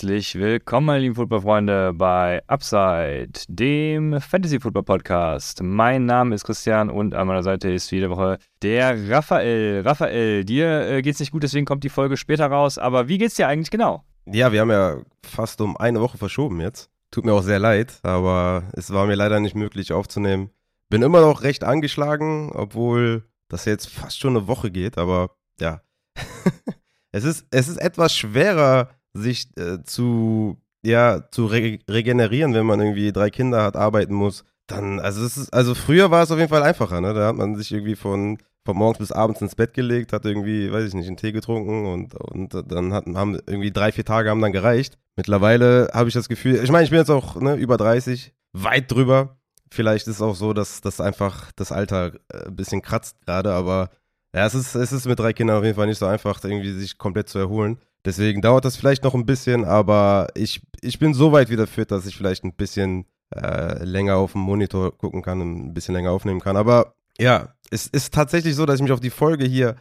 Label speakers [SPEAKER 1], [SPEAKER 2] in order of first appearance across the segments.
[SPEAKER 1] Herzlich willkommen, meine lieben Footballfreunde, bei Upside, dem Fantasy Football Podcast. Mein Name ist Christian und an meiner Seite ist jede Woche der Raphael. Raphael, dir äh, geht's nicht gut, deswegen kommt die Folge später raus. Aber wie geht's dir eigentlich genau?
[SPEAKER 2] Ja, wir haben ja fast um eine Woche verschoben jetzt. Tut mir auch sehr leid, aber es war mir leider nicht möglich aufzunehmen. Bin immer noch recht angeschlagen, obwohl das jetzt fast schon eine Woche geht, aber ja. es, ist, es ist etwas schwerer, sich äh, zu, ja, zu re regenerieren, wenn man irgendwie drei Kinder hat, arbeiten muss. Dann, also es ist, also früher war es auf jeden Fall einfacher, ne? Da hat man sich irgendwie von, von morgens bis abends ins Bett gelegt, hat irgendwie, weiß ich nicht, einen Tee getrunken und, und dann hat, haben irgendwie drei, vier Tage haben dann gereicht. Mittlerweile habe ich das Gefühl, ich meine, ich bin jetzt auch ne, über 30, weit drüber. Vielleicht ist es auch so, dass das einfach das Alter äh, ein bisschen kratzt gerade, aber ja, es ist, es ist mit drei Kindern auf jeden Fall nicht so einfach, irgendwie sich komplett zu erholen. Deswegen dauert das vielleicht noch ein bisschen, aber ich, ich bin so weit wieder fit, dass ich vielleicht ein bisschen äh, länger auf dem Monitor gucken kann und ein bisschen länger aufnehmen kann. Aber ja, es ist tatsächlich so, dass ich mich auf die Folge hier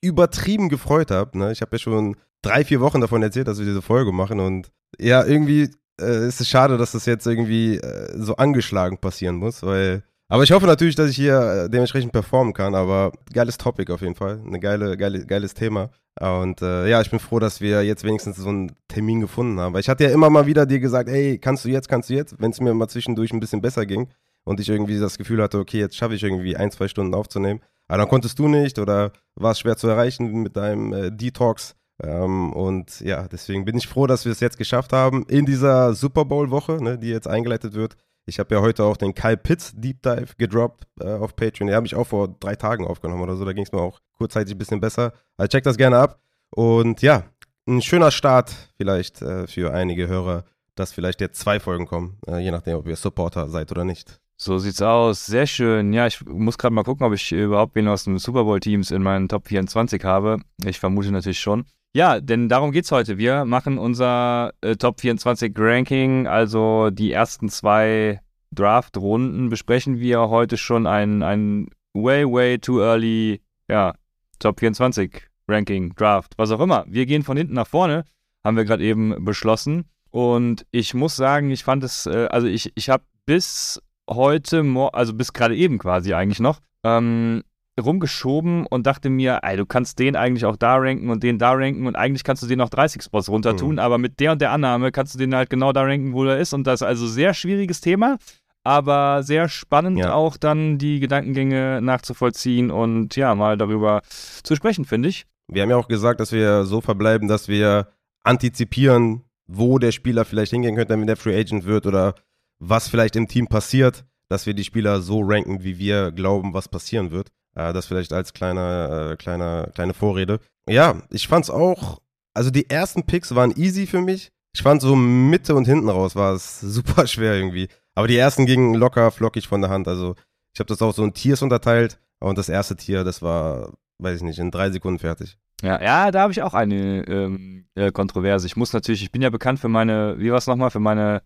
[SPEAKER 2] übertrieben gefreut habe. Ne? Ich habe ja schon drei, vier Wochen davon erzählt, dass wir diese Folge machen und ja, irgendwie äh, ist es schade, dass das jetzt irgendwie äh, so angeschlagen passieren muss, weil aber ich hoffe natürlich, dass ich hier äh, dementsprechend performen kann, aber geiles Topic auf jeden Fall, eine geile, geile geiles Thema. Und äh, ja, ich bin froh, dass wir jetzt wenigstens so einen Termin gefunden haben. Weil ich hatte ja immer mal wieder dir gesagt, ey, kannst du jetzt, kannst du jetzt, wenn es mir mal zwischendurch ein bisschen besser ging und ich irgendwie das Gefühl hatte, okay, jetzt schaffe ich irgendwie ein, zwei Stunden aufzunehmen. Aber dann konntest du nicht oder war es schwer zu erreichen mit deinem äh, Detox. Ähm, und ja, deswegen bin ich froh, dass wir es jetzt geschafft haben in dieser Super Bowl-Woche, ne, die jetzt eingeleitet wird. Ich habe ja heute auch den Kyle Pitts Deep Dive gedroppt äh, auf Patreon. Den habe ich auch vor drei Tagen aufgenommen oder so. Da ging es mir auch kurzzeitig ein bisschen besser. Also check das gerne ab. Und ja, ein schöner Start vielleicht äh, für einige Hörer, dass vielleicht jetzt zwei Folgen kommen, äh, je nachdem, ob ihr Supporter seid oder nicht.
[SPEAKER 1] So sieht's aus. Sehr schön. Ja, ich muss gerade mal gucken, ob ich überhaupt wen aus den Super Bowl-Teams in meinen Top 24 habe. Ich vermute natürlich schon. Ja, denn darum geht's heute. Wir machen unser äh, Top 24 Ranking, also die ersten zwei Draft-Runden besprechen wir heute schon ein, ein way, way too early, ja, Top 24 Ranking, Draft, was auch immer. Wir gehen von hinten nach vorne, haben wir gerade eben beschlossen. Und ich muss sagen, ich fand es, äh, also ich, ich habe bis heute, also bis gerade eben quasi eigentlich noch, ähm, rumgeschoben und dachte mir, ey, du kannst den eigentlich auch da ranken und den da ranken und eigentlich kannst du den auch 30 Spots runter tun, mhm. aber mit der und der Annahme kannst du den halt genau da ranken, wo er ist und das ist also sehr schwieriges Thema, aber sehr spannend ja. auch dann die Gedankengänge nachzuvollziehen und ja, mal darüber zu sprechen, finde ich.
[SPEAKER 2] Wir haben ja auch gesagt, dass wir so verbleiben, dass wir antizipieren, wo der Spieler vielleicht hingehen könnte, wenn der Free Agent wird oder was vielleicht im Team passiert, dass wir die Spieler so ranken, wie wir glauben, was passieren wird. Äh, das vielleicht als kleiner, äh, kleiner, kleine Vorrede. Ja, ich fand's auch, also die ersten Picks waren easy für mich. Ich fand so Mitte und hinten raus war es super schwer irgendwie. Aber die ersten gingen locker, flockig von der Hand. Also ich habe das auch so in Tiers unterteilt. Und das erste Tier, das war, weiß ich nicht, in drei Sekunden fertig.
[SPEAKER 1] Ja, ja, da habe ich auch eine ähm, äh, Kontroverse. Ich muss natürlich, ich bin ja bekannt für meine, wie war es nochmal, für meine,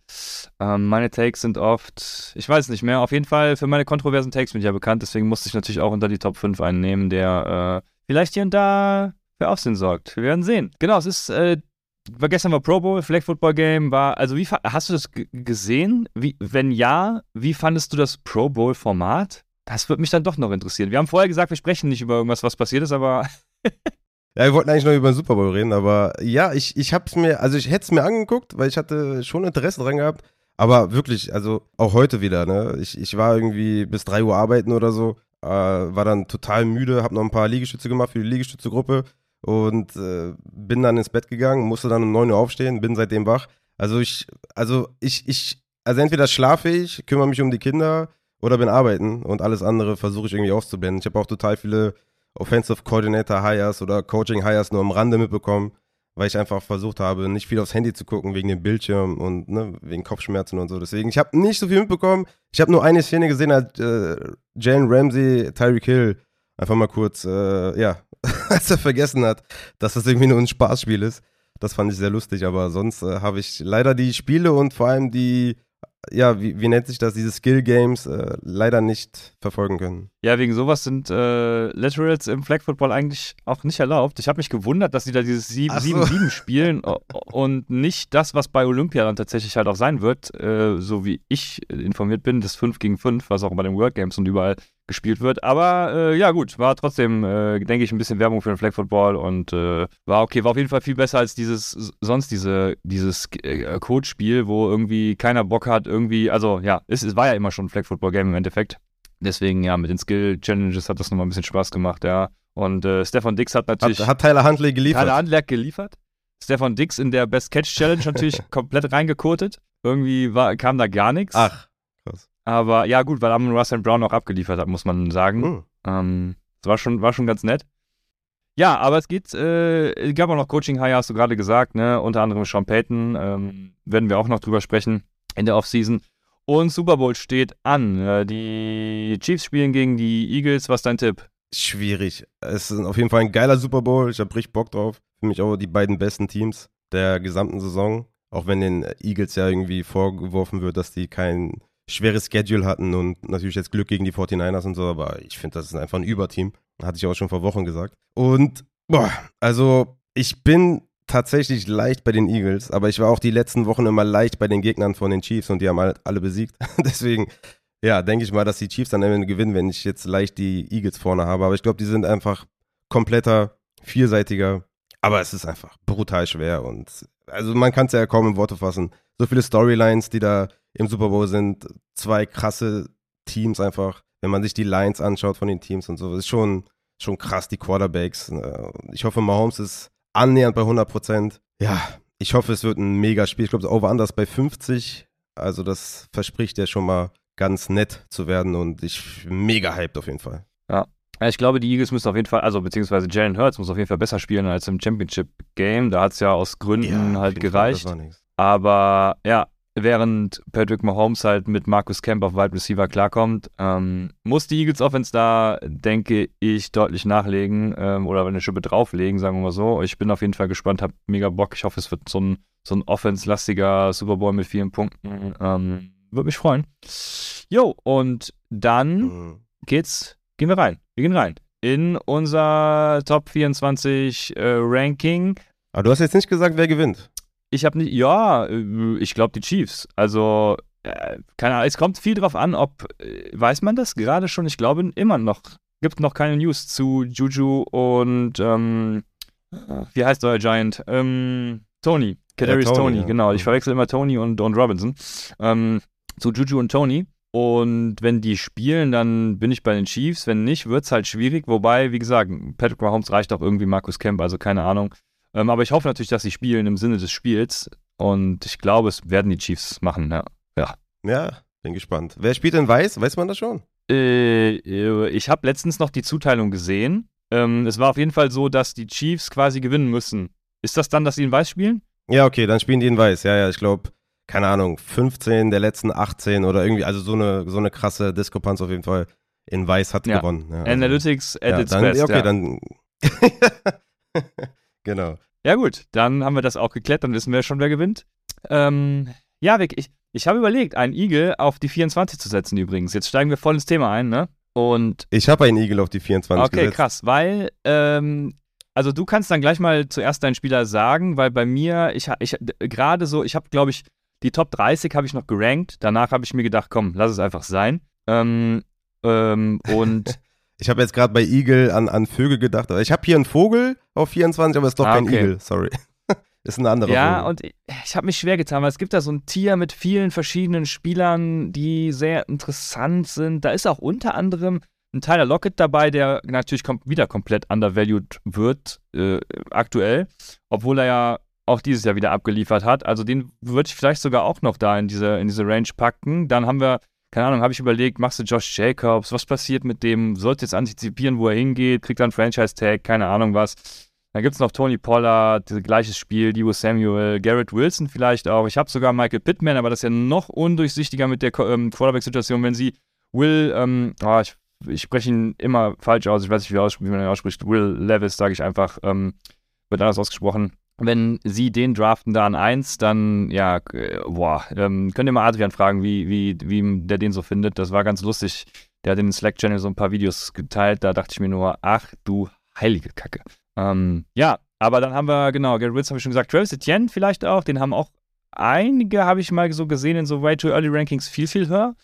[SPEAKER 1] ähm, meine Takes sind oft, ich weiß nicht mehr, auf jeden Fall für meine kontroversen Takes bin ich ja bekannt, deswegen musste ich natürlich auch unter die Top 5 einen nehmen, der äh, vielleicht hier und da für Aufsehen sorgt. Wir werden sehen. Genau, es ist, äh, war gestern war Pro Bowl, Flag Football Game, war, also wie, hast du das gesehen? Wie, wenn ja, wie fandest du das Pro Bowl Format? Das würde mich dann doch noch interessieren. Wir haben vorher gesagt, wir sprechen nicht über irgendwas, was passiert ist, aber
[SPEAKER 2] Ja, wir wollten eigentlich noch über den Super Bowl reden, aber ja, ich, ich hab's mir, also ich hätte es mir angeguckt, weil ich hatte schon Interesse dran gehabt. Aber wirklich, also auch heute wieder, ne? Ich, ich war irgendwie bis 3 Uhr arbeiten oder so, äh, war dann total müde, hab noch ein paar Liegestütze gemacht für die Liegestützegruppe und äh, bin dann ins Bett gegangen, musste dann um 9 Uhr aufstehen, bin seitdem wach. Also ich, also ich, ich, also entweder schlafe ich, kümmere mich um die Kinder oder bin arbeiten und alles andere versuche ich irgendwie auszublenden. Ich habe auch total viele Offensive Coordinator Hires oder Coaching Hires nur am Rande mitbekommen, weil ich einfach versucht habe, nicht viel aufs Handy zu gucken wegen dem Bildschirm und ne, wegen Kopfschmerzen und so. Deswegen, ich habe nicht so viel mitbekommen. Ich habe nur eine Szene gesehen, als äh, Jalen Ramsey, Tyreek Hill einfach mal kurz, äh, ja, als er vergessen hat, dass das irgendwie nur ein Spaßspiel ist. Das fand ich sehr lustig, aber sonst äh, habe ich leider die Spiele und vor allem die ja, wie, wie nennt sich das, diese Skill Games äh, leider nicht verfolgen können.
[SPEAKER 1] Ja, wegen sowas sind äh, Laterals im Flag Football eigentlich auch nicht erlaubt. Ich habe mich gewundert, dass sie da dieses 7-7 so. spielen und nicht das, was bei Olympia dann tatsächlich halt auch sein wird, äh, so wie ich informiert bin, das 5 gegen 5, was auch bei den World Games und überall gespielt wird. Aber äh, ja, gut, war trotzdem, äh, denke ich, ein bisschen Werbung für den Flag Football und äh, war okay, war auf jeden Fall viel besser als dieses, sonst diese, dieses äh, Codespiel, wo irgendwie keiner Bock hat, irgendwie, also ja, es, es war ja immer schon ein Flag Football Game im Endeffekt. Deswegen, ja, mit den Skill Challenges hat das nochmal ein bisschen Spaß gemacht, ja. Und äh, Stefan Dix hat natürlich.
[SPEAKER 2] Hat, hat Tyler Huntley geliefert.
[SPEAKER 1] Tyler Huntley geliefert. Stefan Dix in der Best Catch Challenge natürlich komplett reingekotet. Irgendwie war, kam da gar nichts.
[SPEAKER 2] Ach.
[SPEAKER 1] Aber ja, gut, weil Amon Russell Brown auch abgeliefert hat, muss man sagen. Mhm. Ähm, das war schon, war schon ganz nett. Ja, aber es geht, äh, es gab auch noch Coaching-Hire, hast du gerade gesagt, ne? Unter anderem Sean Payton, ähm, werden wir auch noch drüber sprechen in der Offseason. Und Super Bowl steht an. Äh, die Chiefs spielen gegen die Eagles. Was ist dein Tipp?
[SPEAKER 2] Schwierig. Es ist auf jeden Fall ein geiler Super Bowl. Ich habe richtig Bock drauf. Für mich auch die beiden besten Teams der gesamten Saison. Auch wenn den Eagles ja irgendwie vorgeworfen wird, dass die kein schweres Schedule hatten und natürlich jetzt Glück gegen die 49ers und so, aber ich finde, das ist einfach ein Überteam. Hatte ich auch schon vor Wochen gesagt. Und, boah, also ich bin tatsächlich leicht bei den Eagles, aber ich war auch die letzten Wochen immer leicht bei den Gegnern von den Chiefs und die haben halt alle besiegt. Deswegen, ja, denke ich mal, dass die Chiefs dann am Ende gewinnen, wenn ich jetzt leicht die Eagles vorne habe. Aber ich glaube, die sind einfach kompletter, vielseitiger. Aber es ist einfach brutal schwer und also man kann es ja kaum in Worte fassen. So viele Storylines, die da im Super Bowl sind. Zwei krasse Teams einfach. Wenn man sich die Lines anschaut von den Teams und so, ist schon, schon krass, die Quarterbacks. Äh, ich hoffe, Mahomes ist annähernd bei 100 Prozent. Ja, ich hoffe, es wird ein mega Spiel. Ich glaube, das Over-Under bei 50. Also, das verspricht ja schon mal ganz nett zu werden und ich mega hyped auf jeden Fall.
[SPEAKER 1] Ja. Ich glaube, die Eagles müssen auf jeden Fall, also beziehungsweise Jalen Hurts muss auf jeden Fall besser spielen als im Championship Game. Da hat es ja aus Gründen ja, halt gereicht. Aber ja, während Patrick Mahomes halt mit Marcus Kemp auf Wide Receiver klarkommt, ähm, muss die Eagles Offense da, denke ich, deutlich nachlegen ähm, oder eine Schippe drauflegen, sagen wir mal so. Ich bin auf jeden Fall gespannt, habe mega Bock. Ich hoffe, es wird so ein, so ein Offense-lastiger Super Bowl mit vielen Punkten. Ähm, Würde mich freuen. Jo, und dann mhm. geht's, gehen wir rein. Wir gehen rein in unser Top 24 äh, Ranking.
[SPEAKER 2] Aber du hast jetzt nicht gesagt, wer gewinnt.
[SPEAKER 1] Ich habe nicht, ja, äh, ich glaube die Chiefs. Also, äh, keine Ahnung, es kommt viel drauf an, ob, äh, weiß man das gerade schon? Ich glaube immer noch, gibt noch keine News zu Juju und, ähm, wie heißt euer Giant? Ähm, Tony, Kadarius ja, Tony, Tony ja. genau. Ich mhm. verwechsel immer Tony und Don Robinson. Ähm, zu Juju und Tony. Und wenn die spielen, dann bin ich bei den Chiefs. Wenn nicht, wird es halt schwierig. Wobei, wie gesagt, Patrick Mahomes reicht auch irgendwie Markus Kemp, also keine Ahnung. Ähm, aber ich hoffe natürlich, dass sie spielen im Sinne des Spiels. Und ich glaube, es werden die Chiefs machen. Ja. Ja,
[SPEAKER 2] ja bin gespannt. Wer spielt denn Weiß? Weiß man das schon?
[SPEAKER 1] Äh, ich habe letztens noch die Zuteilung gesehen. Ähm, es war auf jeden Fall so, dass die Chiefs quasi gewinnen müssen. Ist das dann, dass sie in Weiß spielen?
[SPEAKER 2] Ja, okay, dann spielen die in Weiß. Ja, ja, ich glaube, keine Ahnung, 15 der letzten 18 oder irgendwie, also so eine, so eine krasse Diskrepanz auf jeden Fall. In Weiß hat ja. gewonnen. Ja,
[SPEAKER 1] also, Analytics at
[SPEAKER 2] ja,
[SPEAKER 1] its
[SPEAKER 2] dann,
[SPEAKER 1] best.
[SPEAKER 2] Okay, ja. dann. Genau.
[SPEAKER 1] Ja, gut, dann haben wir das auch geklärt, dann wissen wir schon, wer gewinnt. Ähm, ja, Vic, ich, ich habe überlegt, einen Igel auf die 24 zu setzen übrigens. Jetzt steigen wir voll ins Thema ein, ne? Und.
[SPEAKER 2] Ich habe einen Igel auf die 24
[SPEAKER 1] okay, gesetzt. krass, weil, ähm, also du kannst dann gleich mal zuerst deinen Spieler sagen, weil bei mir, ich, ich gerade so, ich habe, glaube ich, die Top 30 habe ich noch gerankt. Danach habe ich mir gedacht, komm, lass es einfach sein. Ähm, ähm, und
[SPEAKER 2] Ich habe jetzt gerade bei Igel an, an Vögel gedacht. Ich habe hier einen Vogel auf 24, aber es ist doch ah, kein okay. Igel, sorry. ist ein anderer
[SPEAKER 1] ja,
[SPEAKER 2] Vogel.
[SPEAKER 1] und ich, ich habe mich schwer getan, weil es gibt da so ein Tier mit vielen verschiedenen Spielern, die sehr interessant sind. Da ist auch unter anderem ein Tyler Lockett dabei, der natürlich kom wieder komplett undervalued wird äh, aktuell, obwohl er ja auch dieses Jahr wieder abgeliefert hat. Also den würde ich vielleicht sogar auch noch da in diese, in diese Range packen. Dann haben wir keine Ahnung, habe ich überlegt, machst du Josh Jacobs, was passiert mit dem, sollte jetzt antizipieren, wo er hingeht, kriegt er einen Franchise-Tag, keine Ahnung was. Dann gibt es noch Tony Pollard, gleiches Spiel, Divo Samuel, Garrett Wilson vielleicht auch. Ich habe sogar Michael Pittman, aber das ist ja noch undurchsichtiger mit der ähm, Quarterback-Situation, wenn sie Will, ähm, oh, ich, ich spreche ihn immer falsch aus, ich weiß nicht, wie, wie man ihn ausspricht, Will Levis, sage ich einfach, ähm, wird anders ausgesprochen. Wenn sie den draften da an 1, dann, ja, äh, boah, ähm, könnt ihr mal Adrian fragen, wie, wie, wie der den so findet. Das war ganz lustig. Der hat in den Slack-Channel so ein paar Videos geteilt. Da dachte ich mir nur, ach du heilige Kacke. Ähm, ja, aber dann haben wir, genau, Gary Wills habe ich schon gesagt, Travis Etienne vielleicht auch, den haben auch einige, habe ich mal so gesehen, in so Way Too Early Rankings viel, viel höher.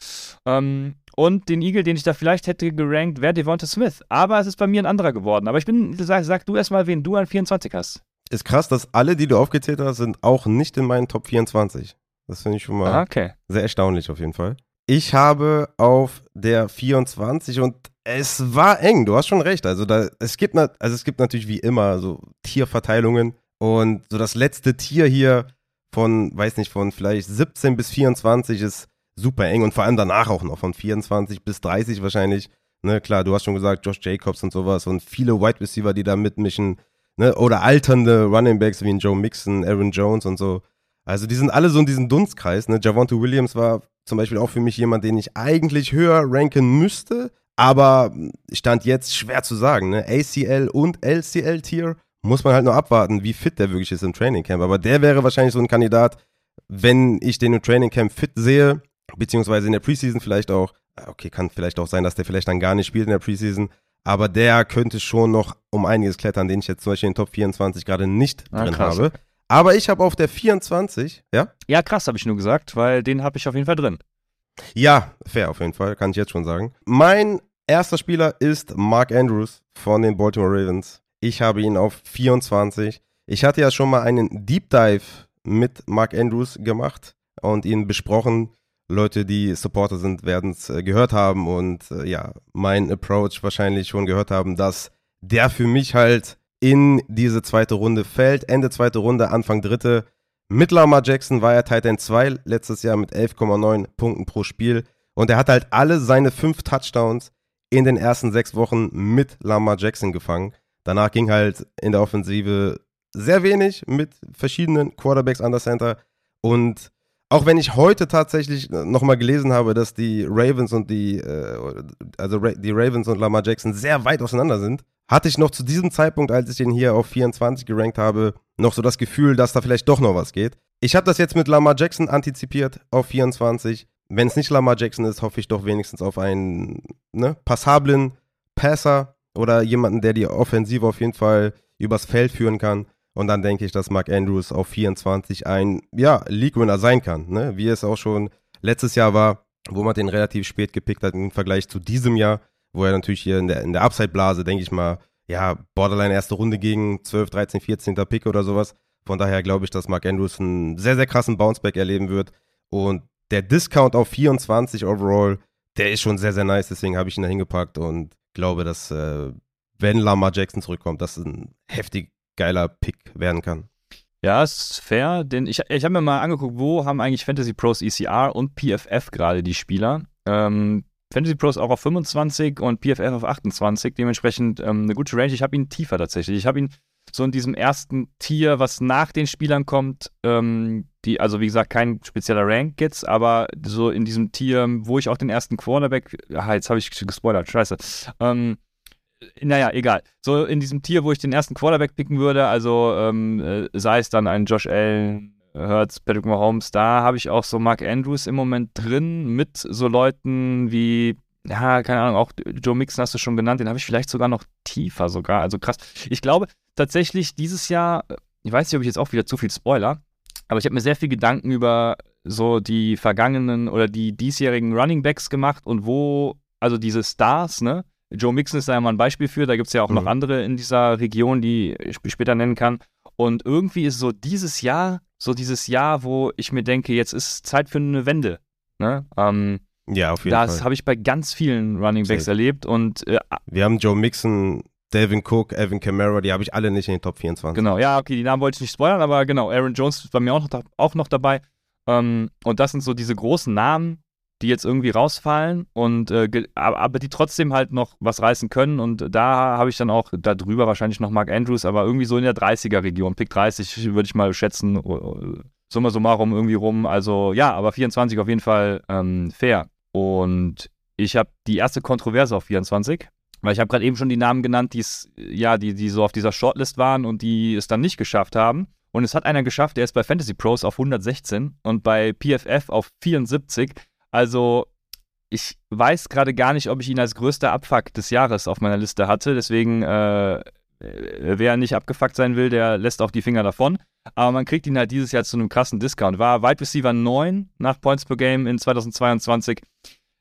[SPEAKER 1] Ähm, und den Eagle, den ich da vielleicht hätte gerankt, wäre Devonta Smith. Aber es ist bei mir ein anderer geworden. Aber ich bin, sag, sag du erstmal, wen du an 24 hast.
[SPEAKER 2] Ist krass, dass alle, die du aufgezählt hast, sind auch nicht in meinen Top 24. Das finde ich schon mal
[SPEAKER 1] Ah, okay.
[SPEAKER 2] sehr erstaunlich auf jeden Fall. Ich habe auf der 24 und es war eng, du hast schon recht. Also, da, es, gibt, also es gibt natürlich wie immer so Tierverteilungen und so das letzte Tier hier von, weiß nicht, von vielleicht 17 bis 24 ist super eng und vor allem danach auch noch von 24 bis 30 wahrscheinlich. Ne, klar, du hast schon gesagt, Josh Jacobs und sowas und viele Wide Receiver, die da mitmischen, ne, oder alternde Running Backs wie Joe Mixon, Aaron Jones und so. Also die sind alle so in diesem Dunstkreis. Ne? Javonte Williams war zum Beispiel auch für mich jemand, den ich eigentlich höher ranken müsste, aber stand jetzt schwer zu sagen. Ne? ACL und LCL-Tier muss man halt nur abwarten, wie fit der wirklich ist im Training Camp. Aber der wäre wahrscheinlich so ein Kandidat, wenn ich den im Training Camp fit sehe, beziehungsweise in der Preseason vielleicht auch. Okay, kann vielleicht auch sein, dass der vielleicht dann gar nicht spielt in der Preseason. Aber der könnte schon noch um einiges klettern, den ich jetzt zum Beispiel in den Top 24 gerade nicht
[SPEAKER 1] Ah,
[SPEAKER 2] drin
[SPEAKER 1] krass.
[SPEAKER 2] habe. Aber ich habe auf der 24, ja?
[SPEAKER 1] Ja, krass, habe ich nur gesagt, weil den habe ich auf jeden Fall drin.
[SPEAKER 2] Ja, fair auf jeden Fall, kann ich jetzt schon sagen. Mein erster Spieler ist Mark Andrews von den Baltimore Ravens. Ich habe ihn auf 24. Ich hatte ja schon mal einen Deep Dive mit Mark Andrews gemacht und ihn besprochen. Leute, die Supporter sind, werden es äh, gehört haben und äh, ja, mein Approach wahrscheinlich schon gehört haben, dass der für mich halt in diese zweite Runde fällt. Ende zweite Runde, Anfang dritte. Mit Lamar Jackson war er Tight End 2 letztes Jahr mit 11,9 Punkten pro Spiel. Und er hat halt alle seine fünf Touchdowns in den ersten sechs Wochen mit Lamar Jackson gefangen. Danach ging halt in der Offensive sehr wenig mit verschiedenen Quarterbacks an der Center. Und auch wenn ich heute tatsächlich nochmal gelesen habe, dass die Ravens und die, äh, also die Ravens und Lamar Jackson sehr weit auseinander sind, hatte ich noch zu diesem Zeitpunkt, als ich ihn hier auf 24 gerankt habe, noch so das Gefühl, dass da vielleicht doch noch was geht. Ich habe das jetzt mit Lamar Jackson antizipiert auf 24. Wenn es nicht Lamar Jackson ist, hoffe ich doch wenigstens auf einen ne, passablen Passer oder jemanden, der die Offensive auf jeden Fall übers Feld führen kann. Und dann denke ich, dass Mark Andrews auf 24 ein, ja, League-Winner sein kann, ne? wie es auch schon letztes Jahr war, wo man den relativ spät gepickt hat im Vergleich zu diesem Jahr, wo er natürlich hier in der, in der Upside-Blase, denke ich mal, ja, Borderline erste Runde gegen 12, 13, 14. Pick oder sowas. Von daher glaube ich, dass Mark Andrews einen sehr, sehr krassen Bounceback erleben wird. Und der Discount auf 24 overall, der ist schon sehr, sehr nice. Deswegen habe ich ihn da hingepackt und glaube, dass, äh, wenn Lamar Jackson zurückkommt, das ein heftig geiler Pick werden kann.
[SPEAKER 1] Ja, ist fair, denn ich, ich habe mir mal angeguckt, wo haben eigentlich Fantasy Pros ECR und PFF gerade die Spieler. Ähm, Fantasy Pros auch auf 25 und PFF auf 28, dementsprechend ähm, eine gute Range. Ich habe ihn tiefer tatsächlich. Ich habe ihn so in diesem ersten Tier, was nach den Spielern kommt, ähm, die, also wie gesagt, kein spezieller Rank jetzt, aber so in diesem Tier, wo ich auch den ersten Quarterback, ah, jetzt habe ich gespoilert, scheiße. Ähm, naja, egal. So in diesem Tier, wo ich den ersten Quarterback picken würde, also ähm, äh, sei es dann ein Josh Allen, Hurts, Patrick Mahomes, da habe ich auch so Mark Andrews im Moment drin mit so Leuten wie, ja, keine Ahnung, auch Joe Mixon hast du schon genannt, den habe ich vielleicht sogar noch tiefer sogar, also krass. Ich glaube tatsächlich dieses Jahr, ich weiß nicht, ob ich jetzt auch wieder zu viel Spoiler, aber ich habe mir sehr viel Gedanken über so die vergangenen oder die diesjährigen Running Backs gemacht und wo, also diese Stars, ne? Joe Mixon ist da ja mal ein Beispiel für, da gibt es ja auch
[SPEAKER 2] Mhm.
[SPEAKER 1] noch andere in dieser Region, die ich später nennen kann. Und irgendwie ist so dieses Jahr, so dieses Jahr, wo ich mir denke, jetzt ist Zeit für eine Wende. Ne? Ähm,
[SPEAKER 2] Ja, auf jeden
[SPEAKER 1] das
[SPEAKER 2] Fall.
[SPEAKER 1] habe ich bei ganz vielen Running Backs erlebt und äh,
[SPEAKER 2] Wir haben Joe Mixon, Devin Cook, Evan Kamara, die habe ich alle nicht in den Top 24.
[SPEAKER 1] Genau, ja, okay, die Namen wollte ich nicht spoilern, aber genau, Aaron Jones ist bei mir auch noch, auch noch dabei. Ähm, und das sind so diese großen Namen, die jetzt irgendwie rausfallen und äh, aber, die trotzdem halt noch was reißen können. Und da habe ich dann auch da drüber wahrscheinlich noch Mark Andrews, aber irgendwie so in der 30er-Region. Pick 30 würde ich mal schätzen, summa summarum irgendwie rum. Also ja, aber 24 auf jeden Fall ähm, fair. Und ich habe die erste Kontroverse auf 24. Weil ich habe gerade eben schon die Namen genannt, die's, ja, die, die so auf dieser Shortlist waren und die es dann nicht geschafft haben. Und es hat einer geschafft, der ist bei Fantasy Pros auf 116 und bei PFF auf 74. Also ich weiß gerade gar nicht, ob ich ihn als größter Abfuck des Jahres auf meiner Liste hatte. Deswegen, äh, wer nicht abgefuckt sein will, der lässt auch die Finger davon. Aber man kriegt ihn halt dieses Jahr zu einem krassen Discount. War Wide Receiver 9 nach Points per Game in 2022.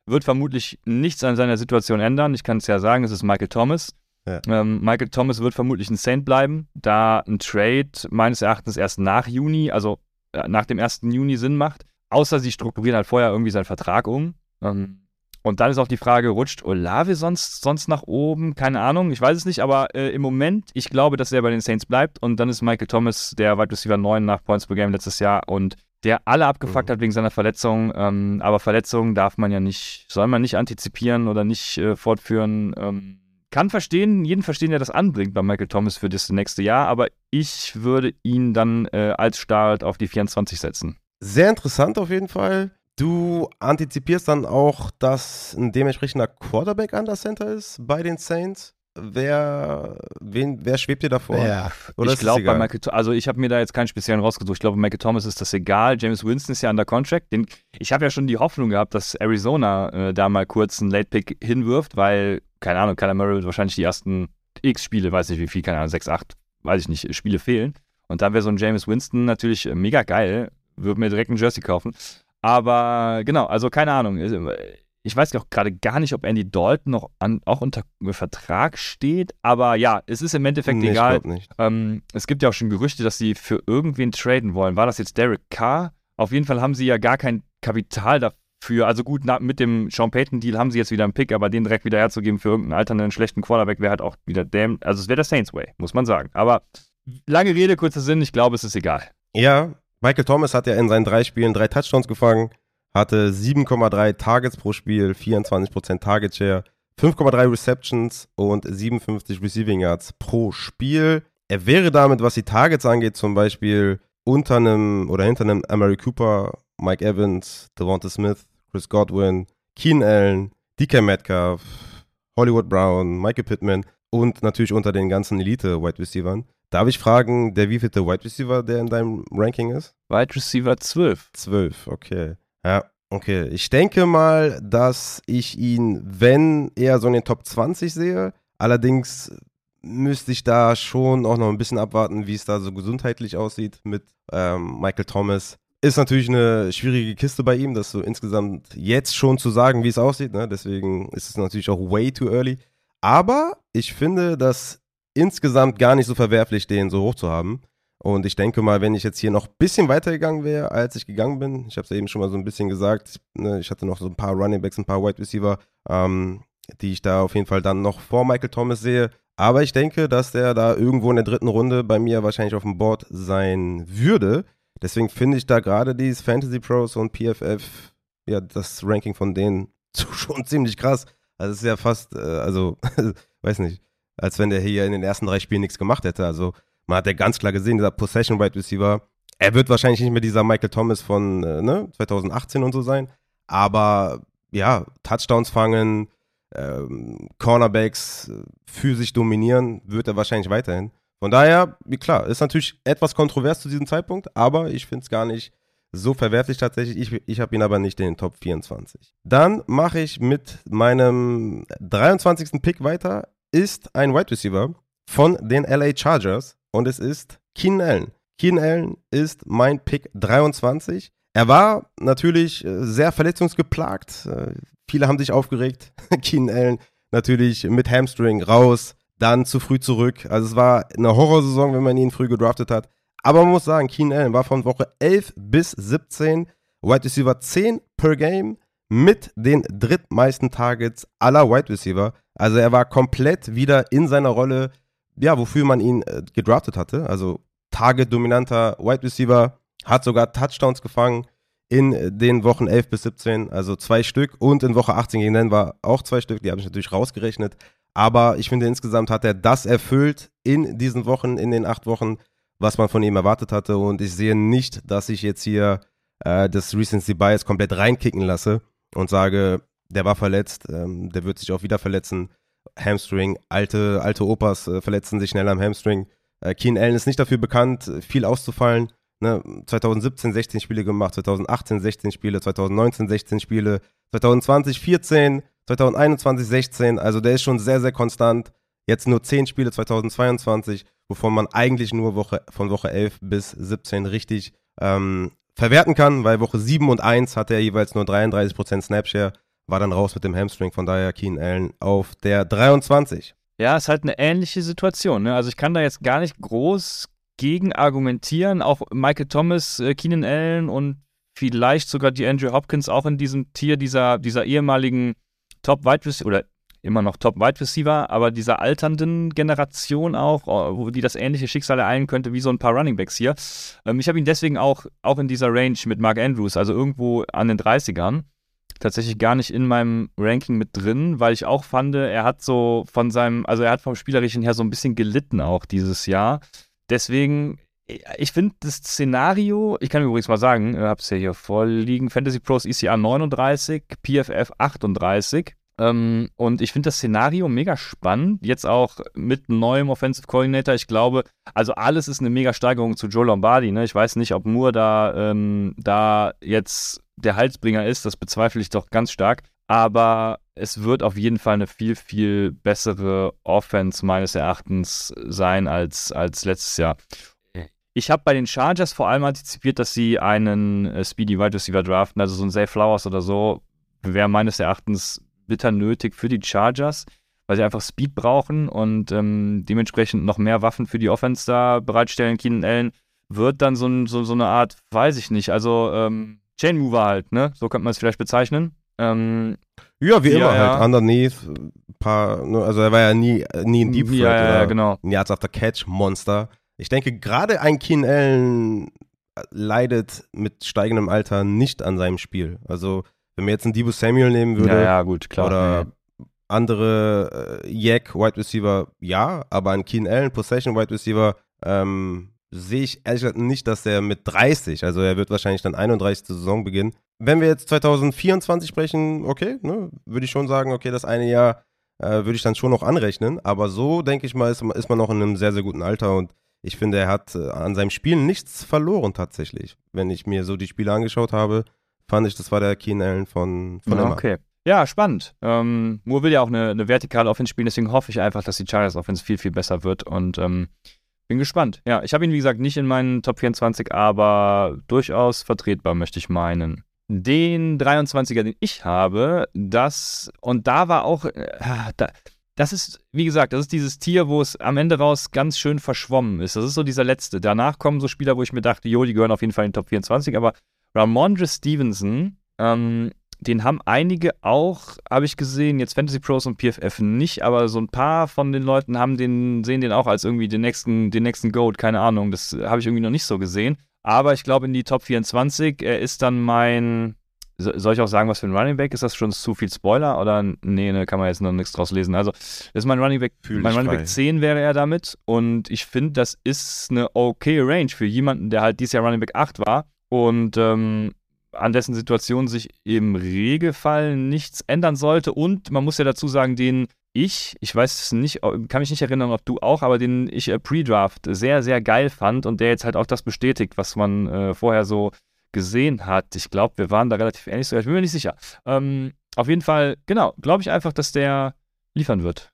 [SPEAKER 1] Wird vermutlich nichts an seiner Situation ändern. Ich kann es ja sagen, es ist Michael Thomas. Ja. Ähm, Michael Thomas wird vermutlich ein Saint bleiben, da ein Trade meines Erachtens erst nach Juni, also äh, nach dem 1. Juni Sinn macht. Außer sie strukturieren halt vorher irgendwie seinen Vertrag um. Ähm, und dann ist auch die Frage, rutscht Olave sonst, sonst nach oben? Keine Ahnung, ich weiß es nicht, aber äh, im Moment, ich glaube, dass er bei den Saints bleibt und dann ist Michael Thomas der Wide Receiver 9 nach Points per Game letztes Jahr und der alle abgefuckt mhm. hat wegen seiner Verletzung. Ähm, aber Verletzungen darf man ja nicht, soll man nicht antizipieren oder nicht äh, fortführen. Ähm, kann verstehen, jeden verstehen, der das anbringt bei Michael Thomas für das nächste Jahr, aber ich würde ihn dann äh, als Start auf die 24 setzen.
[SPEAKER 2] Sehr interessant auf jeden Fall. Du antizipierst dann auch, dass ein dementsprechender Quarterback an der Center ist bei den Saints. Wer, wen, wer schwebt dir davor?
[SPEAKER 1] Ja, Oder ich glaube bei Michael, also ich habe mir da jetzt keinen speziellen rausgesucht. Ich glaube, Michael Thomas ist das egal. James Winston ist ja under Contract. Den, ich habe ja schon die Hoffnung gehabt, dass Arizona äh, da mal kurz einen Late Pick hinwirft, weil, keine Ahnung, Kyler Murray wird wahrscheinlich die ersten X Spiele, weiß nicht wie viel, keine Ahnung, 6, 8, weiß ich nicht, Spiele fehlen. Und dann wäre so ein James Winston natürlich äh, mega geil. Würde mir direkt ein Jersey kaufen. Aber genau, also keine Ahnung. Ich weiß auch gerade gar nicht, ob Andy Dalton noch an, auch unter Vertrag steht. Aber ja, es ist im Endeffekt nee, egal. Ähm, es gibt ja auch schon Gerüchte, dass sie für irgendwen traden wollen. War das jetzt Derek Carr? Auf jeden Fall haben sie ja gar kein Kapital dafür. Also gut, na, mit dem Sean Payton-Deal haben sie jetzt wieder einen Pick, aber den direkt wieder herzugeben für irgendeinen alternden schlechten Quarterback wäre halt auch wieder damn. Also es wäre der Saints Way, muss man sagen. Aber lange Rede, kurzer Sinn, ich glaube, es ist egal.
[SPEAKER 2] Ja, Michael Thomas hat ja in seinen drei Spielen drei Touchdowns gefangen, hatte 7,3 Targets pro Spiel, 24% Target Share, 5,3 Receptions und 57 Receiving Yards pro Spiel. Er wäre damit, was die Targets angeht, zum Beispiel unter einem oder hinter einem Amari Cooper, Mike Evans, Devonta Smith, Chris Godwin, Keen Allen, DK Metcalf, Hollywood Brown, Michael Pittman und natürlich unter den ganzen Elite-Wide Receivers. Darf ich fragen, der wievielte Wide Receiver, der in deinem Ranking ist?
[SPEAKER 1] Wide Receiver 12.
[SPEAKER 2] 12, okay. Ja, okay. Ich denke mal, dass ich ihn, wenn eher so in den Top 20 sehe, allerdings müsste ich da schon auch noch ein bisschen abwarten, wie es da so gesundheitlich aussieht mit ähm, Michael Thomas. Ist natürlich eine schwierige Kiste bei ihm, das so insgesamt jetzt schon zu sagen, wie es aussieht. Ne? Deswegen ist es natürlich auch way too early. Aber ich finde, dass insgesamt gar nicht so verwerflich, den so hoch zu haben. Und ich denke mal, wenn ich jetzt hier noch ein bisschen weitergegangen wäre, als ich gegangen bin, ich habe es eben schon mal so ein bisschen gesagt, ne, ich hatte noch so ein paar Running Backs, ein paar Wide Receiver, ähm, die ich da auf jeden Fall dann noch vor Michael Thomas sehe. Aber ich denke, dass der da irgendwo in der dritten Runde bei mir wahrscheinlich auf dem Board sein würde. Deswegen finde ich da gerade dieses Fantasy Pros und PFF, ja, das Ranking von denen schon ziemlich krass. Also es ist ja fast, äh, also, weiß nicht, als wenn der hier in den ersten drei Spielen nichts gemacht hätte. Also man hat ja ganz klar gesehen, dieser Possession Wide Receiver, er wird wahrscheinlich nicht mehr dieser Michael Thomas von äh, ne, 2018 und so sein, aber ja, Touchdowns fangen, ähm, Cornerbacks äh, physisch dominieren, wird er wahrscheinlich weiterhin. Von daher, wie klar, ist natürlich etwas kontrovers zu diesem Zeitpunkt, aber ich finde es gar nicht so verwerflich tatsächlich. Ich, ich habe ihn aber nicht in den Top 24. Dann mache ich mit meinem 23. Pick weiter ist ein Wide Receiver von den LA Chargers und es ist Keenan Allen. Keenan Allen ist mein Pick 23. Er war natürlich äh, sehr verletzungsgeplagt. Äh, viele haben sich aufgeregt. Keenan Allen natürlich mit Hamstring raus, dann zu früh zurück. Also es war eine Horrorsaison, wenn man ihn früh gedraftet hat. Aber man muss sagen, Keenan Allen war von Woche 11 bis 17 Wide Receiver 10 per Game mit den drittmeisten Targets aller Wide Receiver. Also er war komplett wieder in seiner Rolle, ja, wofür man ihn äh, gedraftet hatte. Also Target-dominanter Wide Receiver, hat sogar Touchdowns gefangen in den Wochen 11 bis 17, also zwei Stück. Und in Woche 18 gegen Denver auch zwei Stück, die habe ich natürlich rausgerechnet. Aber ich finde, insgesamt hat er das erfüllt in diesen Wochen, in den acht Wochen, was man von ihm erwartet hatte. Und ich sehe nicht, dass ich jetzt hier äh, das Recency Bias komplett reinkicken lasse und sage, der war verletzt, ähm, der wird sich auch wieder verletzen. Hamstring, alte, alte Opas äh, verletzen sich schnell am Hamstring. Äh, Keen Allen ist nicht dafür bekannt, viel auszufallen. Ne? 2017 16 Spiele gemacht, 2018 16 Spiele, 2019 16 Spiele, 2020 14, 2021 16. Also der ist schon sehr, sehr konstant. Jetzt nur 10 Spiele 2022, wovon man eigentlich nur Woche, von Woche 11 bis 17 richtig ähm, verwerten kann, weil Woche 7 und 1 hatte er jeweils nur 33% Snapshare, war dann raus mit dem Hamstring, von daher Keen Allen auf der 23.
[SPEAKER 1] Ja, ist halt eine ähnliche Situation. Ne? Also ich kann da jetzt gar nicht groß gegen argumentieren. Auch Michael Thomas, äh, Keenan Allen und vielleicht sogar die Andrew Hopkins auch in diesem Tier dieser, dieser ehemaligen Top-Wide Receiver oder immer noch Top-Wide Receiver, aber dieser alternden Generation auch, äh, wo die das ähnliche Schicksal ereilen könnte wie so ein paar Running Backs hier. Ähm, ich habe ihn deswegen auch, auch in dieser Range mit Mark Andrews, also irgendwo an den 30ern tatsächlich gar nicht in meinem Ranking mit drin, weil ich auch fand, er hat so von seinem, also er hat vom Spielerischen her so ein bisschen gelitten auch dieses Jahr. Deswegen, ich finde das Szenario, ich kann übrigens mal sagen, ihr habt es ja hier vorliegen, Fantasy Pros ECR 39, PFF 38. Ähm, und ich finde das Szenario mega spannend. Jetzt auch mit neuem Offensive Coordinator. Ich glaube, also alles ist eine mega Steigerung zu Joe Lombardi. Ne? Ich weiß nicht, ob Moore da, ähm, da jetzt der Halsbringer ist. Das bezweifle ich doch ganz stark. Aber es wird auf jeden Fall eine viel, viel bessere Offense meines Erachtens sein als, als letztes Jahr. Ich habe bei den Chargers vor allem antizipiert, dass sie einen äh, Speedy Wide Receiver draften, also so ein Zay Flowers oder so, wäre meines Erachtens bitter nötig für die Chargers, weil sie einfach Speed brauchen und ähm, dementsprechend noch mehr Waffen für die Offense da bereitstellen. Keenan Allen wird dann so, so, so eine Art, weiß ich nicht, also ähm, Chain Mover halt, ne? So könnte man es vielleicht bezeichnen. Ähm,
[SPEAKER 2] ja, wie ja, immer ja. halt. Underneath, paar, ne, also er war ja nie, nie ein Deep Threat
[SPEAKER 1] ja, ja, oder genau.
[SPEAKER 2] ein Yards After Catch Monster. Ich denke, gerade ein Keen Allen leidet mit steigendem Alter nicht an seinem Spiel. Also wenn wir jetzt einen Debo Samuel nehmen würde,
[SPEAKER 1] ja, ja, gut, klar.
[SPEAKER 2] Oder ja. andere äh, Yak Wide Receiver, ja, aber ein Keen Allen Possession Wide Receiver ähm, sehe ich ehrlich gesagt nicht, dass er mit 30, also er wird wahrscheinlich dann 31. Saison beginnen. Wenn wir jetzt 2024 sprechen, okay, ne, würde ich schon sagen, okay, das eine Jahr äh, würde ich dann schon noch anrechnen, aber so denke ich mal, ist, ist man noch in einem sehr, sehr guten Alter und ich finde, er hat äh, an seinem Spiel nichts verloren tatsächlich. Wenn ich mir so die Spiele angeschaut habe, fand ich, das war der Keen Allen von, von
[SPEAKER 1] ja, Okay. Ja, spannend. Ähm, Moore will ja auch eine, eine vertikale Offense spielen, deswegen hoffe ich einfach, dass die Chargers Offense viel, viel besser wird und ähm, bin gespannt. Ja, ich habe ihn, wie gesagt, nicht in meinen Top 24, aber durchaus vertretbar, möchte ich meinen. Den 23er, den ich habe, das, und da war auch, äh, da, das ist, wie gesagt, das ist dieses Tier, wo es am Ende raus ganz schön verschwommen ist. Das ist so dieser letzte. Danach kommen so Spieler, wo ich mir dachte, jo, die gehören auf jeden Fall in den Top 24, aber Ramondre Stevenson, ähm, den haben einige auch, habe ich gesehen, jetzt Fantasy Pros und PFF nicht, aber so ein paar von den Leuten haben den, sehen den auch als irgendwie den nächsten, den nächsten Goat, keine Ahnung, das habe ich irgendwie noch nicht so gesehen. Aber ich glaube in die Top 24, er ist dann mein, soll ich auch sagen, was für ein Running Back? Ist das schon zu viel Spoiler? Oder nee, ne, kann man jetzt noch nichts draus lesen. Also, das ist mein Running Back, Fühl mein Running Back 10 wäre er damit. Und ich finde, das ist eine okay Range für jemanden, der halt dieses Jahr Running Back 8 war und ähm, an dessen Situation sich im Regelfall nichts ändern sollte. Und man muss ja dazu sagen, den ich, ich weiß nicht, kann mich nicht erinnern, ob du auch, aber den ich äh, Pre-Draft sehr, sehr geil fand und der jetzt halt auch das bestätigt, was man äh, vorher so gesehen hat. Ich glaube, wir waren da relativ ähnlich, ich bin mir nicht sicher. Ähm, auf jeden Fall, genau, glaube ich einfach, dass der liefern wird.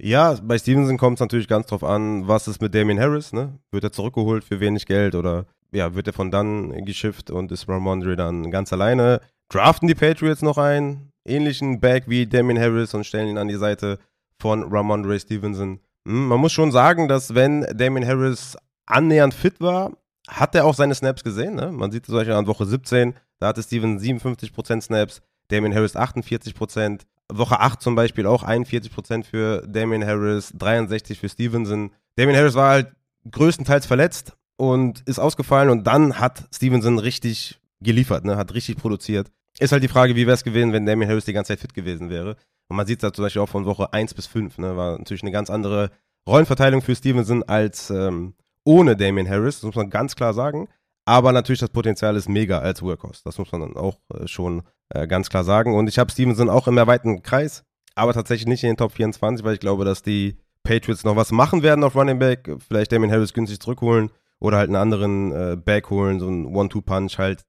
[SPEAKER 2] Ja, bei Stevenson kommt es natürlich ganz drauf an, was ist mit Damien Harris, ne? Wird er zurückgeholt für wenig Geld oder ja, wird er von dann geschifft und ist Ramondre dann ganz alleine. Draften die Patriots noch einen ähnlichen Back wie Damien Harris und stellen ihn an die Seite von Ramondre Stevenson. Hm, man muss schon sagen, dass wenn Damien Harris annähernd fit war, hat er auch seine Snaps gesehen. Ne? Man sieht zum Beispiel an Woche 17, da hatte Stevenson 57% Snaps, Damien Harris 48%. Woche 8 zum Beispiel auch 41% für Damien Harris, 63% für Stevenson. Damien Harris war halt größtenteils verletzt, und ist ausgefallen und dann hat Stevenson richtig geliefert, ne? hat richtig produziert. Ist halt die Frage, wie wäre es gewesen, wenn Damien Harris die ganze Zeit fit gewesen wäre. Und man sieht es da zum Beispiel auch von Woche 1 bis 5, ne? war natürlich eine ganz andere Rollenverteilung für Stevenson als ähm, ohne Damien Harris, das muss man ganz klar sagen. Aber natürlich das Potenzial ist mega als Workhorse, das muss man dann auch äh, schon äh, ganz klar sagen. Und ich habe Stevenson auch im erweiterten Kreis, aber tatsächlich nicht in den Top 24, weil ich glaube, dass die Patriots noch was machen werden auf Running Back, vielleicht Damien Harris günstig zurückholen oder halt einen anderen äh, Back holen, so einen One-Two-Punch halt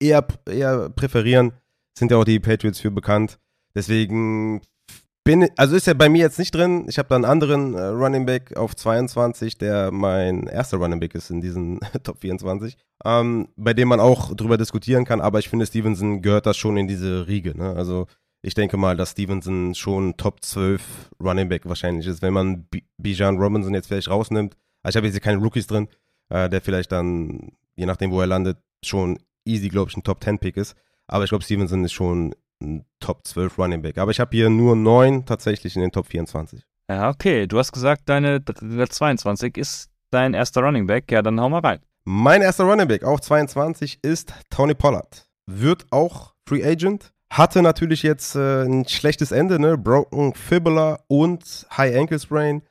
[SPEAKER 2] eher, eher präferieren. Sind ja auch die Patriots für bekannt. Deswegen bin, also ist ja bei mir jetzt nicht drin. Ich habe da einen anderen äh, Running Back auf 22, der mein erster Running Back ist in diesen Top 24, ähm, bei dem man auch drüber diskutieren kann. Aber ich finde, Stevenson gehört da schon in diese Riege. Ne? Also ich denke mal, dass Stevenson schon Top 12 Running Back wahrscheinlich ist, wenn man Bijan Robinson jetzt vielleicht rausnimmt. Also ich habe jetzt hier keine Rookies drin, äh, der vielleicht dann, je nachdem, wo er landet, schon easy, glaube ich, ein Top 10 Pick ist. Aber ich glaube, Stevenson ist schon ein Top 12 Running Back. Aber ich habe hier nur neun tatsächlich in den Top 24.
[SPEAKER 1] Ja, okay. Du hast gesagt, deine 22 ist dein erster Running Back. Ja, dann hau mal rein.
[SPEAKER 2] Mein erster Running Back auf 22 ist Tony Pollard. Wird auch Free Agent. Hatte natürlich jetzt äh, ein schlechtes Ende, ne? Broken Fibula und High Ankle Sprain.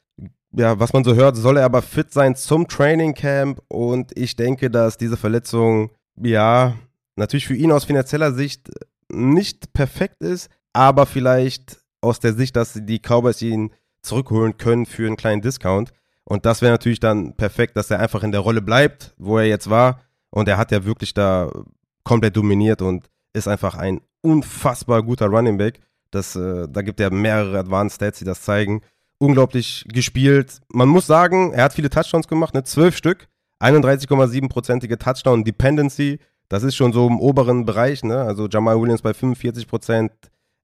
[SPEAKER 2] Ja, was man so hört, soll er aber fit sein zum Training Camp. Und ich denke, dass diese Verletzung, ja, natürlich für ihn aus finanzieller Sicht nicht perfekt ist, aber vielleicht aus der Sicht, dass die Cowboys ihn zurückholen können für einen kleinen Discount. Und das wäre natürlich dann perfekt, dass er einfach in der Rolle bleibt, wo er jetzt war. Und er hat ja wirklich da komplett dominiert und ist einfach ein unfassbar guter Running Back. Das, äh, da gibt er mehrere Advanced Stats, die das zeigen. Unglaublich gespielt. Man muss sagen, er hat viele Touchdowns gemacht, ne? zwölf Stück, 31,7%ige Touchdown Dependency. Das ist schon so im oberen Bereich, ne? Also Jamal Williams bei 45 Prozent,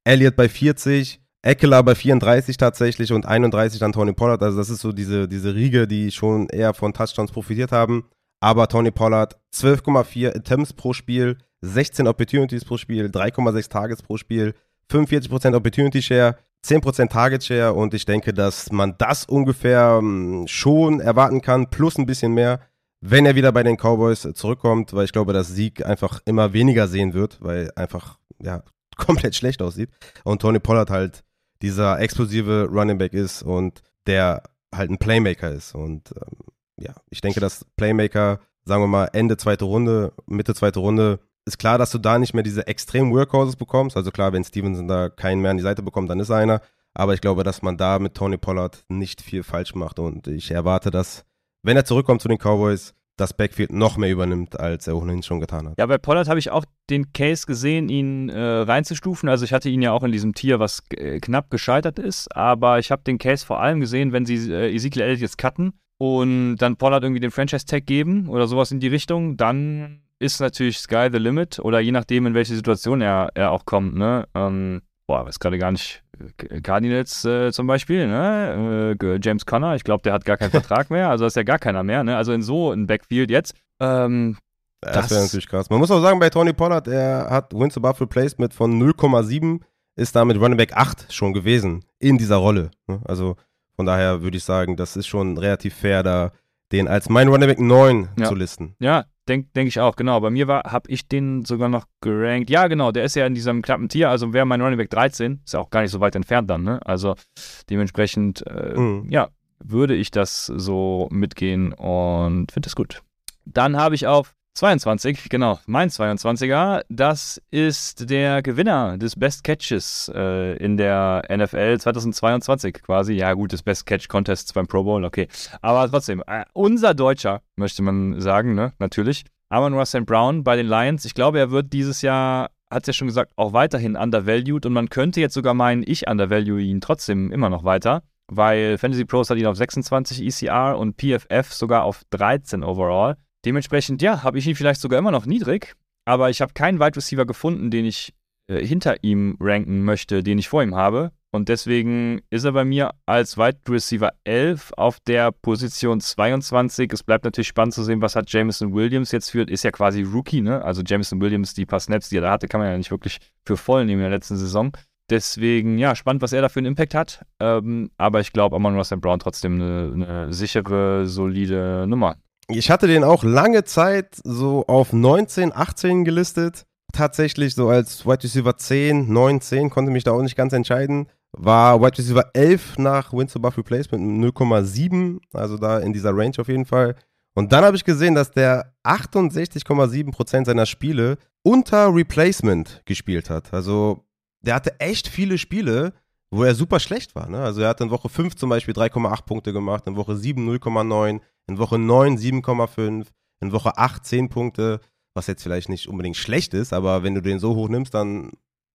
[SPEAKER 2] Elliott bei 40, Eckler bei 34 tatsächlich und 31 dann Tony Pollard. Also das ist so diese, diese Riege, die schon eher von Touchdowns profitiert haben. Aber Tony Pollard 12,4 Attempts pro Spiel, 16 Opportunities pro Spiel, 3,6 Targets pro Spiel, 45% Opportunity Share, 10% Target Share und ich denke, dass man das ungefähr hm, schon erwarten kann, plus ein bisschen mehr wenn er wieder bei den Cowboys zurückkommt, weil ich glaube, dass Sieg einfach immer weniger sehen wird, weil einfach ja komplett schlecht aussieht. Und Tony Pollard halt dieser explosive Running Back ist und der halt ein Playmaker ist. Und ähm, ja, ich denke, dass Playmaker, sagen wir mal Ende zweite Runde, Mitte zweite Runde, ist klar, dass du da nicht mehr diese extremen Workhorses bekommst. Also klar, wenn Stevenson da keinen mehr an die Seite bekommt, dann ist einer. Aber ich glaube, dass man da mit Tony Pollard nicht viel falsch macht und ich erwarte, dass wenn er zurückkommt zu den Cowboys, das Backfield noch mehr übernimmt, als er ohnehin schon getan hat.
[SPEAKER 1] Ja, bei Pollard habe ich auch den Case gesehen, ihn äh, reinzustufen. Also ich hatte ihn ja auch in diesem Tier, was äh, knapp gescheitert ist, aber ich habe den Case vor allem gesehen, wenn sie äh, Ezekiel Elliott jetzt cutten und dann Pollard irgendwie den Franchise-Tag geben oder sowas in die Richtung, dann ist natürlich Sky the Limit oder je nachdem, in welche Situation er, er auch kommt. Ne? Ähm, boah, weiß gerade gar nicht, Cardinals äh, zum Beispiel, ne? Äh, James Conner, ich glaube, der hat gar keinen Vertrag mehr, also ist ja gar keiner mehr, ne? Also in so ein Backfield jetzt. Ähm,
[SPEAKER 2] das, das wäre natürlich krass. Man muss auch sagen, bei Tony Pollard, er hat Wins above Replacement von 0,7, ist damit Running Back 8 schon gewesen in dieser Rolle. Ne? Also von daher würde ich sagen, das ist schon relativ fair, da den als mein Running Back 9
[SPEAKER 1] ja.
[SPEAKER 2] zu listen.
[SPEAKER 1] Ja, denke denk ich auch, genau. Bei mir habe ich den sogar noch gerankt. Ja, genau, der ist ja in diesem knappen Tier, also wäre mein Running Back 13, ist ja auch gar nicht so weit entfernt dann, ne? Also dementsprechend, äh, mhm. ja, würde ich das so mitgehen und finde es gut. Dann habe ich auf 22, genau, mein 22er, das ist der Gewinner des Best Catches äh, in der NFL 2022 quasi. Ja gut, des Best Catch Contests beim Pro Bowl, okay. Aber trotzdem, äh, unser Deutscher, möchte man sagen, ne, natürlich. Amon Russell Brown bei den Lions. Ich glaube, er wird dieses Jahr, hat es ja schon gesagt, auch weiterhin undervalued und man könnte jetzt sogar meinen, ich undervalue ihn trotzdem immer noch weiter, weil Fantasy Pros hat ihn auf 26 ECR und PFF sogar auf 13 overall. Dementsprechend, ja, habe ich ihn vielleicht sogar immer noch niedrig, aber ich habe keinen Wide Receiver gefunden, den ich äh, hinter ihm ranken möchte, den ich vor ihm habe. Und deswegen ist er bei mir als Wide Receiver 11 auf der Position 22. Es bleibt natürlich spannend zu sehen, was hat Jameson Williams jetzt für, ist ja quasi Rookie, ne? Also Jameson Williams, die paar Snaps, die er da hatte, kann man ja nicht wirklich für voll nehmen in der letzten Saison. Deswegen, ja, spannend, was er da für einen Impact hat. Ähm, aber ich glaube, Amon Russell Brown trotzdem eine, eine sichere, solide Nummer.
[SPEAKER 2] Ich hatte den auch lange Zeit so auf 19, 18 gelistet. Tatsächlich so als Wide Receiver 10, 9, 10, konnte mich da auch nicht ganz entscheiden. War Wide Receiver 11 nach Wins Above Replacement 0,7, also da in dieser Range auf jeden Fall. Und dann habe ich gesehen, dass der 68,7% seiner Spiele unter Replacement gespielt hat. Also der hatte echt viele Spiele, wo er super schlecht war. Ne? Also er hat in Woche 5 zum Beispiel 3,8 Punkte gemacht, in Woche 7 0,9, in Woche 9 7,5, in Woche 8 10 Punkte, was jetzt vielleicht nicht unbedingt schlecht ist, aber wenn du den so hoch nimmst, dann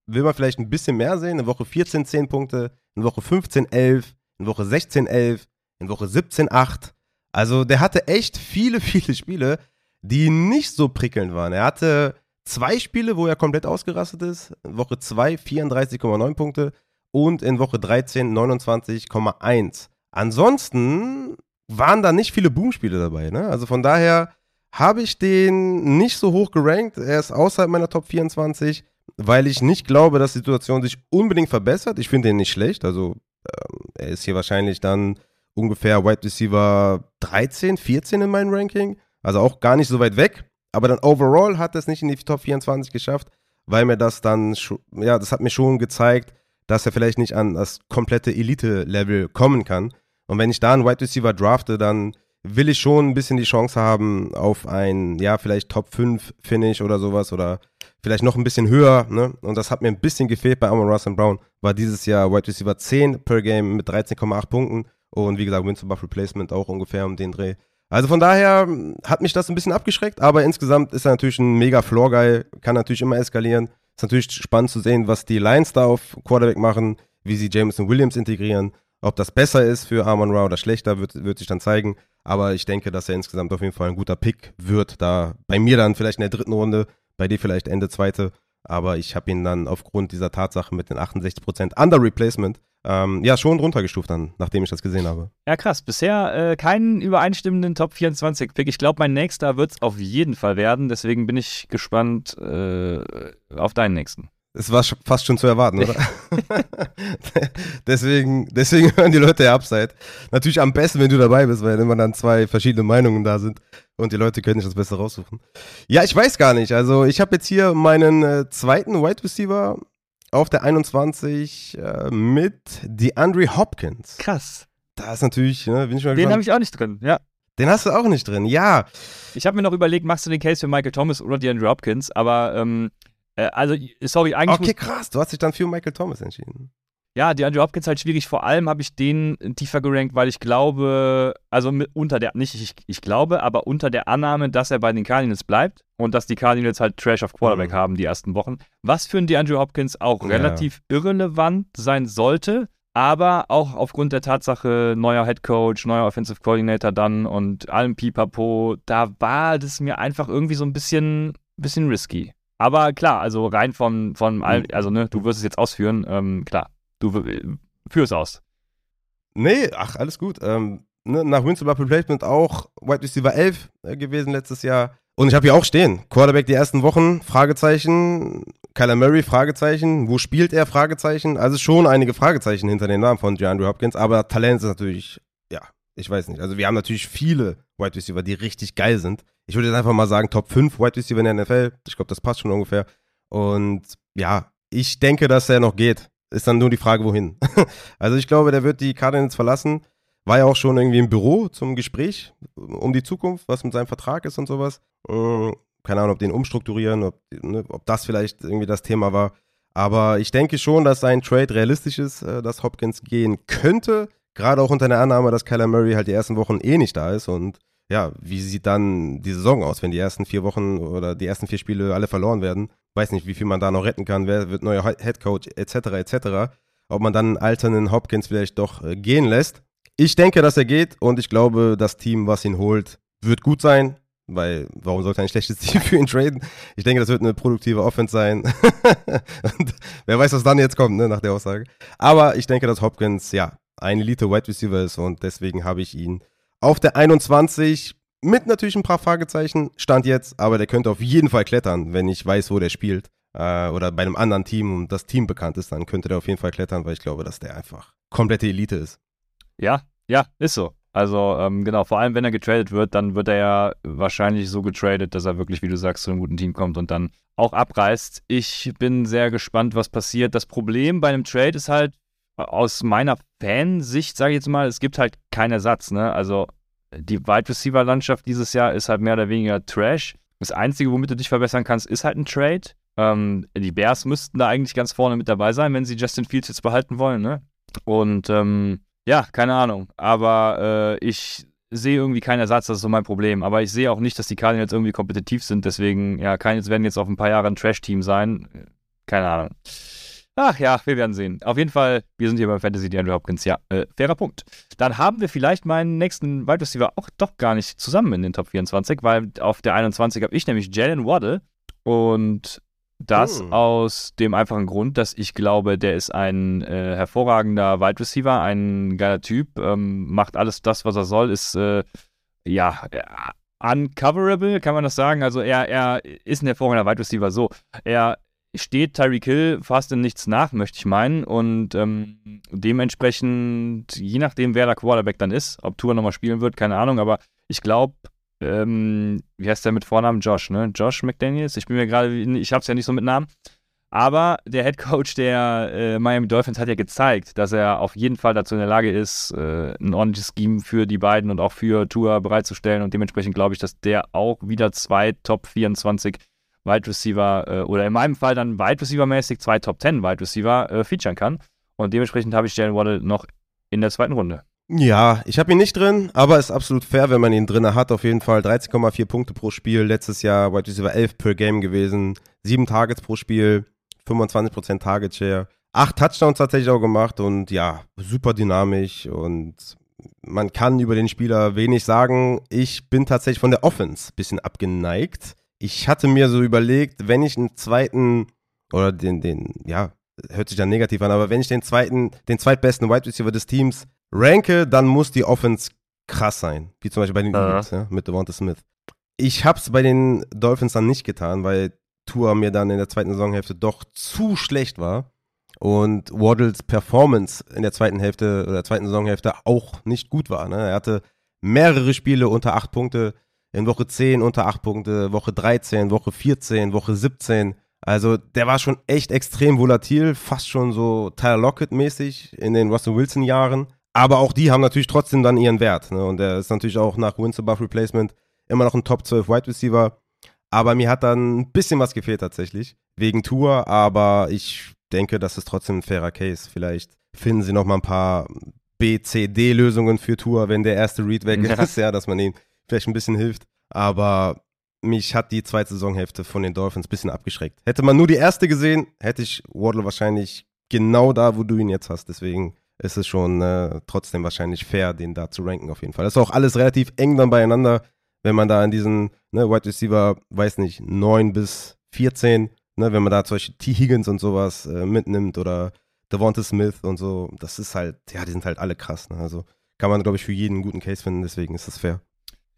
[SPEAKER 2] will man vielleicht ein bisschen mehr sehen. In Woche 14 10 Punkte, in Woche 15 11, in Woche 16 11, in Woche 17 8. Also der hatte echt viele, viele Spiele, die nicht so prickelnd waren. Er hatte zwei Spiele, wo er komplett ausgerastet ist. In Woche 2 34,9 Punkte und in Woche 13 29,1. Ansonsten waren da nicht viele Boom-Spiele dabei. Ne? Also von daher habe ich den nicht so hoch gerankt. Er ist außerhalb meiner Top 24, weil ich nicht glaube, dass die Situation sich unbedingt verbessert. Ich finde ihn nicht schlecht. Also ähm, er ist hier wahrscheinlich dann ungefähr Wide Receiver 13, 14 in meinem Ranking. Also auch gar nicht so weit weg. Aber dann overall hat er es nicht in die Top 24 geschafft, weil mir das dann, ja, das hat mir schon gezeigt, dass er vielleicht nicht an das komplette Elite-Level kommen kann. Und wenn ich da einen Wide Receiver drafte, dann will ich schon ein bisschen die Chance haben auf ein, ja, vielleicht Top 5 Finish oder sowas oder vielleicht noch ein bisschen höher. Ne? Und das hat mir ein bisschen gefehlt bei Amon Russell Brown. War dieses Jahr Wide Receiver 10 per Game mit 13,8 Punkten. Und wie gesagt, Win to Buff Replacement auch ungefähr um den Dreh. Also von daher hat mich das ein bisschen abgeschreckt, aber insgesamt ist er natürlich ein mega Floor-Guy, kann natürlich immer eskalieren. Ist natürlich spannend zu sehen, was die Lions da auf Quarterback machen, wie sie Jameson Williams integrieren. Ob das besser ist für Amon Ra oder schlechter, wird, wird sich dann zeigen. Aber ich denke, dass er insgesamt auf jeden Fall ein guter Pick wird. Da bei mir dann vielleicht in der dritten Runde, bei dir vielleicht Ende zweite. Aber ich habe ihn dann aufgrund dieser Tatsache mit den 68% Under Replacement ähm, ja, schon runtergestuft dann, nachdem ich das gesehen habe.
[SPEAKER 1] Ja, krass. Bisher äh, keinen übereinstimmenden Top 24 Pick. Ich glaube, mein nächster wird es auf jeden Fall werden. Deswegen bin ich gespannt äh, auf deinen nächsten.
[SPEAKER 2] Es war fast schon zu erwarten, oder? deswegen, deswegen hören die Leute ja Upside. Natürlich am besten, wenn du dabei bist, weil immer dann zwei verschiedene Meinungen da sind und die Leute können sich das Beste raussuchen. Ja, ich weiß gar nicht. Also ich habe jetzt hier meinen äh, zweiten Wide Receiver auf der 21 äh, mit DeAndre Hopkins.
[SPEAKER 1] Krass.
[SPEAKER 2] Da ist natürlich, ne, bin ich mal
[SPEAKER 1] Den habe ich auch nicht drin, ja.
[SPEAKER 2] Den hast du auch nicht drin, ja.
[SPEAKER 1] Ich habe mir noch überlegt, machst du den Case für Michael Thomas oder DeAndre Hopkins, aber ähm, äh, also, sorry, eigentlich.
[SPEAKER 2] Okay, krass, du hast dich dann für Michael Thomas entschieden.
[SPEAKER 1] Ja, DeAndre Hopkins halt schwierig. Vor allem habe ich den tiefer gerankt, weil ich glaube, also unter der, nicht ich, ich glaube, aber unter der Annahme, dass er bei den Cardinals bleibt und dass die Cardinals halt Trash of Quarterback mhm. haben die ersten Wochen. Was für einen DeAndre Hopkins auch ja. relativ irrelevant sein sollte, aber auch aufgrund der Tatsache neuer Head Coach, neuer Offensive Coordinator dann und allem Pipapo, da war das mir einfach irgendwie so ein bisschen, bisschen risky. Aber klar, also rein von, von mhm. also ne, du wirst es jetzt ausführen, ähm, klar, Du führst aus.
[SPEAKER 2] Nee, ach, alles gut. Ähm, ne, nach Wins Above Replacement auch Wide Receiver 11 äh, gewesen letztes Jahr. Und ich habe hier auch stehen. Quarterback die ersten Wochen, Fragezeichen. Kyler Murray, Fragezeichen. Wo spielt er, Fragezeichen. Also schon einige Fragezeichen hinter den Namen von DeAndre Hopkins. Aber Talent ist natürlich, ich weiß nicht. Also wir haben natürlich viele Wide Receiver, die richtig geil sind. Ich würde jetzt einfach mal sagen, Top 5 Wide Receiver in der NFL. Ich glaube, das passt schon ungefähr. Und ja, ich denke, dass er noch geht. Ist dann nur die Frage, wohin. also ich glaube, der wird die Cardinals verlassen. War ja auch schon irgendwie im Büro zum Gespräch um die Zukunft, was mit seinem Vertrag ist und sowas. Hm, keine Ahnung, ob den umstrukturieren, ob, ne, ob das vielleicht irgendwie das Thema war. Aber ich denke schon, dass sein Trade realistisch ist, äh, dass Hopkins gehen könnte. Gerade auch unter der Annahme, dass Kyler Murray halt die ersten Wochen eh nicht da ist. Und ja, wie sieht dann die Saison aus, wenn die ersten vier Wochen oder die ersten vier Spiele alle verloren werden? weiß nicht, wie viel man da noch retten kann, wer wird neuer Headcoach etc. etc. Ob man dann einen alternden Hopkins vielleicht doch äh, gehen lässt. Ich denke, dass er geht und ich glaube, das Team, was ihn holt, wird gut sein, weil warum sollte ein schlechtes Team für ihn traden? Ich denke, das wird eine produktive Offense sein. und wer weiß, was dann jetzt kommt, ne, nach der Aussage. Aber ich denke, dass Hopkins, ja, ein Elite-Wide Receiver ist und deswegen habe ich ihn auf der 21 mit natürlich ein paar Fragezeichen, stand jetzt, aber der könnte auf jeden Fall klettern, wenn ich weiß, wo der spielt. Äh, oder bei einem anderen Team und das Team bekannt ist, dann könnte der auf jeden Fall klettern, weil ich glaube, dass der einfach komplette Elite ist.
[SPEAKER 1] Ja, ja, ist so. Also ähm, genau, vor allem wenn er getradet wird, dann wird er ja wahrscheinlich so getradet, dass er wirklich, wie du sagst, zu einem guten Team kommt und dann auch abreißt. Ich bin sehr gespannt, was passiert. Das Problem bei einem Trade ist halt aus meiner Fansicht, sage ich jetzt mal, es gibt halt keinen Ersatz. Ne? Also die Wide Receiver Landschaft dieses Jahr ist halt mehr oder weniger Trash. Das Einzige, womit du dich verbessern kannst, ist halt ein Trade. Ähm, die Bears müssten da eigentlich ganz vorne mit dabei sein, wenn sie Justin Fields jetzt behalten wollen. Ne? Und ähm, ja, keine Ahnung. Aber äh, ich sehe irgendwie keinen Ersatz, das ist so mein Problem. Aber ich sehe auch nicht, dass die Cardinals irgendwie kompetitiv sind. Deswegen, ja, Cardinals werden jetzt auf ein paar Jahre ein Trash-Team sein. Keine Ahnung. Ach ja, wir werden sehen. Auf jeden Fall, wir sind hier beim Fantasy die Andrew Hopkins. Ja, äh, fairer Punkt. Dann haben wir vielleicht meinen nächsten Wide Receiver auch doch gar nicht zusammen in den Top 24, weil auf der 21 habe ich nämlich Jalen Waddle und das hm. aus dem einfachen Grund, dass ich glaube, der ist ein äh, hervorragender Wide Receiver, ein geiler Typ, ähm, macht alles das, was er soll, ist äh, ja äh, uncoverable, kann man das sagen. Also er, er ist ein hervorragender Wide Receiver. So, er steht Tyreek Hill fast in nichts nach, möchte ich meinen. Und ähm, dementsprechend, je nachdem, wer der Quarterback dann ist, ob Tour nochmal spielen wird, keine Ahnung, aber ich glaube, ähm, wie heißt der mit Vornamen? Josh, ne? Josh McDaniels. Ich bin mir gerade, ich habe es ja nicht so mit Namen. Aber der Head Coach der äh, Miami Dolphins hat ja gezeigt, dass er auf jeden Fall dazu in der Lage ist, äh, ein ordentliches Scheme für die beiden und auch für Tour bereitzustellen. Und dementsprechend glaube ich, dass der auch wieder zwei Top 24 Wide Receiver äh, oder in meinem Fall dann Wide Receiver-mäßig zwei Top 10 Wide Receiver äh, featuren kann. Und dementsprechend habe ich Jalen Waddle noch in der zweiten Runde.
[SPEAKER 2] Ja, ich habe ihn nicht drin, aber ist absolut fair, wenn man ihn drin hat. Auf jeden Fall 13,4 Punkte pro Spiel. Letztes Jahr Wide Receiver 11 per Game gewesen. Sieben Targets pro Spiel, 25% Target Share. Acht Touchdowns tatsächlich auch gemacht und ja, super dynamisch und man kann über den Spieler wenig sagen. Ich bin tatsächlich von der Offense ein bisschen abgeneigt. Ich hatte mir so überlegt, wenn ich einen zweiten oder den, den, ja, hört sich dann negativ an, aber wenn ich den zweiten, den zweitbesten Wide Receiver des Teams ranke, dann muss die Offense krass sein. Wie zum Beispiel bei den Eagles, ja, mit Devonta Smith. Ich hab's bei den Dolphins dann nicht getan, weil Tour mir dann in der zweiten Saisonhälfte doch zu schlecht war und Waddles Performance in der zweiten Hälfte oder der zweiten Saisonhälfte auch nicht gut war. Ne? Er hatte mehrere Spiele unter acht Punkte, in Woche 10 unter acht Punkte, Woche 13, Woche 14, Woche 17. Also der war schon echt extrem volatil, fast schon so Tyler Lockett-mäßig in den Russell Wilson-Jahren. Aber auch die haben natürlich trotzdem dann ihren Wert. Ne? Und er ist natürlich auch nach Wins above Replacement immer noch ein Top 12 Wide Receiver. Aber mir hat dann ein bisschen was gefehlt tatsächlich. Wegen Tour, aber ich denke, das ist trotzdem ein fairer Case. Vielleicht finden sie noch mal ein paar B, C, D-Lösungen für Tour, wenn der erste Read weg ist, ja, dass man ihm vielleicht ein bisschen hilft. Aber mich hat die zweite Saisonhälfte von den Dolphins ein bisschen abgeschreckt. Hätte man nur die erste gesehen, hätte ich Waddle wahrscheinlich genau da, wo du ihn jetzt hast. Deswegen ist es schon äh, trotzdem wahrscheinlich fair, den da zu ranken auf jeden Fall. Das ist auch alles relativ eng dann beieinander, wenn man da in diesen ne, Wide Receiver, weiß nicht, 9 bis 14, ne, wenn man da zum Beispiel T. Higgins und sowas äh, mitnimmt oder Devonta Smith und so, das ist halt, ja, die sind halt alle krass. Ne? Also kann man, glaube ich, für jeden einen guten Case finden, deswegen ist das fair.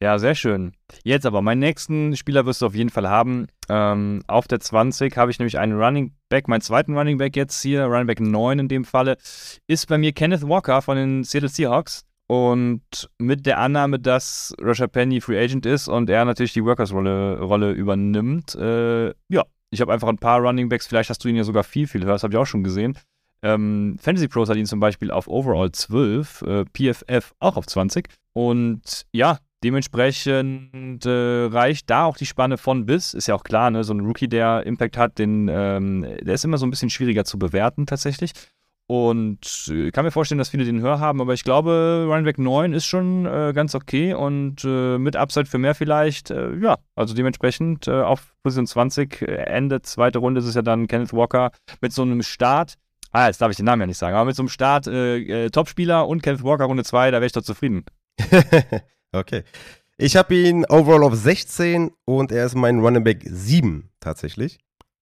[SPEAKER 1] Ja, sehr schön. Jetzt aber, meinen nächsten Spieler wirst du auf jeden Fall haben. Ähm, auf der 20 habe ich nämlich einen Running Back, meinen zweiten Running Back jetzt hier, Running Back 9 in dem Falle, ist bei mir Kenneth Walker von den Seattle Seahawks. Und mit der Annahme, dass Rashad Penny Free Agent ist und er natürlich die Workers-Rolle Rolle übernimmt, äh, ja, ich habe einfach ein paar Running Backs, vielleicht hast du ihn ja sogar viel, viel höher, das habe ich auch schon gesehen. Ähm, Fantasy Pros hat ihn zum Beispiel auf Overall 12, äh, PFF auch auf 20. Und ja, Dementsprechend äh, reicht da auch die Spanne von bis. Ist ja auch klar, ne? so ein Rookie, der Impact hat, den, ähm, der ist immer so ein bisschen schwieriger zu bewerten tatsächlich. Und ich äh, kann mir vorstellen, dass viele den höher haben, aber ich glaube, Running Back 9 ist schon äh, ganz okay und äh, mit Upside für mehr vielleicht, äh, ja, also dementsprechend äh, auf Position 20, Ende zweite Runde ist es ja dann Kenneth Walker mit so einem Start. Ah, jetzt darf ich den Namen ja nicht sagen, aber mit so einem Start Topspieler und Kenneth Walker Runde 2, da wäre ich doch zufrieden.
[SPEAKER 2] Okay. Ich habe ihn overall auf 16 und er ist mein Running Back 7 tatsächlich.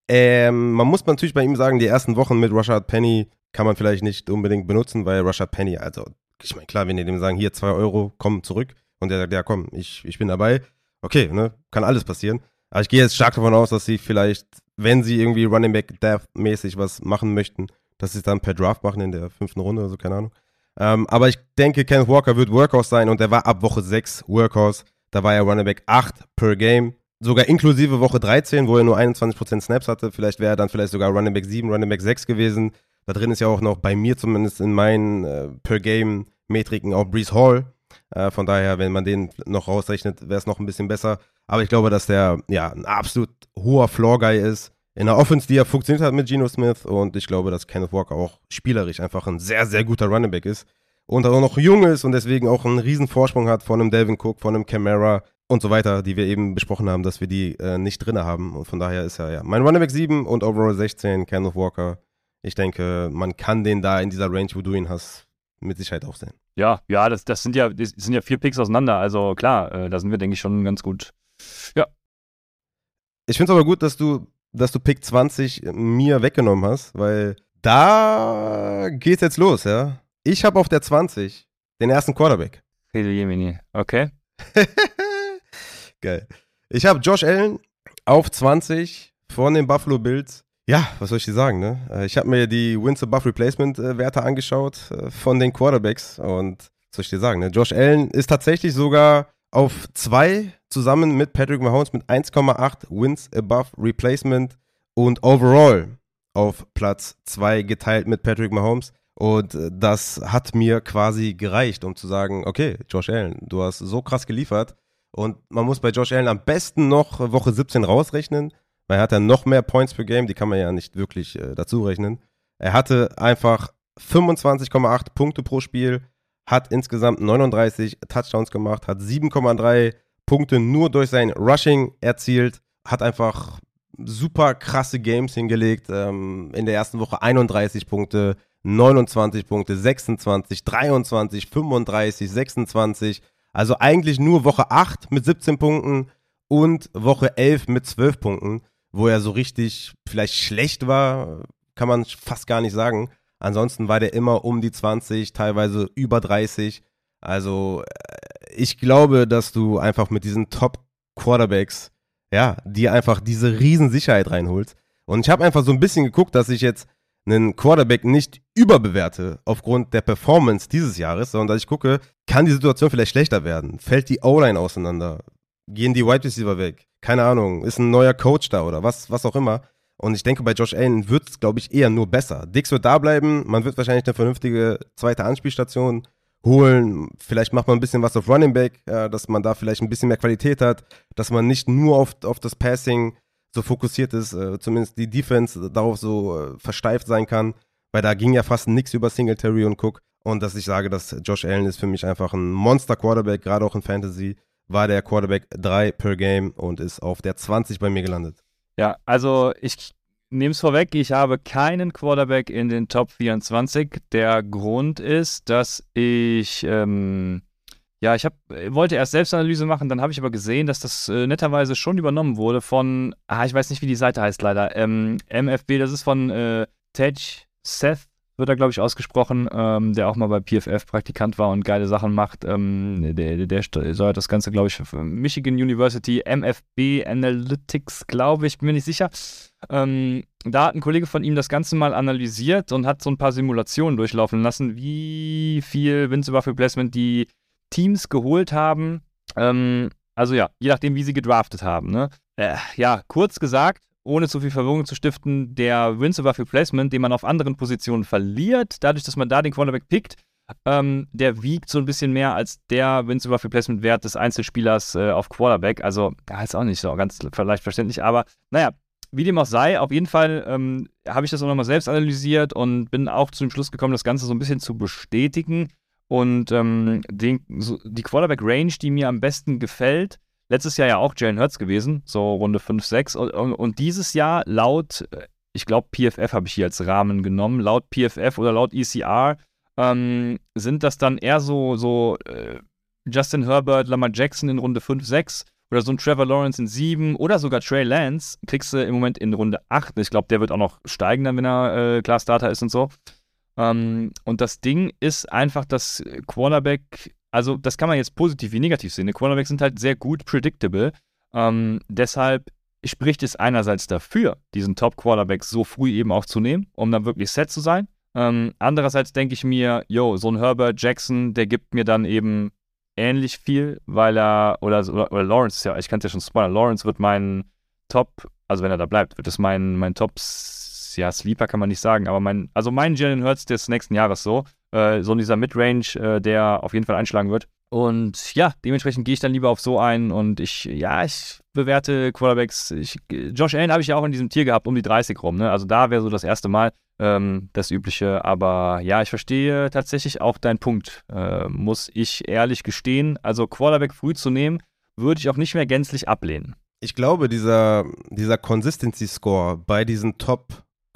[SPEAKER 2] Ähm, man muss natürlich bei ihm sagen, die ersten Wochen mit Rashad Penny kann man vielleicht nicht unbedingt benutzen, weil Rashad Penny, also ich meine, klar, wenn ihr dem sagen, hier 2 Euro, komm zurück und der sagt, ja komm, ich, ich bin dabei, okay, ne, kann alles passieren. Aber ich gehe jetzt stark davon aus, dass sie vielleicht, wenn sie irgendwie Running Back Death mäßig was machen möchten, dass sie es dann per Draft machen in der fünften Runde oder so, keine Ahnung. Ähm, aber ich denke, Kenneth Walker wird Workhorse sein und er war ab Woche 6 Workhorse. Da war er Running Back 8 per Game. Sogar inklusive Woche 13, wo er nur 21% Snaps hatte. Vielleicht wäre er dann vielleicht sogar Running Back 7, Running Back 6 gewesen. Da drin ist ja auch noch bei mir zumindest in meinen äh, per Game Metriken auch Brees Hall. Äh, von daher, wenn man den noch rausrechnet, wäre es noch ein bisschen besser. Aber ich glaube, dass der ja ein absolut hoher Floor Guy ist in einer Offense, die ja funktioniert hat mit Geno Smith und ich glaube, dass Kenneth Walker auch spielerisch einfach ein sehr, sehr guter Running Back ist und auch noch jung ist und deswegen auch einen riesen Vorsprung hat von einem Delvin Cook, von einem Camara und so weiter, die wir eben besprochen haben, dass wir die äh, nicht drin haben und von daher ist er ja mein Running Back 7 und Overall 16, Kenneth Walker. Ich denke, man kann den da in dieser Range, wo du ihn hast, mit Sicherheit auch sehen.
[SPEAKER 1] Ja, ja, das, das sind ja, das sind ja vier Picks auseinander. Also klar, äh, da sind wir, denke ich, schon ganz gut. Ja.
[SPEAKER 2] Ich finde es aber gut, dass du, dass du Pick 20 mir weggenommen hast, weil da geht's jetzt los, ja. Ich habe auf der 20 den ersten Quarterback.
[SPEAKER 1] Okay.
[SPEAKER 2] Geil. Ich habe Josh Allen auf 20 von den Buffalo Bills. Ja, was soll ich dir sagen, ne? Äh, ich habe mir die Wins Buff Replacement äh, Werte angeschaut äh, von den Quarterbacks und was soll ich dir sagen, ne? Josh Allen ist tatsächlich sogar auf 2 zusammen mit Patrick Mahomes mit 1,8 Wins above Replacement und overall auf Platz 2 geteilt mit Patrick Mahomes. Und das hat mir quasi gereicht, um zu sagen, okay, Josh Allen, du hast so krass geliefert. Und man muss bei Josh Allen am besten noch Woche 17 rausrechnen weil er hat ja noch mehr Points per Game, die kann man ja nicht wirklich äh, dazu rechnen. Er hatte einfach 25,8 Punkte pro Spiel, hat insgesamt 39 Touchdowns gemacht, hat 7,3 Punkte nur durch sein Rushing erzielt, hat einfach super krasse Games hingelegt. Ähm, in der ersten Woche 31 Punkte, 29 Punkte, 26, 23, 35, 26. Also eigentlich nur Woche 8 mit 17 Punkten und Woche 11 mit 12 Punkten wo er so richtig vielleicht schlecht war, kann man fast gar nicht sagen. Ansonsten war der immer um die 20, teilweise über 30. Also äh, ich glaube, dass du einfach mit diesen Top-Quarterbacks, ja, dir einfach diese Riesensicherheit reinholst. Und ich habe einfach so ein bisschen geguckt, dass ich jetzt einen Quarterback nicht überbewerte aufgrund der Performance dieses Jahres, sondern dass ich gucke, kann die Situation vielleicht schlechter werden? Fällt die O-Line auseinander? Gehen die Wide Receiver weg? keine Ahnung, ist ein neuer Coach da oder was, was auch immer. Und ich denke, bei Josh Allen wird es, glaube ich, eher nur besser. Dix wird da bleiben, man wird wahrscheinlich eine vernünftige zweite Anspielstation holen. Vielleicht macht man ein bisschen was auf Running Back, äh, dass man da vielleicht ein bisschen mehr Qualität hat, dass man nicht nur auf, auf das Passing so fokussiert ist, äh, zumindest die Defense darauf so äh, versteift sein kann, weil da ging ja fast nichts über Singletary und Cook. Und dass ich sage, dass Josh Allen ist für mich einfach ein Monster-Quarterback, gerade auch in Fantasy war der Quarterback 3 per Game und ist auf der 20 bei mir gelandet.
[SPEAKER 1] Ja, also ich nehme es vorweg, ich habe keinen Quarterback in den Top 24. Der Grund ist, dass ich, ähm, ja, ich hab, wollte erst Selbstanalyse machen, dann habe ich aber gesehen, dass das äh, netterweise schon übernommen wurde von, ah, ich weiß nicht, wie die Seite heißt leider, ähm, MFB, das ist von äh, Tej Seth wird er, glaube ich, ausgesprochen, ähm, der auch mal bei PFF Praktikant war und geile Sachen macht. Ähm, der, der soll das Ganze, glaube ich, Michigan University, MFB Analytics, glaube ich, bin mir nicht sicher. Ähm, da hat ein Kollege von ihm das Ganze mal analysiert und hat so ein paar Simulationen durchlaufen lassen, wie viel Wins über Placement die Teams geholt haben. Ähm, also ja, je nachdem, wie sie gedraftet haben. Ne? Äh, ja, kurz gesagt, ohne zu viel Verwirrung zu stiften, der Wins above Replacement, den man auf anderen Positionen verliert, dadurch, dass man da den Quarterback pickt, ähm, der wiegt so ein bisschen mehr als der Wins above Replacement Wert des Einzelspielers äh, auf Quarterback. Also, ja, ist auch nicht so ganz vielleicht verständlich, aber naja, wie dem auch sei, auf jeden Fall ähm, habe ich das auch nochmal selbst analysiert und bin auch zu dem Schluss gekommen, das Ganze so ein bisschen zu bestätigen. Und ähm, den, so, die Quarterback-Range, die mir am besten gefällt, letztes Jahr ja auch Jalen Hurts gewesen, so Runde 5, 6. Und, und, dieses Jahr laut, äh, ich glaube, PFF habe ich hier als Rahmen genommen, laut PFF oder laut ECR ähm, sind das dann eher so, so äh, Justin Herbert, Lamar Jackson in Runde 5, 6 oder so ein Trevor Lawrence in 7 oder sogar Trey Lance kriegst du im Moment in Runde 8. Ich glaube, der wird auch noch steigen, dann, wenn er äh, klar Starter ist und so. Ähm, und das Ding ist einfach, dass Quarterback also das kann man jetzt positiv wie negativ sehen. Die Quarterbacks sind halt sehr gut predictable. Ähm, deshalb spricht es einerseits dafür, diesen Top-Quarterback so früh eben auch zu nehmen, um dann wirklich set zu sein. Ähm, andererseits denke ich mir, yo, so ein Herbert Jackson, der gibt mir dann eben ähnlich viel, weil er, oder, oder, oder Lawrence, ja, ich kann es ja schon spoilern, Lawrence wird mein Top, also wenn er da bleibt, wird es mein, mein Top, ja, Sleeper kann man nicht sagen, aber mein, also mein Jalen Hurts des nächsten Jahres so, äh, so in dieser Midrange, äh, der auf jeden Fall einschlagen wird. Und ja, dementsprechend gehe ich dann lieber auf so einen und ich, ja, ich bewerte Quarterbacks. Ich, Josh Allen habe ich ja auch in diesem Tier gehabt, um die 30 rum. Ne? Also da wäre so das erste Mal ähm, das Übliche. Aber ja, ich verstehe tatsächlich auch deinen Punkt, äh, muss ich ehrlich gestehen. Also Quarterback früh zu nehmen, würde ich auch nicht mehr gänzlich ablehnen.
[SPEAKER 2] Ich glaube, dieser, dieser Consistency-Score bei diesen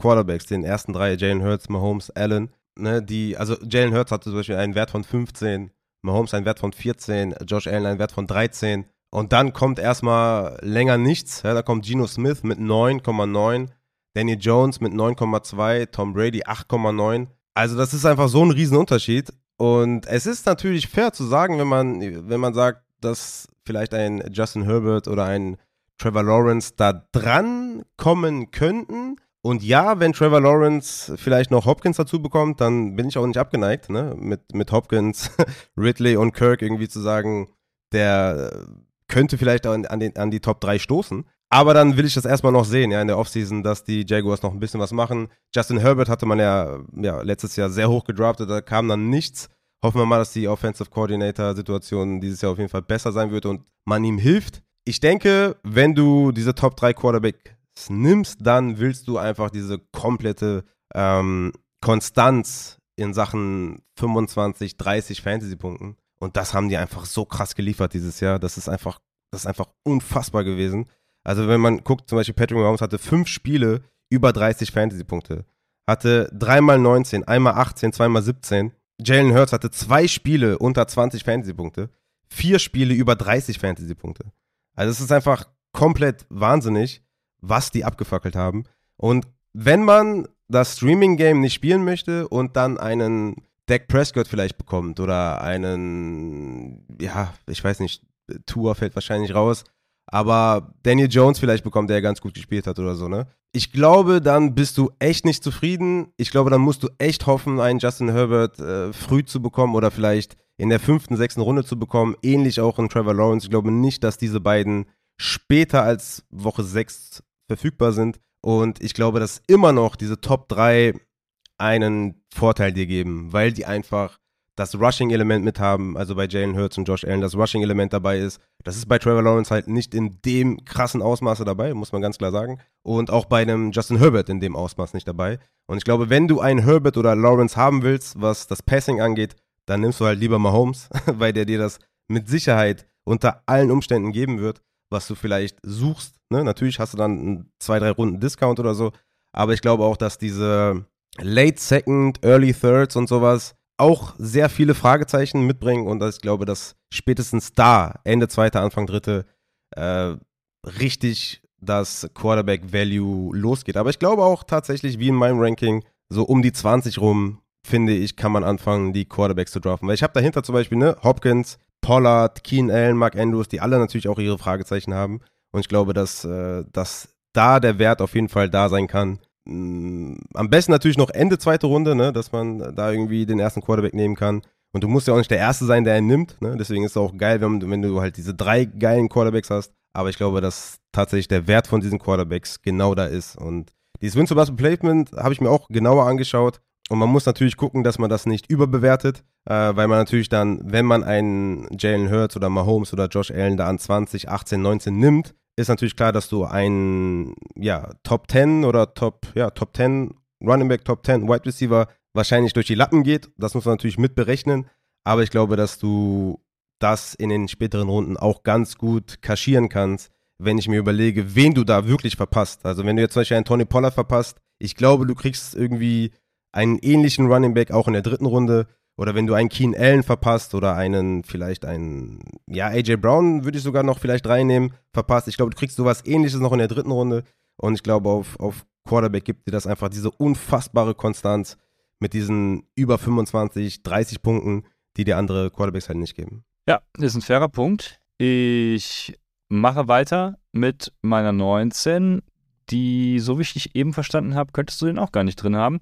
[SPEAKER 2] Top-Quarterbacks, den ersten drei, Jalen Hurts, Mahomes, Allen, ne, die, also Jalen Hurts hatte zum Beispiel einen Wert von 15, Mahomes einen Wert von 14, Josh Allen einen Wert von 13. Und dann kommt erstmal länger nichts. Ja, da kommt Geno Smith mit 9,9, Danny Jones mit 9,2, Tom Brady 8,9. Also das ist einfach so ein Riesenunterschied. Und es ist natürlich fair zu sagen, wenn man, wenn man sagt, dass vielleicht ein Justin Herbert oder ein Trevor Lawrence da dran kommen könnten. Und ja, wenn Trevor Lawrence vielleicht noch Hopkins dazu bekommt, dann bin ich auch nicht abgeneigt, ne? Mit, mit Hopkins, Ridley und Kirk irgendwie zu sagen, der könnte vielleicht an, an, den, an die Top 3 stoßen. Aber dann will ich das erstmal noch sehen, ja, in der Offseason, dass die Jaguars noch ein bisschen was machen. Justin Herbert hatte man ja, ja letztes Jahr sehr hoch gedraftet, da kam dann nichts. Hoffen wir mal, dass die Offensive Coordinator-Situation dieses Jahr auf jeden Fall besser sein wird und man ihm hilft. Ich denke, wenn du diese Top 3 Quarterback nimmst, dann willst du einfach diese komplette ähm, Konstanz in Sachen 25, 30 Fantasy-Punkten. Und das haben die einfach so krass geliefert dieses Jahr. Das ist einfach, das ist einfach unfassbar gewesen. Also wenn man guckt, zum Beispiel Patrick Mahomes hatte fünf Spiele über 30 Fantasy-Punkte. Hatte dreimal 19, einmal 18, zweimal 17. Jalen Hurts hatte zwei Spiele unter 20 Fantasy-Punkte. Vier Spiele über 30 Fantasy-Punkte. Also es ist einfach komplett wahnsinnig was die abgefackelt haben. Und wenn man das Streaming-Game nicht spielen möchte und dann einen Dak Prescott vielleicht bekommt oder einen, ja, ich weiß nicht, Tour fällt wahrscheinlich raus, aber Daniel Jones vielleicht bekommt, der ganz gut gespielt hat oder so, ne? Ich glaube, dann bist du echt nicht zufrieden. Ich glaube, dann musst du echt hoffen, einen Justin Herbert äh, früh zu bekommen oder vielleicht in der fünften, sechsten Runde zu bekommen. Ähnlich auch in Trevor Lawrence. Ich glaube nicht, dass diese beiden später als Woche 6 verfügbar sind. Und ich glaube, dass immer noch diese Top 3 einen Vorteil dir geben, weil die einfach das Rushing-Element mit haben, also bei Jalen Hurts und Josh Allen das Rushing-Element dabei ist. Das ist bei Trevor Lawrence halt nicht in dem krassen Ausmaße dabei, muss man ganz klar sagen. Und auch bei einem Justin Herbert in dem Ausmaß nicht dabei. Und ich glaube, wenn du einen Herbert oder Lawrence haben willst, was das Passing angeht, dann nimmst du halt lieber Mahomes, weil der dir das mit Sicherheit unter allen Umständen geben wird was du vielleicht suchst. Ne? Natürlich hast du dann zwei, drei Runden Discount oder so. Aber ich glaube auch, dass diese Late Second, Early Thirds und sowas auch sehr viele Fragezeichen mitbringen und ich glaube, dass spätestens da, Ende zweite, Anfang dritte, äh, richtig das Quarterback Value losgeht. Aber ich glaube auch tatsächlich, wie in meinem Ranking, so um die 20 rum, finde ich, kann man anfangen, die Quarterbacks zu draften. Weil ich habe dahinter zum Beispiel, ne, Hopkins, Pollard, Keen Allen, Mark Andrews, die alle natürlich auch ihre Fragezeichen haben. Und ich glaube, dass, äh, dass da der Wert auf jeden Fall da sein kann. Mm, am besten natürlich noch Ende zweite Runde, ne, dass man da irgendwie den ersten Quarterback nehmen kann. Und du musst ja auch nicht der Erste sein, der ihn nimmt. Ne? Deswegen ist es auch geil, wenn, wenn du halt diese drei geilen Quarterbacks hast. Aber ich glaube, dass tatsächlich der Wert von diesen Quarterbacks genau da ist. Und dieses Win-to-Bust Placement habe ich mir auch genauer angeschaut. Und man muss natürlich gucken, dass man das nicht überbewertet, äh, weil man natürlich dann, wenn man einen Jalen Hurts oder Mahomes oder Josh Allen da an 20, 18, 19 nimmt, ist natürlich klar, dass du einen ja, Top 10 oder Top, ja, Top 10, Running Back Top 10, Wide Receiver wahrscheinlich durch die Lappen geht. Das muss man natürlich mit berechnen. Aber ich glaube, dass du das in den späteren Runden auch ganz gut kaschieren kannst, wenn ich mir überlege, wen du da wirklich verpasst. Also wenn du jetzt zum Beispiel einen Tony Pollard verpasst, ich glaube, du kriegst irgendwie einen ähnlichen Running Back auch in der dritten Runde. Oder wenn du einen Keen Allen verpasst oder einen, vielleicht einen, ja, AJ Brown würde ich sogar noch vielleicht reinnehmen, verpasst. Ich glaube, du kriegst sowas ähnliches noch in der dritten Runde. Und ich glaube, auf, auf Quarterback gibt dir das einfach diese unfassbare Konstanz mit diesen über 25, 30 Punkten, die dir andere Quarterbacks halt nicht geben.
[SPEAKER 1] Ja, das ist ein fairer Punkt. Ich mache weiter mit meiner 19, die, so wie ich dich eben verstanden habe, könntest du den auch gar nicht drin haben.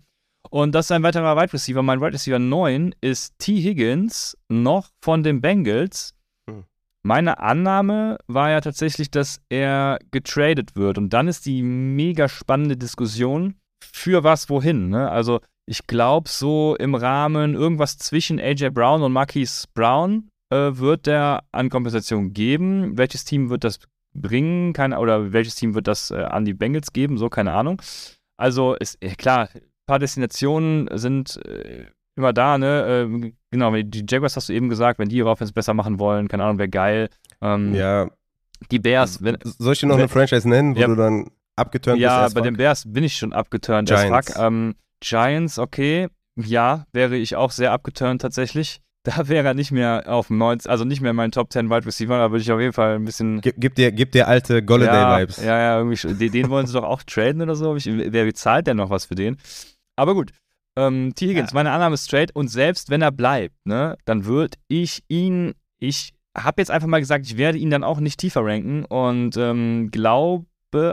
[SPEAKER 1] Und das ist ein weiterer Wide Receiver. Mein Wide Receiver 9 ist T. Higgins, noch von den Bengals. Hm. Meine Annahme war ja tatsächlich, dass er getradet wird. Und dann ist die mega spannende Diskussion, für was wohin. Ne? Also ich glaube, so im Rahmen irgendwas zwischen AJ Brown und Marquise Brown äh, wird der an Kompensation geben? Welches Team wird das bringen? Keine, oder welches Team wird das äh, an die Bengals geben? So, keine Ahnung. Also, ist klar, paar Destinationen sind äh, immer da, ne? Ähm, genau, die Jaguars hast du eben gesagt, wenn die ihre Offense besser machen wollen, keine Ahnung, wäre geil. Ähm,
[SPEAKER 2] ja.
[SPEAKER 1] Die Bears, wenn.
[SPEAKER 2] Soll ich dir noch wenn, eine Franchise nennen, wo ja, du dann abgeturnt
[SPEAKER 1] ja,
[SPEAKER 2] bist?
[SPEAKER 1] Ja, bei den Bears bin ich schon abgeturnt. Giants. Ähm, Giants, okay. Ja, wäre ich auch sehr abgeturnt tatsächlich. Da wäre er nicht mehr auf dem 90, also nicht mehr in meinen Top 10 Wide Receiver, da würde ich auf jeden Fall ein bisschen.
[SPEAKER 2] Gib, gib dir, gib dir alte Golladay-Vibes.
[SPEAKER 1] Ja, ja, ja, irgendwie. Den, den wollen sie doch auch traden oder so. Ich, wer bezahlt denn noch was für den? Aber gut. Ähm, T. Higgins, ja. meine Annahme ist straight und selbst wenn er bleibt, ne, dann würde ich ihn, ich habe jetzt einfach mal gesagt, ich werde ihn dann auch nicht tiefer ranken und ähm, glaube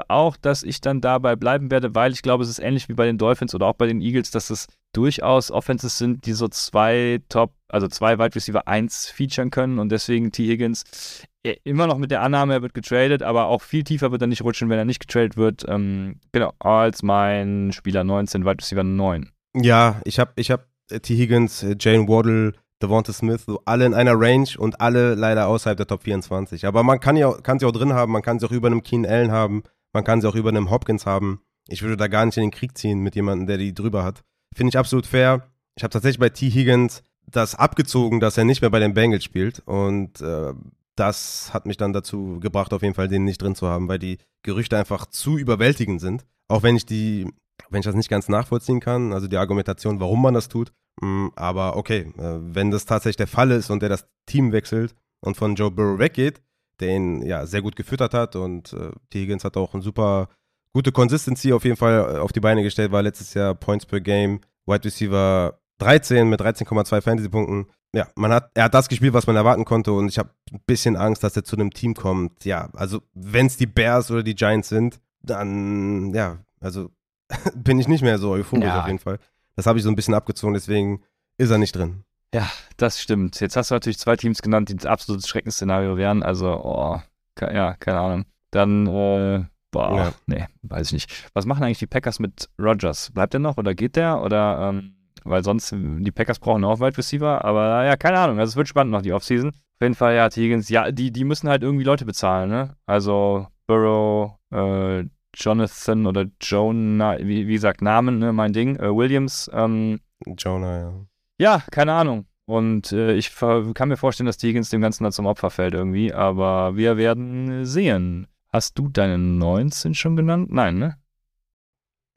[SPEAKER 1] auch, dass ich dann dabei bleiben werde, weil ich glaube, es ist ähnlich wie bei den Dolphins oder auch bei den Eagles, dass es durchaus Offenses sind, die so zwei Top, also zwei Wide Receiver 1 featuren können und deswegen T. Higgins äh, immer noch mit der Annahme, er wird getradet, aber auch viel tiefer wird er nicht rutschen, wenn er nicht getradet wird. Ähm, genau, als mein Spieler 19, Wide Receiver 9.
[SPEAKER 2] Ja, ich habe ich hab äh, T. Higgins, äh, Jane Waddle, Devonta Smith, so alle in einer Range und alle leider außerhalb der Top 24. Aber man kann, ja, kann sie auch drin haben, man kann sie auch über einem Keen Allen haben, man kann sie auch über einem Hopkins haben. Ich würde da gar nicht in den Krieg ziehen mit jemandem, der die drüber hat. Finde ich absolut fair. Ich habe tatsächlich bei T. Higgins das abgezogen, dass er nicht mehr bei den Bengals spielt. Und äh, das hat mich dann dazu gebracht, auf jeden Fall den nicht drin zu haben, weil die Gerüchte einfach zu überwältigend sind. Auch wenn ich die, wenn ich das nicht ganz nachvollziehen kann, also die Argumentation, warum man das tut. Mm, aber okay, äh, wenn das tatsächlich der Fall ist und der das Team wechselt und von Joe Burrow weggeht, der ihn ja sehr gut gefüttert hat und äh, T. Higgins hat auch eine super gute Consistency auf jeden Fall äh, auf die Beine gestellt, war letztes Jahr Points per Game, Wide Receiver 13 mit 13,2 Fantasy-Punkten. Ja, man hat, er hat das gespielt, was man erwarten konnte und ich habe ein bisschen Angst, dass er zu einem Team kommt. Ja, also wenn es die Bears oder die Giants sind, dann, ja, also bin ich nicht mehr so euphorisch ja. auf jeden Fall. Das habe ich so ein bisschen abgezogen, deswegen ist er nicht drin.
[SPEAKER 1] Ja, das stimmt. Jetzt hast du natürlich zwei Teams genannt, die das absolute Schreckensszenario wären. Also, oh, ja, keine Ahnung. Dann, äh, boah, ja. nee, weiß ich nicht. Was machen eigentlich die Packers mit Rogers? Bleibt der noch oder geht der? Oder, ähm, weil sonst, die Packers brauchen auch Wide Receiver, aber ja, keine Ahnung. Also, es wird spannend noch, die Offseason. Auf jeden Fall, ja, Higgins, ja, die, die müssen halt irgendwie Leute bezahlen, ne? Also, Burrow, äh, Jonathan oder Jonah, wie, wie gesagt, Namen, ne, mein Ding. Äh, Williams, ähm,
[SPEAKER 2] Jonah, ja.
[SPEAKER 1] Ja, keine Ahnung. Und äh, ich kann mir vorstellen, dass Higgins dem Ganzen da zum Opfer fällt irgendwie, aber wir werden sehen. Hast du deine 19 schon genannt? Nein, ne?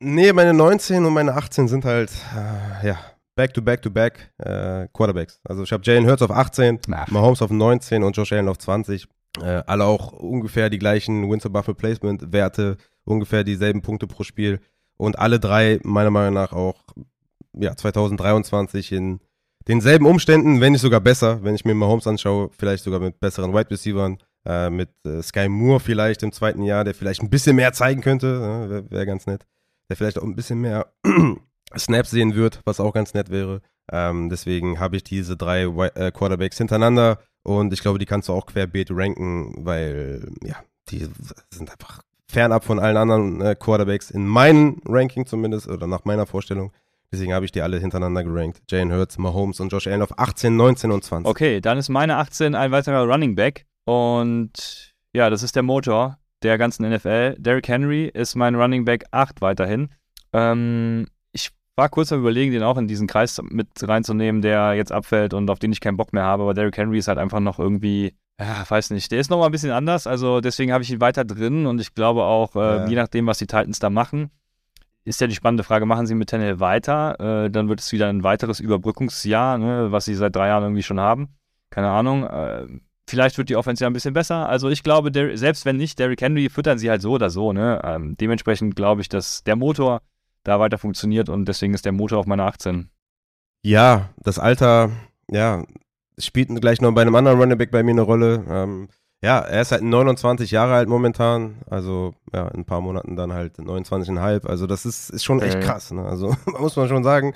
[SPEAKER 2] Nee, meine 19 und meine 18 sind halt, äh, ja, back-to-back-to-back äh, Quarterbacks. Also ich habe Jalen Hurts auf 18, Ach. Mahomes auf 19 und Josh Allen auf 20. Äh, alle auch ungefähr die gleichen Winter Buffalo Placement Werte, ungefähr dieselben Punkte pro Spiel. Und alle drei meiner Meinung nach auch ja, 2023 in denselben Umständen, wenn nicht sogar besser, wenn ich mir Mahomes anschaue, vielleicht sogar mit besseren Wide Receivers, äh, mit äh, Sky Moore vielleicht im zweiten Jahr, der vielleicht ein bisschen mehr zeigen könnte, äh, wäre wär ganz nett, der vielleicht auch ein bisschen mehr Snaps sehen wird, was auch ganz nett wäre. Ähm, deswegen habe ich diese drei äh, Quarterbacks hintereinander und ich glaube, die kannst du auch querbeet ranken, weil ja, die sind einfach fernab von allen anderen äh, Quarterbacks in meinem Ranking zumindest oder nach meiner Vorstellung. Deswegen habe ich die alle hintereinander gerankt. Jane Hurts, Mahomes und Josh Allen auf 18, 19 und 20.
[SPEAKER 1] Okay, dann ist meine 18 ein weiterer Running Back. Und ja, das ist der Motor der ganzen NFL. Derrick Henry ist mein Running Back 8 weiterhin. Ähm, war kurz am Überlegen, den auch in diesen Kreis mit reinzunehmen, der jetzt abfällt und auf den ich keinen Bock mehr habe. Aber Derrick Henry ist halt einfach noch irgendwie, ja, weiß nicht, der ist nochmal ein bisschen anders. Also deswegen habe ich ihn weiter drin und ich glaube auch, äh, ja. je nachdem, was die Titans da machen, ist ja die spannende Frage, machen sie mit Tannehill weiter? Äh, dann wird es wieder ein weiteres Überbrückungsjahr, ne, was sie seit drei Jahren irgendwie schon haben. Keine Ahnung. Äh, vielleicht wird die Offense ja ein bisschen besser. Also ich glaube, der, selbst wenn nicht, Derrick Henry füttern sie halt so oder so. Ne? Ähm, dementsprechend glaube ich, dass der Motor da weiter funktioniert und deswegen ist der Motor auf meiner 18.
[SPEAKER 2] Ja, das Alter, ja, spielt gleich noch bei einem anderen Running Back bei mir eine Rolle. Ähm, ja, er ist halt 29 Jahre alt momentan, also ja, in ein paar Monaten dann halt 29,5. Also das ist, ist schon echt krass, ne? Also muss man schon sagen.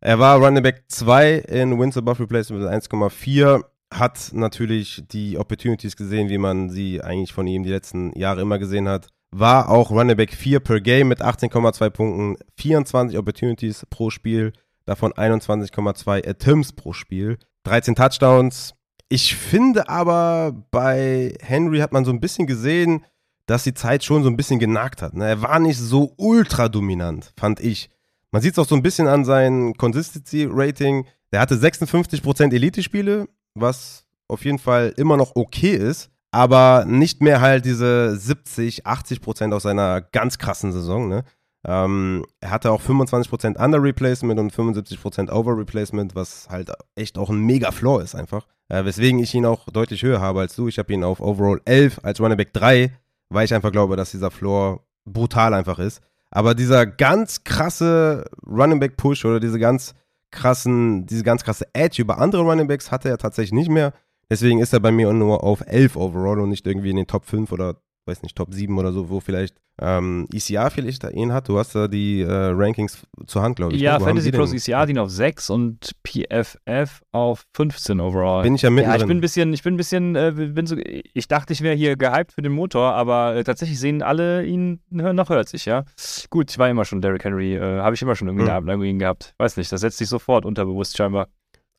[SPEAKER 2] Er war Running Back 2 in Windsor Buff Replacement mit 1,4, hat natürlich die Opportunities gesehen, wie man sie eigentlich von ihm die letzten Jahre immer gesehen hat. War auch Running Back 4 per Game mit 18,2 Punkten, 24 Opportunities pro Spiel, davon 21,2 Attempts pro Spiel, 13 Touchdowns, Ich finde aber, bei Henry hat man so ein bisschen gesehen, dass die Zeit schon so ein bisschen genagt hat. Ne? Er war nicht so ultra dominant, fand ich. Man sieht es auch so ein bisschen an seinem Consistency-Rating. Der hatte 56% Elite-Spiele, was auf jeden Fall immer noch okay ist, aber nicht mehr halt diese 70, 80% aus seiner ganz krassen Saison. Ne? Ähm, er hatte auch 25% Under Replacement und 75% Over Replacement, was halt echt auch ein mega Floor ist einfach. Äh, weswegen ich ihn auch deutlich höher habe als du. Ich habe ihn auf Overall 11 als Running Back 3, weil ich einfach glaube, dass dieser Floor brutal einfach ist. Aber dieser ganz krasse Running Back Push oder diese ganz krassen, diese ganz krasse Edge über andere Running Backs hatte er tatsächlich nicht mehr. Deswegen ist er bei mir nur auf 11 overall und nicht irgendwie in den Top 5 oder weiß nicht, Top 7 oder so, wo vielleicht ähm, ECR vielleicht ihn hat. Du hast da die äh, Rankings zur Hand, glaube ich.
[SPEAKER 1] Ja,
[SPEAKER 2] ne?
[SPEAKER 1] Fantasy Pros ECR den auf 6 und PFF auf 15 overall.
[SPEAKER 2] Bin ich ja mittendrin.
[SPEAKER 1] Ja, ich bin ein bisschen, ich bin ein bisschen, äh, bin so, ich dachte, ich wäre hier gehypt für den Motor, aber äh, tatsächlich sehen alle ihn noch hört sich, ja. Gut, ich war immer schon Derrick Henry, äh, habe ich immer schon irgendwie mhm. eine Abneigung gehabt. Weiß nicht, das setzt sich sofort unterbewusst scheinbar.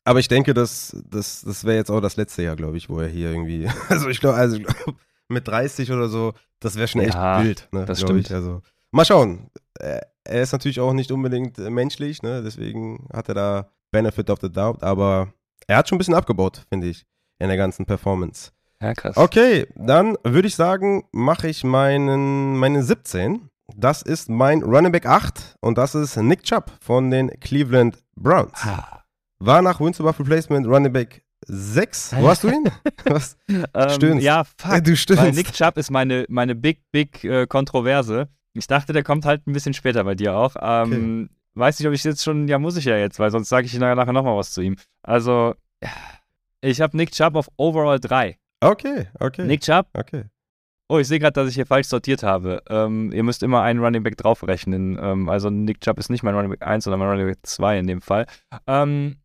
[SPEAKER 2] Aber ich denke, das, das, das wäre jetzt auch das letzte Jahr, glaube ich, wo er hier irgendwie. Also ich glaube, also ich glaub, mit 30 oder so, das wäre schon ja, echt wild. Ne,
[SPEAKER 1] das stimmt. Ich.
[SPEAKER 2] Also, mal schauen. Er ist natürlich auch nicht unbedingt äh, menschlich, ne? deswegen hat er da Benefit of the Doubt, aber er hat schon ein bisschen abgebaut, finde ich, in der ganzen Performance.
[SPEAKER 1] Ja, krass.
[SPEAKER 2] Okay, dann würde ich sagen, mache ich meinen, meine 17. Das ist mein Running Back 8 und das ist Nick Chubb von den Cleveland Browns. Ah. War nach Wins above Replacement Running Back Sechs? Wo hast du ihn?
[SPEAKER 1] Was? ähm, stöhnst. Ja, fuck. Du stöhnst. Weil Nick Chubb ist meine, meine big, big äh, Kontroverse. Ich dachte, der kommt halt ein bisschen später bei dir auch. Ähm, okay. Weiß nicht, ob ich jetzt schon, ja, muss ich ja jetzt, weil sonst sage ich nachher nochmal was zu ihm. Also, ich habe Nick Chubb auf Overall 3.
[SPEAKER 2] Okay, okay.
[SPEAKER 1] Nick Chubb?
[SPEAKER 2] Okay.
[SPEAKER 1] Oh, ich sehe gerade, dass ich hier falsch sortiert habe. Ähm, ihr müsst immer einen Running Back draufrechnen. Ähm, also Nick Chubb ist nicht mein Running Back 1, sondern mein Running Back 2 in dem Fall. Ähm,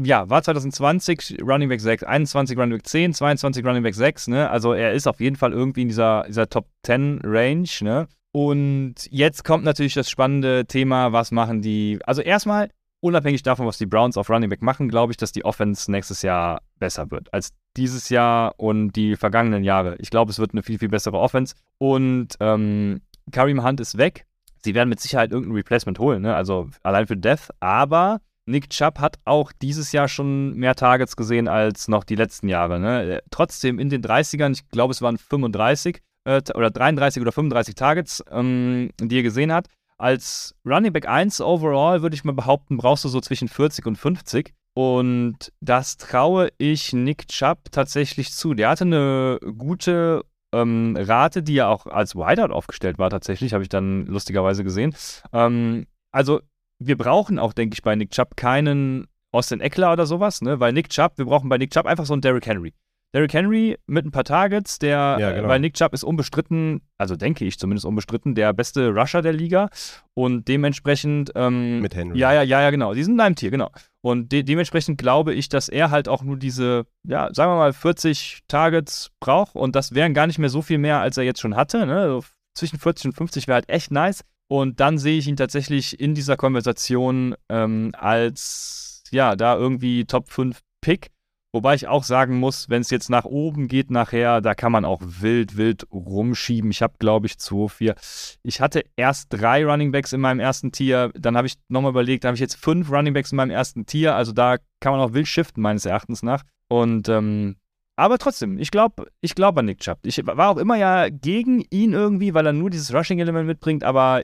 [SPEAKER 1] ja, war 2020 Running Back 6, 21 Running Back 10, 22 Running Back 6, ne? Also er ist auf jeden Fall irgendwie in dieser, dieser Top 10 Range, ne? Und jetzt kommt natürlich das spannende Thema, was machen die. Also erstmal, unabhängig davon, was die Browns auf Running Back machen, glaube ich, dass die Offense nächstes Jahr besser wird als dieses Jahr und die vergangenen Jahre. Ich glaube, es wird eine viel, viel bessere Offense. Und ähm, Kareem Hunt ist weg. Sie werden mit Sicherheit irgendein Replacement holen, ne? Also allein für Death, aber Nick Chubb hat auch dieses Jahr schon mehr Targets gesehen als noch die letzten Jahre. Ne? Äh, trotzdem in den 30ern, ich glaube, es waren 35 äh, oder 33 oder 35 Targets, ähm, die er gesehen hat. Als Running Back 1 overall würde ich mal behaupten, brauchst du so zwischen 40 und 50. Und das traue ich Nick Chubb tatsächlich zu. Der hatte eine gute ähm, Rate, die ja auch als Wideout aufgestellt war, tatsächlich, habe ich dann lustigerweise gesehen. Ähm, also wir brauchen auch, denke ich, bei Nick Chubb keinen Austin Eckler oder sowas, ne? Weil Nick Chubb, wir brauchen bei Nick Chubb einfach so einen Derrick Henry. Derrick Henry mit ein paar Targets, der, ja, genau. weil Nick Chubb ist unbestritten, also denke ich zumindest unbestritten, der beste Rusher der Liga und dementsprechend. Ähm,
[SPEAKER 2] mit Henry.
[SPEAKER 1] Ja, ja, ja, ja, genau. Die sind in einem Tier, genau. Und de dementsprechend glaube ich, dass er halt auch nur diese, ja, sagen wir mal, 40 Targets braucht und das wären gar nicht mehr so viel mehr, als er jetzt schon hatte. Ne? Also zwischen 40 und 50 wäre halt echt nice. Und dann sehe ich ihn tatsächlich in dieser Konversation ähm, als, ja, da irgendwie Top 5 Pick. Wobei ich auch sagen muss, wenn es jetzt nach oben geht nachher, da kann man auch wild, wild rumschieben. Ich habe, glaube ich, 2, 4. Ich hatte erst drei Running Backs in meinem ersten Tier. Dann habe ich nochmal überlegt, da habe ich jetzt fünf Running Backs in meinem ersten Tier. Also da kann man auch wild shiften, meines Erachtens nach. Und ähm, aber trotzdem, ich glaube ich glaub an Nick Chubb. Ich war auch immer ja gegen ihn irgendwie, weil er nur dieses Rushing-Element mitbringt, aber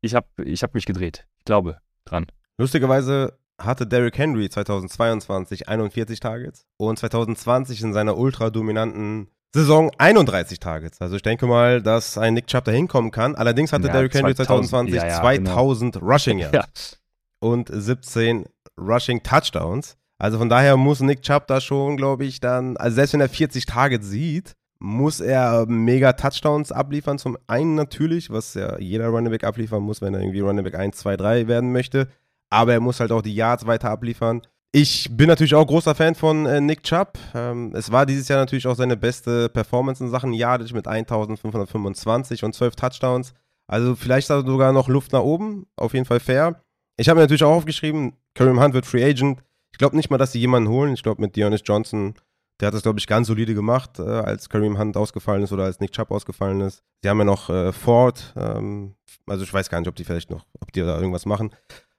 [SPEAKER 1] ich habe ich hab mich gedreht. Ich glaube dran.
[SPEAKER 2] Lustigerweise hatte Derrick Henry 2022 41 Targets und 2020 in seiner ultra dominanten Saison 31 Targets. Also ich denke mal, dass ein Nick Chubb da hinkommen kann. Allerdings hatte ja, Derrick Henry 2020 ja, ja, 2000 genau. Rushing Yards und 17 Rushing Touchdowns. Also von daher muss Nick Chubb da schon, glaube ich, dann, also selbst wenn er 40 Targets sieht, muss er mega Touchdowns abliefern. Zum einen natürlich, was ja jeder Running Back abliefern muss, wenn er irgendwie Running Back 1, 2, 3 werden möchte. Aber er muss halt auch die Yards weiter abliefern. Ich bin natürlich auch großer Fan von äh, Nick Chubb. Ähm, es war dieses Jahr natürlich auch seine beste Performance in Sachen Yardage mit 1525 und 12 Touchdowns. Also vielleicht sogar noch Luft nach oben. Auf jeden Fall fair. Ich habe mir natürlich auch aufgeschrieben, Kareem Hunt wird Free Agent. Ich glaube nicht mal, dass sie jemanden holen. Ich glaube, mit Dionys Johnson, Der hat das, glaube ich, ganz solide gemacht, äh, als Kareem Hunt ausgefallen ist oder als Nick Chubb ausgefallen ist. Sie haben ja noch äh, Ford, ähm, also ich weiß gar nicht, ob die vielleicht noch, ob die da irgendwas machen.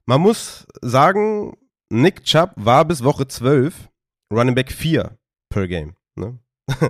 [SPEAKER 2] Man muss sagen, Nick Chubb war bis Woche 12 Running Back 4 per Game. Ne?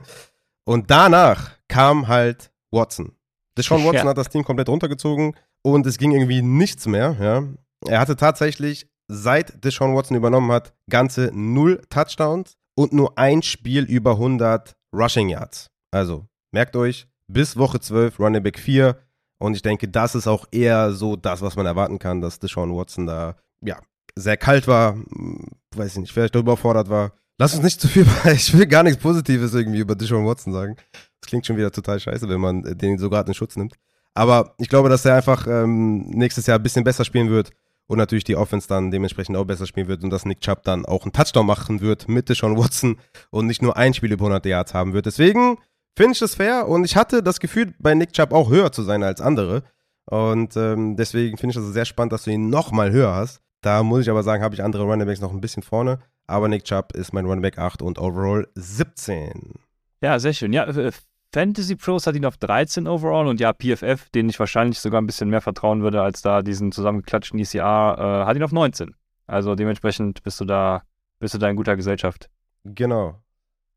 [SPEAKER 2] und danach kam halt Watson. Deshaun Watson hat das Team komplett runtergezogen und es ging irgendwie nichts mehr. Ja? Er hatte tatsächlich, seit Deshaun Watson übernommen hat, ganze null Touchdowns und nur ein Spiel über 100 Rushing Yards. Also, merkt euch, bis Woche 12 Running Back 4 und ich denke, das ist auch eher so das, was man erwarten kann, dass Deshaun Watson da, ja, sehr kalt war, hm, weiß ich nicht, vielleicht überfordert war. Lass uns nicht zu viel, ich will gar nichts Positives irgendwie über Deshaun Watson sagen. Das klingt schon wieder total scheiße, wenn man den so gerade in Schutz nimmt. Aber ich glaube, dass er einfach ähm, nächstes Jahr ein bisschen besser spielen wird und natürlich die Offense dann dementsprechend auch besser spielen wird und dass Nick Chubb dann auch einen Touchdown machen wird mit Deshaun Watson und nicht nur ein Spiel über 100 Yards haben wird. Deswegen finde ich das fair und ich hatte das Gefühl, bei Nick Chubb auch höher zu sein als andere. Und ähm, deswegen finde ich das sehr spannend, dass du ihn nochmal höher hast. Da muss ich aber sagen, habe ich andere Runningbacks noch ein bisschen vorne. Aber Nick Chubb ist mein Runningback 8 und overall 17.
[SPEAKER 1] Ja, sehr schön. Ja, Fantasy Pros hat ihn auf 13 overall und ja, PFF, den ich wahrscheinlich sogar ein bisschen mehr vertrauen würde als da diesen zusammengeklatschten ECR, äh, hat ihn auf 19. Also dementsprechend bist du da, bist du da in guter Gesellschaft.
[SPEAKER 2] Genau.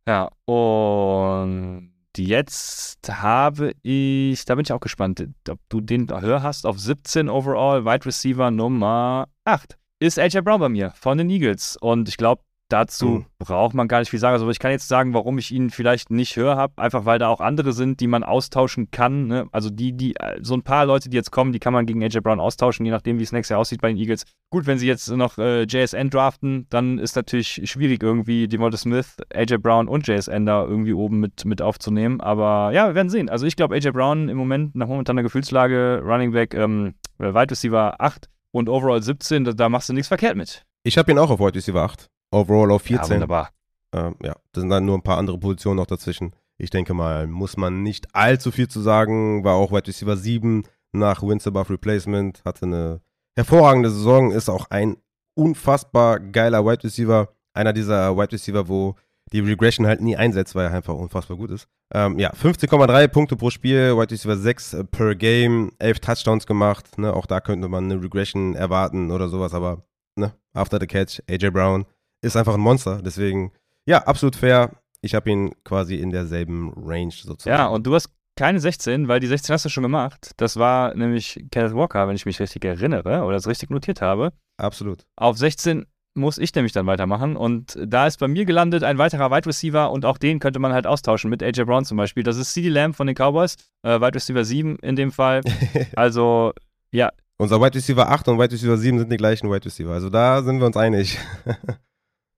[SPEAKER 1] Ja, und jetzt habe ich, da bin ich auch gespannt, ob du den höher hast, auf 17 overall, Wide Receiver Nummer 8. Ist AJ Brown bei mir von den Eagles. Und ich glaube, Dazu mhm. braucht man gar nicht viel sagen. Also ich kann jetzt sagen, warum ich ihn vielleicht nicht höher habe. Einfach weil da auch andere sind, die man austauschen kann. Ne? Also die, die, so ein paar Leute, die jetzt kommen, die kann man gegen AJ Brown austauschen, je nachdem, wie es nächstes Jahr aussieht bei den Eagles. Gut, wenn sie jetzt noch äh, JSN draften, dann ist natürlich schwierig, irgendwie Devonta Smith, AJ Brown und JSN da irgendwie oben mit, mit aufzunehmen. Aber ja, wir werden sehen. Also ich glaube, AJ Brown im Moment, nach momentaner Gefühlslage, Running Back, ähm, Wide Receiver 8 und Overall 17, da, da machst du nichts verkehrt mit.
[SPEAKER 2] Ich habe ihn auch auf Wide Receiver 8. Overall auf 14. Ja,
[SPEAKER 1] wunderbar.
[SPEAKER 2] Ähm, ja, das sind dann nur ein paar andere Positionen noch dazwischen. Ich denke mal, muss man nicht allzu viel zu sagen. War auch Wide Receiver 7 nach Wins above Replacement. Hatte eine hervorragende Saison. Ist auch ein unfassbar geiler Wide Receiver. Einer dieser Wide Receiver, wo die Regression halt nie einsetzt, weil er einfach unfassbar gut ist. Ähm, ja, 15,3 Punkte pro Spiel, Wide Receiver 6 per Game, 11 Touchdowns gemacht. Ne? Auch da könnte man eine Regression erwarten oder sowas, aber ne? after the catch, AJ Brown ist einfach ein Monster. Deswegen, ja, absolut fair. Ich habe ihn quasi in derselben Range sozusagen.
[SPEAKER 1] Ja, und du hast keine 16, weil die 16 hast du schon gemacht. Das war nämlich Kenneth Walker, wenn ich mich richtig erinnere oder das richtig notiert habe.
[SPEAKER 2] Absolut.
[SPEAKER 1] Auf 16 muss ich nämlich dann weitermachen. Und da ist bei mir gelandet ein weiterer Wide Receiver und auch den könnte man halt austauschen mit AJ Brown zum Beispiel. Das ist CD Lamb von den Cowboys, äh, Wide Receiver 7 in dem Fall. Also, ja.
[SPEAKER 2] Unser Wide Receiver 8 und Wide Receiver 7 sind die gleichen Wide Receiver. Also da sind wir uns einig.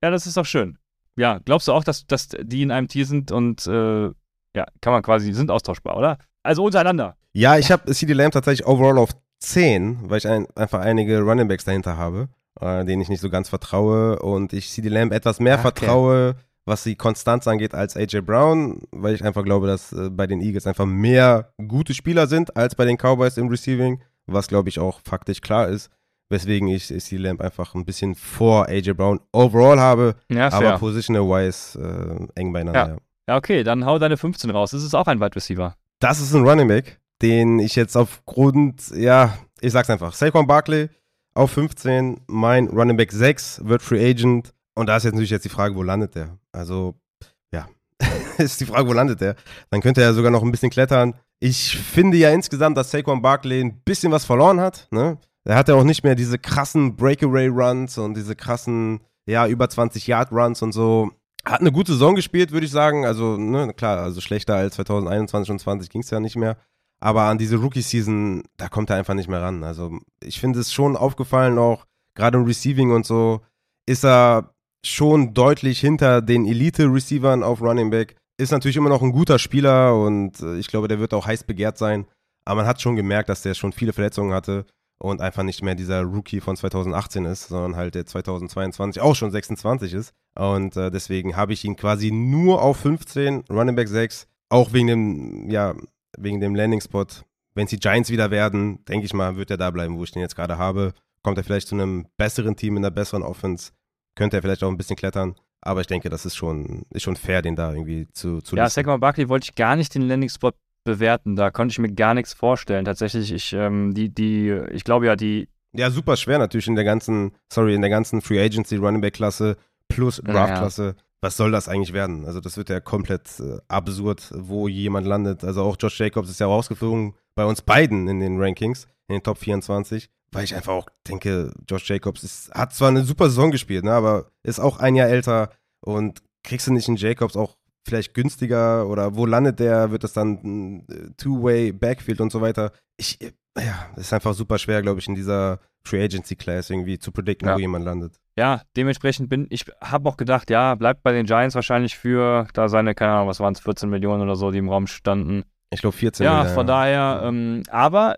[SPEAKER 1] Ja, das ist doch schön. Ja, glaubst du auch, dass, dass die in einem Tier sind und äh, ja, kann man quasi, sind austauschbar, oder? Also untereinander.
[SPEAKER 2] Ja, ich habe CD Lamb tatsächlich overall auf 10, weil ich ein, einfach einige Running Backs dahinter habe, äh, denen ich nicht so ganz vertraue und ich CD Lamb etwas mehr okay. vertraue, was die Konstanz angeht, als AJ Brown, weil ich einfach glaube, dass äh, bei den Eagles einfach mehr gute Spieler sind als bei den Cowboys im Receiving, was glaube ich auch faktisch klar ist weswegen ich CD Lamb einfach ein bisschen vor AJ Brown overall habe, ja, aber positional-wise äh, eng beieinander.
[SPEAKER 1] Ja. ja. okay, dann hau deine 15 raus. Das ist auch ein Wide Receiver.
[SPEAKER 2] Das ist ein Running Back, den ich jetzt aufgrund, ja, ich sag's einfach, Saquon Barkley auf 15, mein Running Back 6 wird Free Agent und da ist jetzt natürlich jetzt die Frage, wo landet der? Also, ja, ist die Frage, wo landet der? Dann könnte er sogar noch ein bisschen klettern. Ich finde ja insgesamt, dass Saquon Barkley ein bisschen was verloren hat. Ne? Er hat ja auch nicht mehr diese krassen Breakaway-Runs und diese krassen, ja, über 20-Yard-Runs und so. Hat eine gute Saison gespielt, würde ich sagen. Also, ne, klar, also schlechter als 2021 und 20 ging es ja nicht mehr. Aber an diese Rookie-Season, da kommt er einfach nicht mehr ran. Also, ich finde es schon aufgefallen, auch gerade im Receiving und so, ist er schon deutlich hinter den Elite-Receivern auf Running Back. Ist natürlich immer noch ein guter Spieler und äh, ich glaube, der wird auch heiß begehrt sein. Aber man hat schon gemerkt, dass der schon viele Verletzungen hatte und einfach nicht mehr dieser Rookie von 2018 ist, sondern halt der 2022 auch schon 26 ist. Und äh, deswegen habe ich ihn quasi nur auf 15, Running Back 6, auch wegen dem, ja, wegen dem Landing-Spot. Wenn es die Giants wieder werden, denke ich mal, wird er da bleiben, wo ich den jetzt gerade habe. Kommt er vielleicht zu einem besseren Team in einer besseren Offense, könnte er vielleicht auch ein bisschen klettern. Aber ich denke, das ist schon, ist schon fair, den da irgendwie zu, zu
[SPEAKER 1] Ja, Saquon Barkley wollte ich gar nicht den Landing-Spot bewerten. Da konnte ich mir gar nichts vorstellen. Tatsächlich, ich, ähm, die, die, ich glaube ja, die.
[SPEAKER 2] Ja, super schwer natürlich in der ganzen, sorry, in der ganzen Free Agency Running Back Klasse plus Draft Klasse. Ja. Was soll das eigentlich werden? Also, das wird ja komplett äh, absurd, wo jemand landet. Also, auch Josh Jacobs ist ja rausgeflogen bei uns beiden in den Rankings, in den Top 24 weil ich einfach auch denke, Josh Jacobs ist, hat zwar eine super Saison gespielt, ne, aber ist auch ein Jahr älter und kriegst du nicht einen Jacobs auch vielleicht günstiger oder wo landet der? Wird das dann ein äh, Two-Way Backfield und so weiter? Ich, äh, ja, ist einfach super schwer, glaube ich, in dieser Free Agency Class irgendwie zu predikten, ja. wo jemand landet.
[SPEAKER 1] Ja, dementsprechend bin ich, habe auch gedacht, ja, bleibt bei den Giants wahrscheinlich für da seine, keine Ahnung, was waren es, 14 Millionen oder so, die im Raum standen.
[SPEAKER 2] Ich glaube 14
[SPEAKER 1] Ja, Millionen, von daher, ähm, aber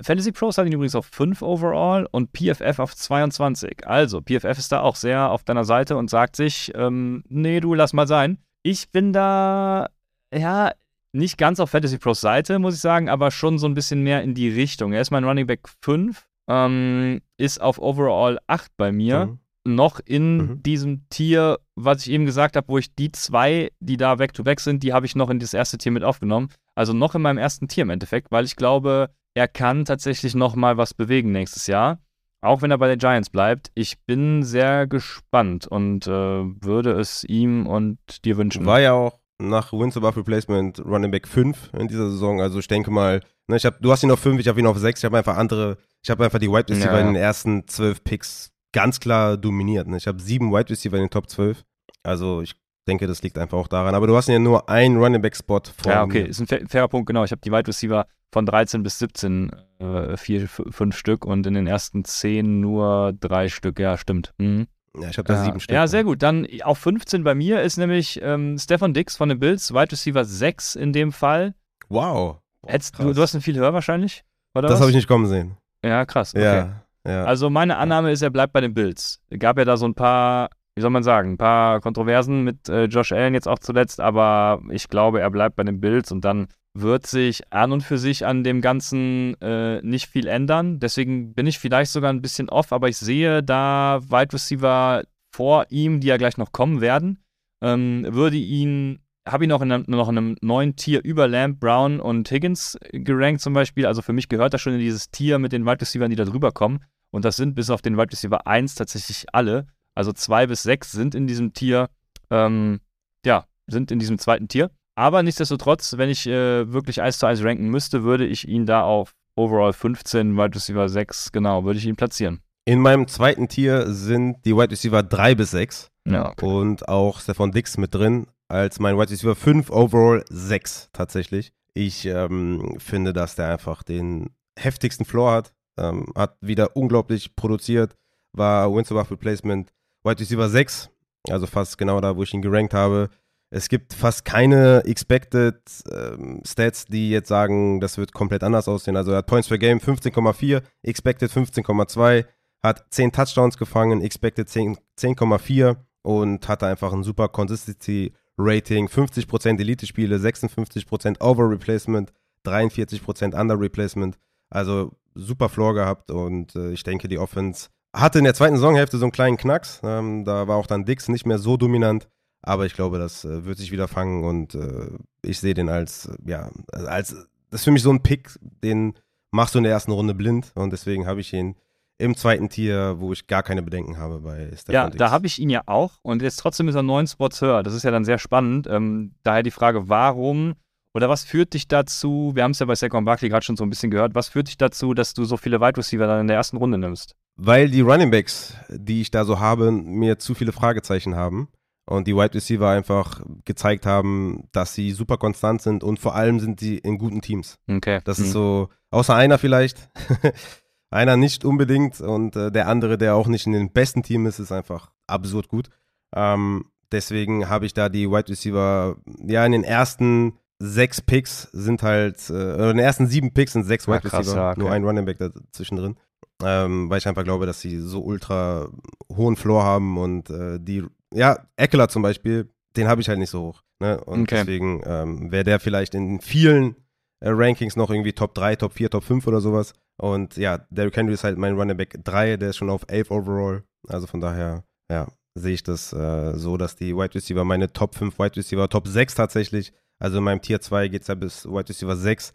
[SPEAKER 1] Fantasy Pros hat ihn übrigens auf 5 overall und PFF auf 22. Also, PFF ist da auch sehr auf deiner Seite und sagt sich, ähm, nee, du lass mal sein. Ich bin da, ja, nicht ganz auf Fantasy Pros Seite, muss ich sagen, aber schon so ein bisschen mehr in die Richtung. Er ist mein Running Back 5, ähm, ist auf overall 8 bei mir. Mhm. Noch in mhm. diesem Tier, was ich eben gesagt habe, wo ich die zwei, die da back-to-back -back sind, die habe ich noch in das erste Tier mit aufgenommen. Also noch in meinem ersten Tier im Endeffekt, weil ich glaube, er kann tatsächlich noch mal was bewegen nächstes Jahr. Auch wenn er bei den Giants bleibt. Ich bin sehr gespannt und äh, würde es ihm und dir wünschen.
[SPEAKER 2] War ja auch nach Wins above Replacement Running Back 5 in dieser Saison. Also ich denke mal, ne, ich hab, du hast ihn auf 5, ich habe ihn auf 6. Ich habe einfach andere, ich habe einfach die Wide Receiver ja, in den ersten 12 Picks ganz klar dominiert. Ne? Ich habe sieben Wide Receiver in den Top 12. Also ich denke, das liegt einfach auch daran. Aber du hast ja nur einen Running Back Spot
[SPEAKER 1] vor. Ja, okay, ist ein fairer Punkt, genau. Ich habe die Wide Receiver von 13 bis 17 äh, vier, fünf Stück und in den ersten zehn nur drei Stück. Ja, stimmt. Mhm.
[SPEAKER 2] Ja, ich habe da
[SPEAKER 1] ja.
[SPEAKER 2] sieben Stück.
[SPEAKER 1] Ja, sehr gut. Dann auf 15 bei mir ist nämlich ähm, Stefan Dix von den Bills, Wide Receiver 6 in dem Fall.
[SPEAKER 2] Wow.
[SPEAKER 1] Boah, Hättest, du, du, hast ihn viel höher wahrscheinlich?
[SPEAKER 2] Oder das habe ich nicht kommen sehen.
[SPEAKER 1] Ja, krass. Okay.
[SPEAKER 2] Ja, ja.
[SPEAKER 1] Also meine Annahme ist, er bleibt bei den Bills. Gab ja da so ein paar, wie soll man sagen, ein paar Kontroversen mit äh, Josh Allen jetzt auch zuletzt, aber ich glaube, er bleibt bei den Bills und dann wird sich an und für sich an dem Ganzen äh, nicht viel ändern. Deswegen bin ich vielleicht sogar ein bisschen off, aber ich sehe da Wide Receiver vor ihm, die ja gleich noch kommen werden. Ähm, würde ihn, habe ihn noch in, einem, noch in einem neuen Tier über Lamb, Brown und Higgins gerankt zum Beispiel. Also für mich gehört das schon in dieses Tier mit den Wide Receivers, die da drüber kommen. Und das sind bis auf den Wide Receiver 1 tatsächlich alle. Also 2 bis 6 sind in diesem Tier, ähm, ja, sind in diesem zweiten Tier. Aber nichtsdestotrotz, wenn ich äh, wirklich 1 zu 1 ranken müsste, würde ich ihn da auf Overall 15, Wide Receiver 6, genau, würde ich ihn platzieren.
[SPEAKER 2] In meinem zweiten Tier sind die Wide Receiver 3 bis 6
[SPEAKER 1] ja, okay.
[SPEAKER 2] und auch Stefan Dix mit drin, als mein Wide Receiver 5, Overall 6 tatsächlich. Ich ähm, finde, dass der einfach den heftigsten Floor hat, ähm, hat wieder unglaublich produziert, war Wins above Replacement Wide Receiver 6, also fast genau da, wo ich ihn gerankt habe. Es gibt fast keine Expected ähm, Stats, die jetzt sagen, das wird komplett anders aussehen. Also er hat Points per Game 15,4, Expected 15,2, hat 10 Touchdowns gefangen, Expected 10,4 und hatte einfach ein super Consistency Rating, 50% Elite-Spiele, 56% Over Replacement, 43% Under Replacement. Also super Floor gehabt und äh, ich denke, die Offense hatte in der zweiten Saisonhälfte so einen kleinen Knacks. Ähm, da war auch dann Dix nicht mehr so dominant. Aber ich glaube, das äh, wird sich wieder fangen und äh, ich sehe den als, äh, ja, als, das ist für mich so ein Pick, den machst du in der ersten Runde blind und deswegen habe ich ihn im zweiten Tier, wo ich gar keine Bedenken habe bei Stefan
[SPEAKER 1] Ja, Dix. da habe ich ihn ja auch und jetzt trotzdem ist er neun Spots höher. Das ist ja dann sehr spannend. Ähm, daher die Frage, warum oder was führt dich dazu, wir haben es ja bei Saquon Barkley gerade schon so ein bisschen gehört, was führt dich dazu, dass du so viele Wide Receiver dann in der ersten Runde nimmst?
[SPEAKER 2] Weil die Running Backs, die ich da so habe, mir zu viele Fragezeichen haben und die Wide Receiver einfach gezeigt haben, dass sie super konstant sind und vor allem sind sie in guten Teams.
[SPEAKER 1] Okay.
[SPEAKER 2] Das mhm. ist so, außer einer vielleicht, einer nicht unbedingt und äh, der andere, der auch nicht in den besten Team ist, ist einfach absurd gut. Ähm, deswegen habe ich da die Wide Receiver, ja, in den ersten sechs Picks sind halt, äh, in den ersten sieben Picks sind sechs Wide Receiver, ja, okay. nur ein Running Back dazwischen drin. Ähm, weil ich einfach glaube, dass sie so ultra hohen Floor haben und äh, die ja, Eckler zum Beispiel, den habe ich halt nicht so hoch. Ne? Und okay. deswegen ähm, wäre der vielleicht in vielen äh, Rankings noch irgendwie Top 3, Top 4, Top 5 oder sowas. Und ja, Derrick Henry ist halt mein Running Back 3, der ist schon auf 11 overall. Also von daher, ja, sehe ich das äh, so, dass die Wide Receiver, meine Top 5 Wide Receiver, Top 6 tatsächlich, also in meinem Tier 2 geht es ja bis Wide Receiver 6,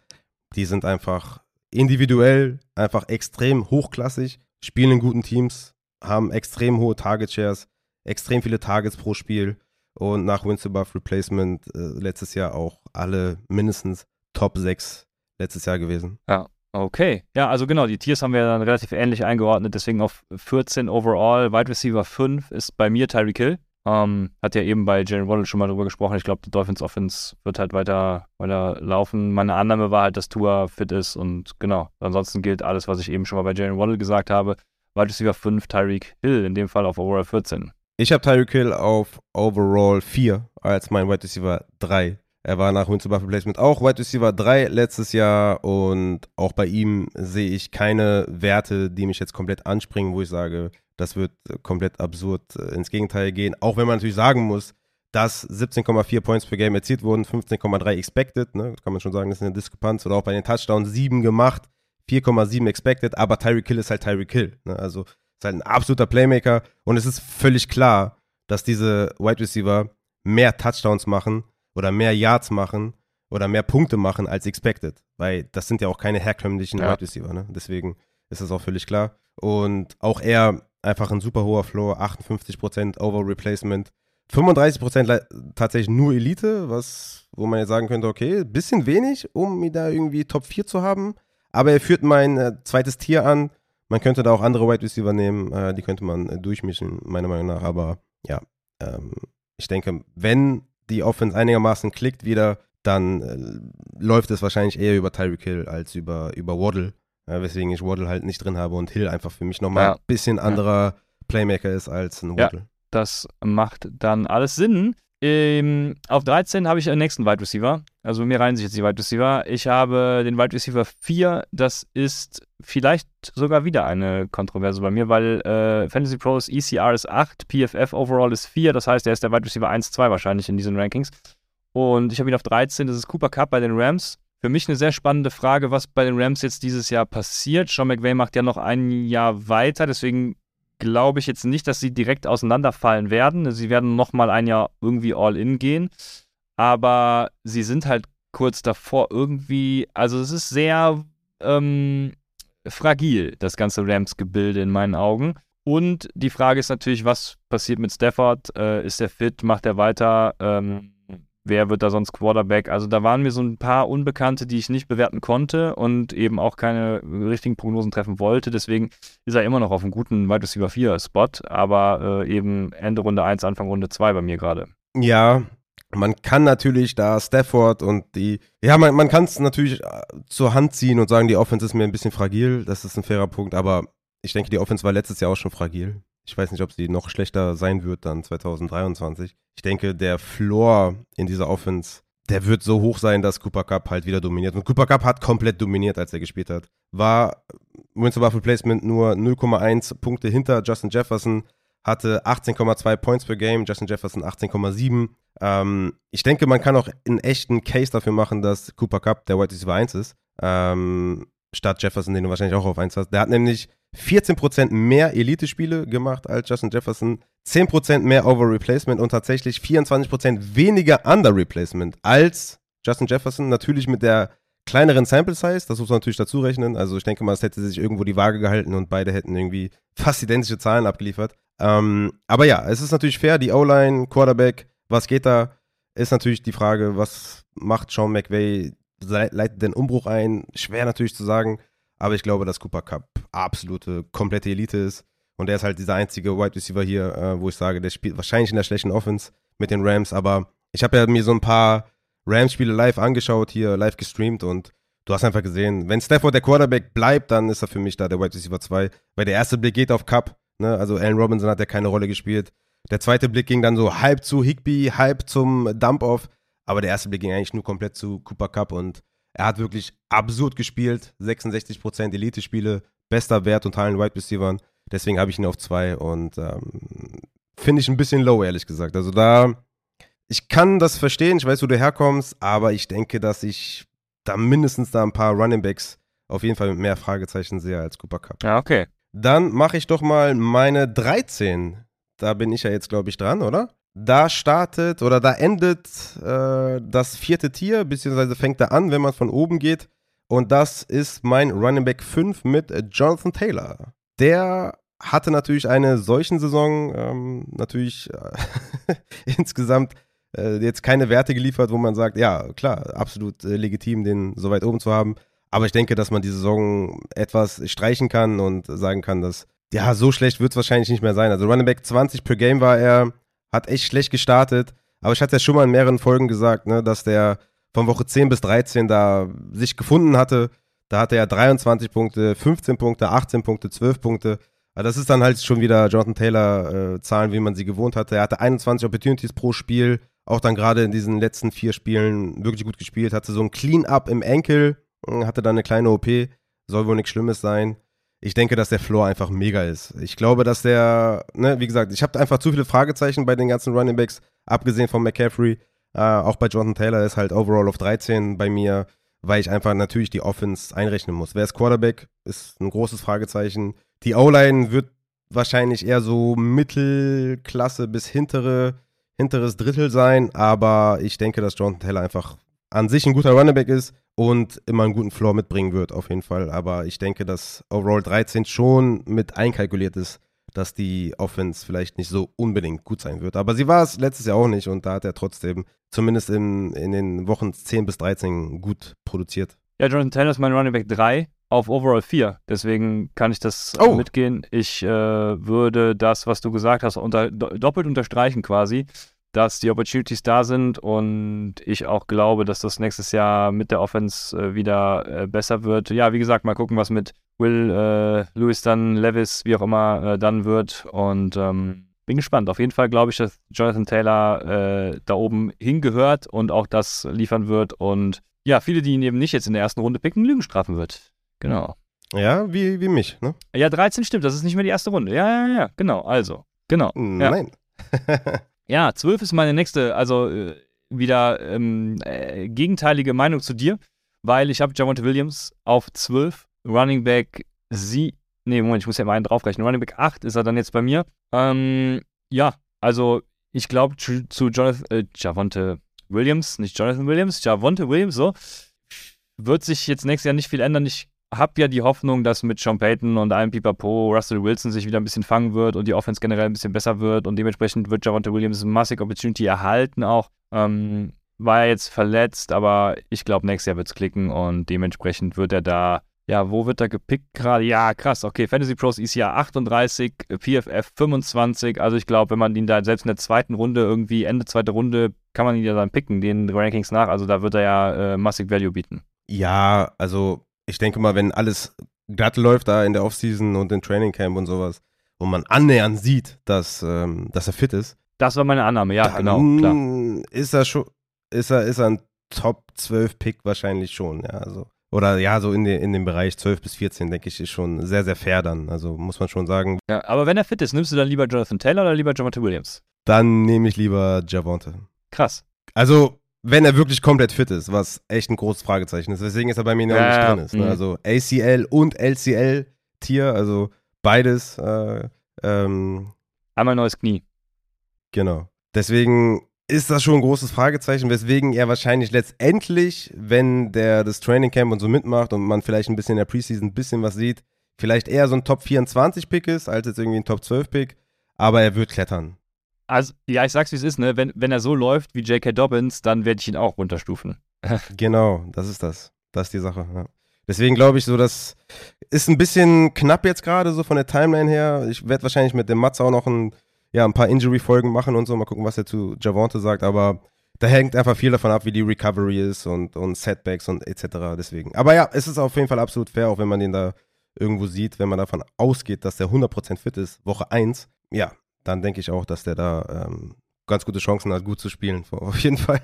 [SPEAKER 2] die sind einfach individuell einfach extrem hochklassig, spielen in guten Teams, haben extrem hohe Target Shares, extrem viele Targets pro Spiel und nach Wins above Replacement äh, letztes Jahr auch alle mindestens Top 6 letztes Jahr gewesen.
[SPEAKER 1] Ja, okay. Ja, also genau, die Tiers haben wir dann relativ ähnlich eingeordnet, deswegen auf 14 overall, Wide Receiver 5 ist bei mir Tyreek Hill. Ähm, hat ja eben bei Jalen Waddle schon mal drüber gesprochen. Ich glaube, die Dolphins Offense wird halt weiter, weiter laufen. Meine Annahme war halt, dass Tua fit ist und genau. Ansonsten gilt alles, was ich eben schon mal bei Jalen Waddle gesagt habe. Wide Receiver 5, Tyreek Hill, in dem Fall auf Overall 14.
[SPEAKER 2] Ich habe Tyreek Hill auf Overall 4 als mein Wide Receiver 3. Er war nach Wins Above Replacement auch Wide Receiver 3 letztes Jahr und auch bei ihm sehe ich keine Werte, die mich jetzt komplett anspringen, wo ich sage, das wird komplett absurd äh, ins Gegenteil gehen. Auch wenn man natürlich sagen muss, dass 17,4 Points per Game erzielt wurden, 15,3 expected, ne? kann man schon sagen, das ist eine Diskrepanz. Oder auch bei den Touchdowns 7 gemacht, 4,7 expected, aber Tyreek Hill ist halt Tyreek Hill. Ne? Also ist halt ein absoluter Playmaker und es ist völlig klar, dass diese Wide Receiver mehr Touchdowns machen oder mehr Yards machen oder mehr Punkte machen als expected, weil das sind ja auch keine herkömmlichen ja. Wide Receiver. Ne? Deswegen ist das auch völlig klar. Und auch er einfach ein super hoher Floor, 58% Over Replacement, 35% tatsächlich nur Elite, was, wo man jetzt sagen könnte, okay, bisschen wenig, um ihn da irgendwie Top 4 zu haben. Aber er führt mein äh, zweites Tier an. Man könnte da auch andere Wide Receiver nehmen, äh, die könnte man äh, durchmischen, meiner Meinung nach. Aber ja, ähm, ich denke, wenn die Offense einigermaßen klickt wieder, dann äh, läuft es wahrscheinlich eher über Tyreek Hill als über, über Waddle. Ja, weswegen ich Waddle halt nicht drin habe und Hill einfach für mich nochmal ja. ein bisschen anderer ja. Playmaker ist als ein Waddle. Ja,
[SPEAKER 1] das macht dann alles Sinn. Ähm, auf 13 habe ich einen nächsten Wide Receiver. Also mir reihen sich jetzt die Wide Receiver. Ich habe den Wide Receiver 4. Das ist vielleicht sogar wieder eine Kontroverse bei mir, weil äh, Fantasy Pros ECR ist 8, PFF Overall ist 4. Das heißt, er ist der Wide Receiver 1-2 wahrscheinlich in diesen Rankings. Und ich habe ihn auf 13. Das ist Cooper Cup bei den Rams. Für mich eine sehr spannende Frage, was bei den Rams jetzt dieses Jahr passiert. Sean McVay macht ja noch ein Jahr weiter, deswegen glaube ich jetzt nicht, dass sie direkt auseinanderfallen werden. Sie werden noch mal ein Jahr irgendwie all in gehen, aber sie sind halt kurz davor irgendwie, also es ist sehr ähm, fragil, das ganze Rams-Gebilde in meinen Augen. Und die Frage ist natürlich, was passiert mit Stafford? Äh, ist er fit? Macht er weiter? Ähm, wer wird da sonst Quarterback? Also da waren mir so ein paar Unbekannte, die ich nicht bewerten konnte und eben auch keine richtigen Prognosen treffen wollte. Deswegen ist er immer noch auf einem guten Wide Receiver 4 Spot, aber äh, eben Ende Runde 1, Anfang Runde 2 bei mir gerade.
[SPEAKER 2] Ja, man kann natürlich da Stafford und die, ja, man, man kann es natürlich äh, zur Hand ziehen und sagen, die Offense ist mir ein bisschen fragil, das ist ein fairer Punkt, aber ich denke, die Offense war letztes Jahr auch schon fragil. Ich weiß nicht, ob sie noch schlechter sein wird dann 2023. Ich denke, der Floor in dieser Offense, der wird so hoch sein, dass Cooper Cup halt wieder dominiert. Und Cooper Cup hat komplett dominiert, als er gespielt hat. War Wins above Replacement nur 0,1 Punkte hinter Justin Jefferson, hatte 18,2 Points per Game, Justin Jefferson 18,7. Ähm, ich denke, man kann auch einen echten Case dafür machen, dass Cooper Cup der White Receiver 1 ist. Ähm, statt Jefferson, den du wahrscheinlich auch auf 1 hast. Der hat nämlich 14% mehr Elite-Spiele gemacht als Justin Jefferson, 10% mehr Over Replacement und tatsächlich 24% weniger Under Replacement als Justin Jefferson. Natürlich mit der kleineren Sample Size, das muss man natürlich dazu rechnen. Also ich denke mal, es hätte sich irgendwo die Waage gehalten und beide hätten irgendwie fast identische Zahlen abgeliefert. Ähm, aber ja, es ist natürlich fair, die O-Line, Quarterback, was geht da? Ist natürlich die Frage, was macht Sean McVay? Leitet den Umbruch ein? Schwer natürlich zu sagen. Aber ich glaube, dass Cooper Cup absolute, komplette Elite ist. Und er ist halt dieser einzige Wide Receiver hier, äh, wo ich sage, der spielt wahrscheinlich in der schlechten Offense mit den Rams. Aber ich habe ja mir so ein paar Rams-Spiele live angeschaut, hier live gestreamt und du hast einfach gesehen, wenn Stafford der Quarterback bleibt, dann ist er für mich da der Wide Receiver 2. Weil der erste Blick geht auf Cup. Ne? Also Allen Robinson hat ja keine Rolle gespielt. Der zweite Blick ging dann so halb zu Higby, halb zum Dump-Off. Aber der erste Blick ging eigentlich nur komplett zu Cooper Cup und er hat wirklich absurd gespielt. 66% Elite-Spiele, bester Wert unter allen Wide Receivers. Deswegen habe ich ihn auf zwei und ähm, finde ich ein bisschen low, ehrlich gesagt. Also da, ich kann das verstehen, ich weiß, wo du herkommst, aber ich denke, dass ich da mindestens da ein paar Running Backs auf jeden Fall mit mehr Fragezeichen sehe als Cooper Cup.
[SPEAKER 1] Ja, okay.
[SPEAKER 2] Dann mache ich doch mal meine 13 da bin ich ja jetzt, glaube ich, dran, oder? Da startet oder da endet äh, das vierte Tier, beziehungsweise fängt da an, wenn man von oben geht. Und das ist mein Running Back 5 mit Jonathan Taylor. Der hatte natürlich eine solchen Saison, ähm, natürlich äh, insgesamt äh, jetzt keine Werte geliefert, wo man sagt, ja, klar, absolut äh, legitim, den so weit oben zu haben. Aber ich denke, dass man die Saison etwas streichen kann und sagen kann, dass, ja, so schlecht wird es wahrscheinlich nicht mehr sein. Also Running Back 20 per Game war er, hat echt schlecht gestartet. Aber ich hatte ja schon mal in mehreren Folgen gesagt, ne, dass der von Woche 10 bis 13 da sich gefunden hatte. Da hatte er 23 Punkte, 15 Punkte, 18 Punkte, 12 Punkte. Aber das ist dann halt schon wieder Jonathan Taylor äh, Zahlen, wie man sie gewohnt hatte. Er hatte 21 Opportunities pro Spiel, auch dann gerade in diesen letzten vier Spielen wirklich gut gespielt. Hatte so ein Clean-Up im Enkel, hatte dann eine kleine OP. Soll wohl nichts Schlimmes sein. Ich denke, dass der Floor einfach mega ist. Ich glaube, dass der, ne, wie gesagt, ich habe einfach zu viele Fragezeichen bei den ganzen Running Backs, abgesehen von McCaffrey. Äh, auch bei Jonathan Taylor ist halt overall auf 13 bei mir, weil ich einfach natürlich die Offense einrechnen muss. Wer ist Quarterback? Ist ein großes Fragezeichen. Die O-Line wird wahrscheinlich eher so Mittelklasse bis hintere, hinteres Drittel sein, aber ich denke, dass Jonathan Taylor einfach an sich ein guter Running Back ist und immer einen guten Floor mitbringen wird, auf jeden Fall. Aber ich denke, dass Overall 13 schon mit einkalkuliert ist, dass die Offense vielleicht nicht so unbedingt gut sein wird. Aber sie war es letztes Jahr auch nicht und da hat er trotzdem zumindest in, in den Wochen 10 bis 13 gut produziert.
[SPEAKER 1] Ja, Jonathan Taylor ist mein Running Back 3 auf Overall 4. Deswegen kann ich das oh. mitgehen. Ich äh, würde das, was du gesagt hast, unter, doppelt unterstreichen quasi, dass die Opportunities da sind und ich auch glaube, dass das nächstes Jahr mit der Offense äh, wieder äh, besser wird. Ja, wie gesagt, mal gucken, was mit Will äh, Lewis dann, Levis, wie auch immer, äh, dann wird. Und ähm, bin gespannt. Auf jeden Fall glaube ich, dass Jonathan Taylor äh, da oben hingehört und auch das liefern wird. Und ja, viele, die ihn eben nicht jetzt in der ersten Runde picken, Lügen strafen wird. Genau.
[SPEAKER 2] Ja, wie, wie mich, ne?
[SPEAKER 1] Ja, 13 stimmt, das ist nicht mehr die erste Runde. Ja, ja, ja, genau. Also, genau.
[SPEAKER 2] Nein.
[SPEAKER 1] Ja, ja 12 ist meine nächste, also äh, wieder ähm, äh, gegenteilige Meinung zu dir, weil ich habe Javonte Williams auf 12, Running Back sie, nee, Moment, ich muss ja mal einen draufrechnen. Running Back 8 ist er dann jetzt bei mir. Ähm, ja, also ich glaube zu, zu Jonathan, äh, Javonte Williams, nicht Jonathan Williams, Javonte Williams, so, wird sich jetzt nächstes Jahr nicht viel ändern. Ich habe ja die Hoffnung, dass mit Sean Payton und einem Pipapo Russell Wilson sich wieder ein bisschen fangen wird und die Offense generell ein bisschen besser wird und dementsprechend wird Javonte Williams eine massig Opportunity erhalten auch. Ähm, war er jetzt verletzt, aber ich glaube, nächstes Jahr wird es klicken und dementsprechend wird er da ja, wo wird er gepickt gerade? Ja, krass. Okay, Fantasy Pros ist ja 38, PFF 25. Also ich glaube, wenn man ihn da selbst in der zweiten Runde irgendwie, Ende zweite Runde, kann man ihn ja dann picken, den Rankings nach. Also da wird er ja äh, massig Value bieten.
[SPEAKER 2] Ja, also ich denke mal, wenn alles glatt läuft da in der Offseason und im Training Camp und sowas und man annähernd sieht, dass, ähm, dass er fit ist.
[SPEAKER 1] Das war meine Annahme, ja, genau, klar.
[SPEAKER 2] Ist er schon, ist er, ist er ein Top 12 Pick wahrscheinlich schon, ja, also oder ja, so in, den, in dem Bereich 12 bis 14, denke ich, ist schon sehr, sehr fair dann. Also muss man schon sagen.
[SPEAKER 1] Ja, aber wenn er fit ist, nimmst du dann lieber Jonathan Taylor oder lieber Javante Williams?
[SPEAKER 2] Dann nehme ich lieber Javante.
[SPEAKER 1] Krass.
[SPEAKER 2] Also, wenn er wirklich komplett fit ist, was echt ein großes Fragezeichen ist. Deswegen ist er bei mir noch ja, nicht drin ist. Ne? Mhm. Also ACL und LCL-Tier, also beides. Äh, ähm,
[SPEAKER 1] Einmal neues Knie.
[SPEAKER 2] Genau. Deswegen ist das schon ein großes Fragezeichen, weswegen er wahrscheinlich letztendlich, wenn der das Training Camp und so mitmacht und man vielleicht ein bisschen in der Preseason ein bisschen was sieht, vielleicht eher so ein Top 24 Pick ist, als jetzt irgendwie ein Top 12 Pick, aber er wird klettern.
[SPEAKER 1] Also, ja, ich sag's wie es ist, ne? Wenn, wenn er so läuft wie J.K. Dobbins, dann werde ich ihn auch runterstufen.
[SPEAKER 2] genau, das ist das. Das ist die Sache, ja. Deswegen glaube ich so, das ist ein bisschen knapp jetzt gerade so von der Timeline her. Ich werde wahrscheinlich mit dem Matze auch noch ein ja, ein paar Injury-Folgen machen und so. Mal gucken, was er zu Javante sagt. Aber da hängt einfach viel davon ab, wie die Recovery ist und, und Setbacks und etc. Deswegen. Aber ja, es ist auf jeden Fall absolut fair, auch wenn man den da irgendwo sieht, wenn man davon ausgeht, dass der 100% fit ist, Woche 1. Ja, dann denke ich auch, dass der da ähm, ganz gute Chancen hat, gut zu spielen. Auf jeden Fall.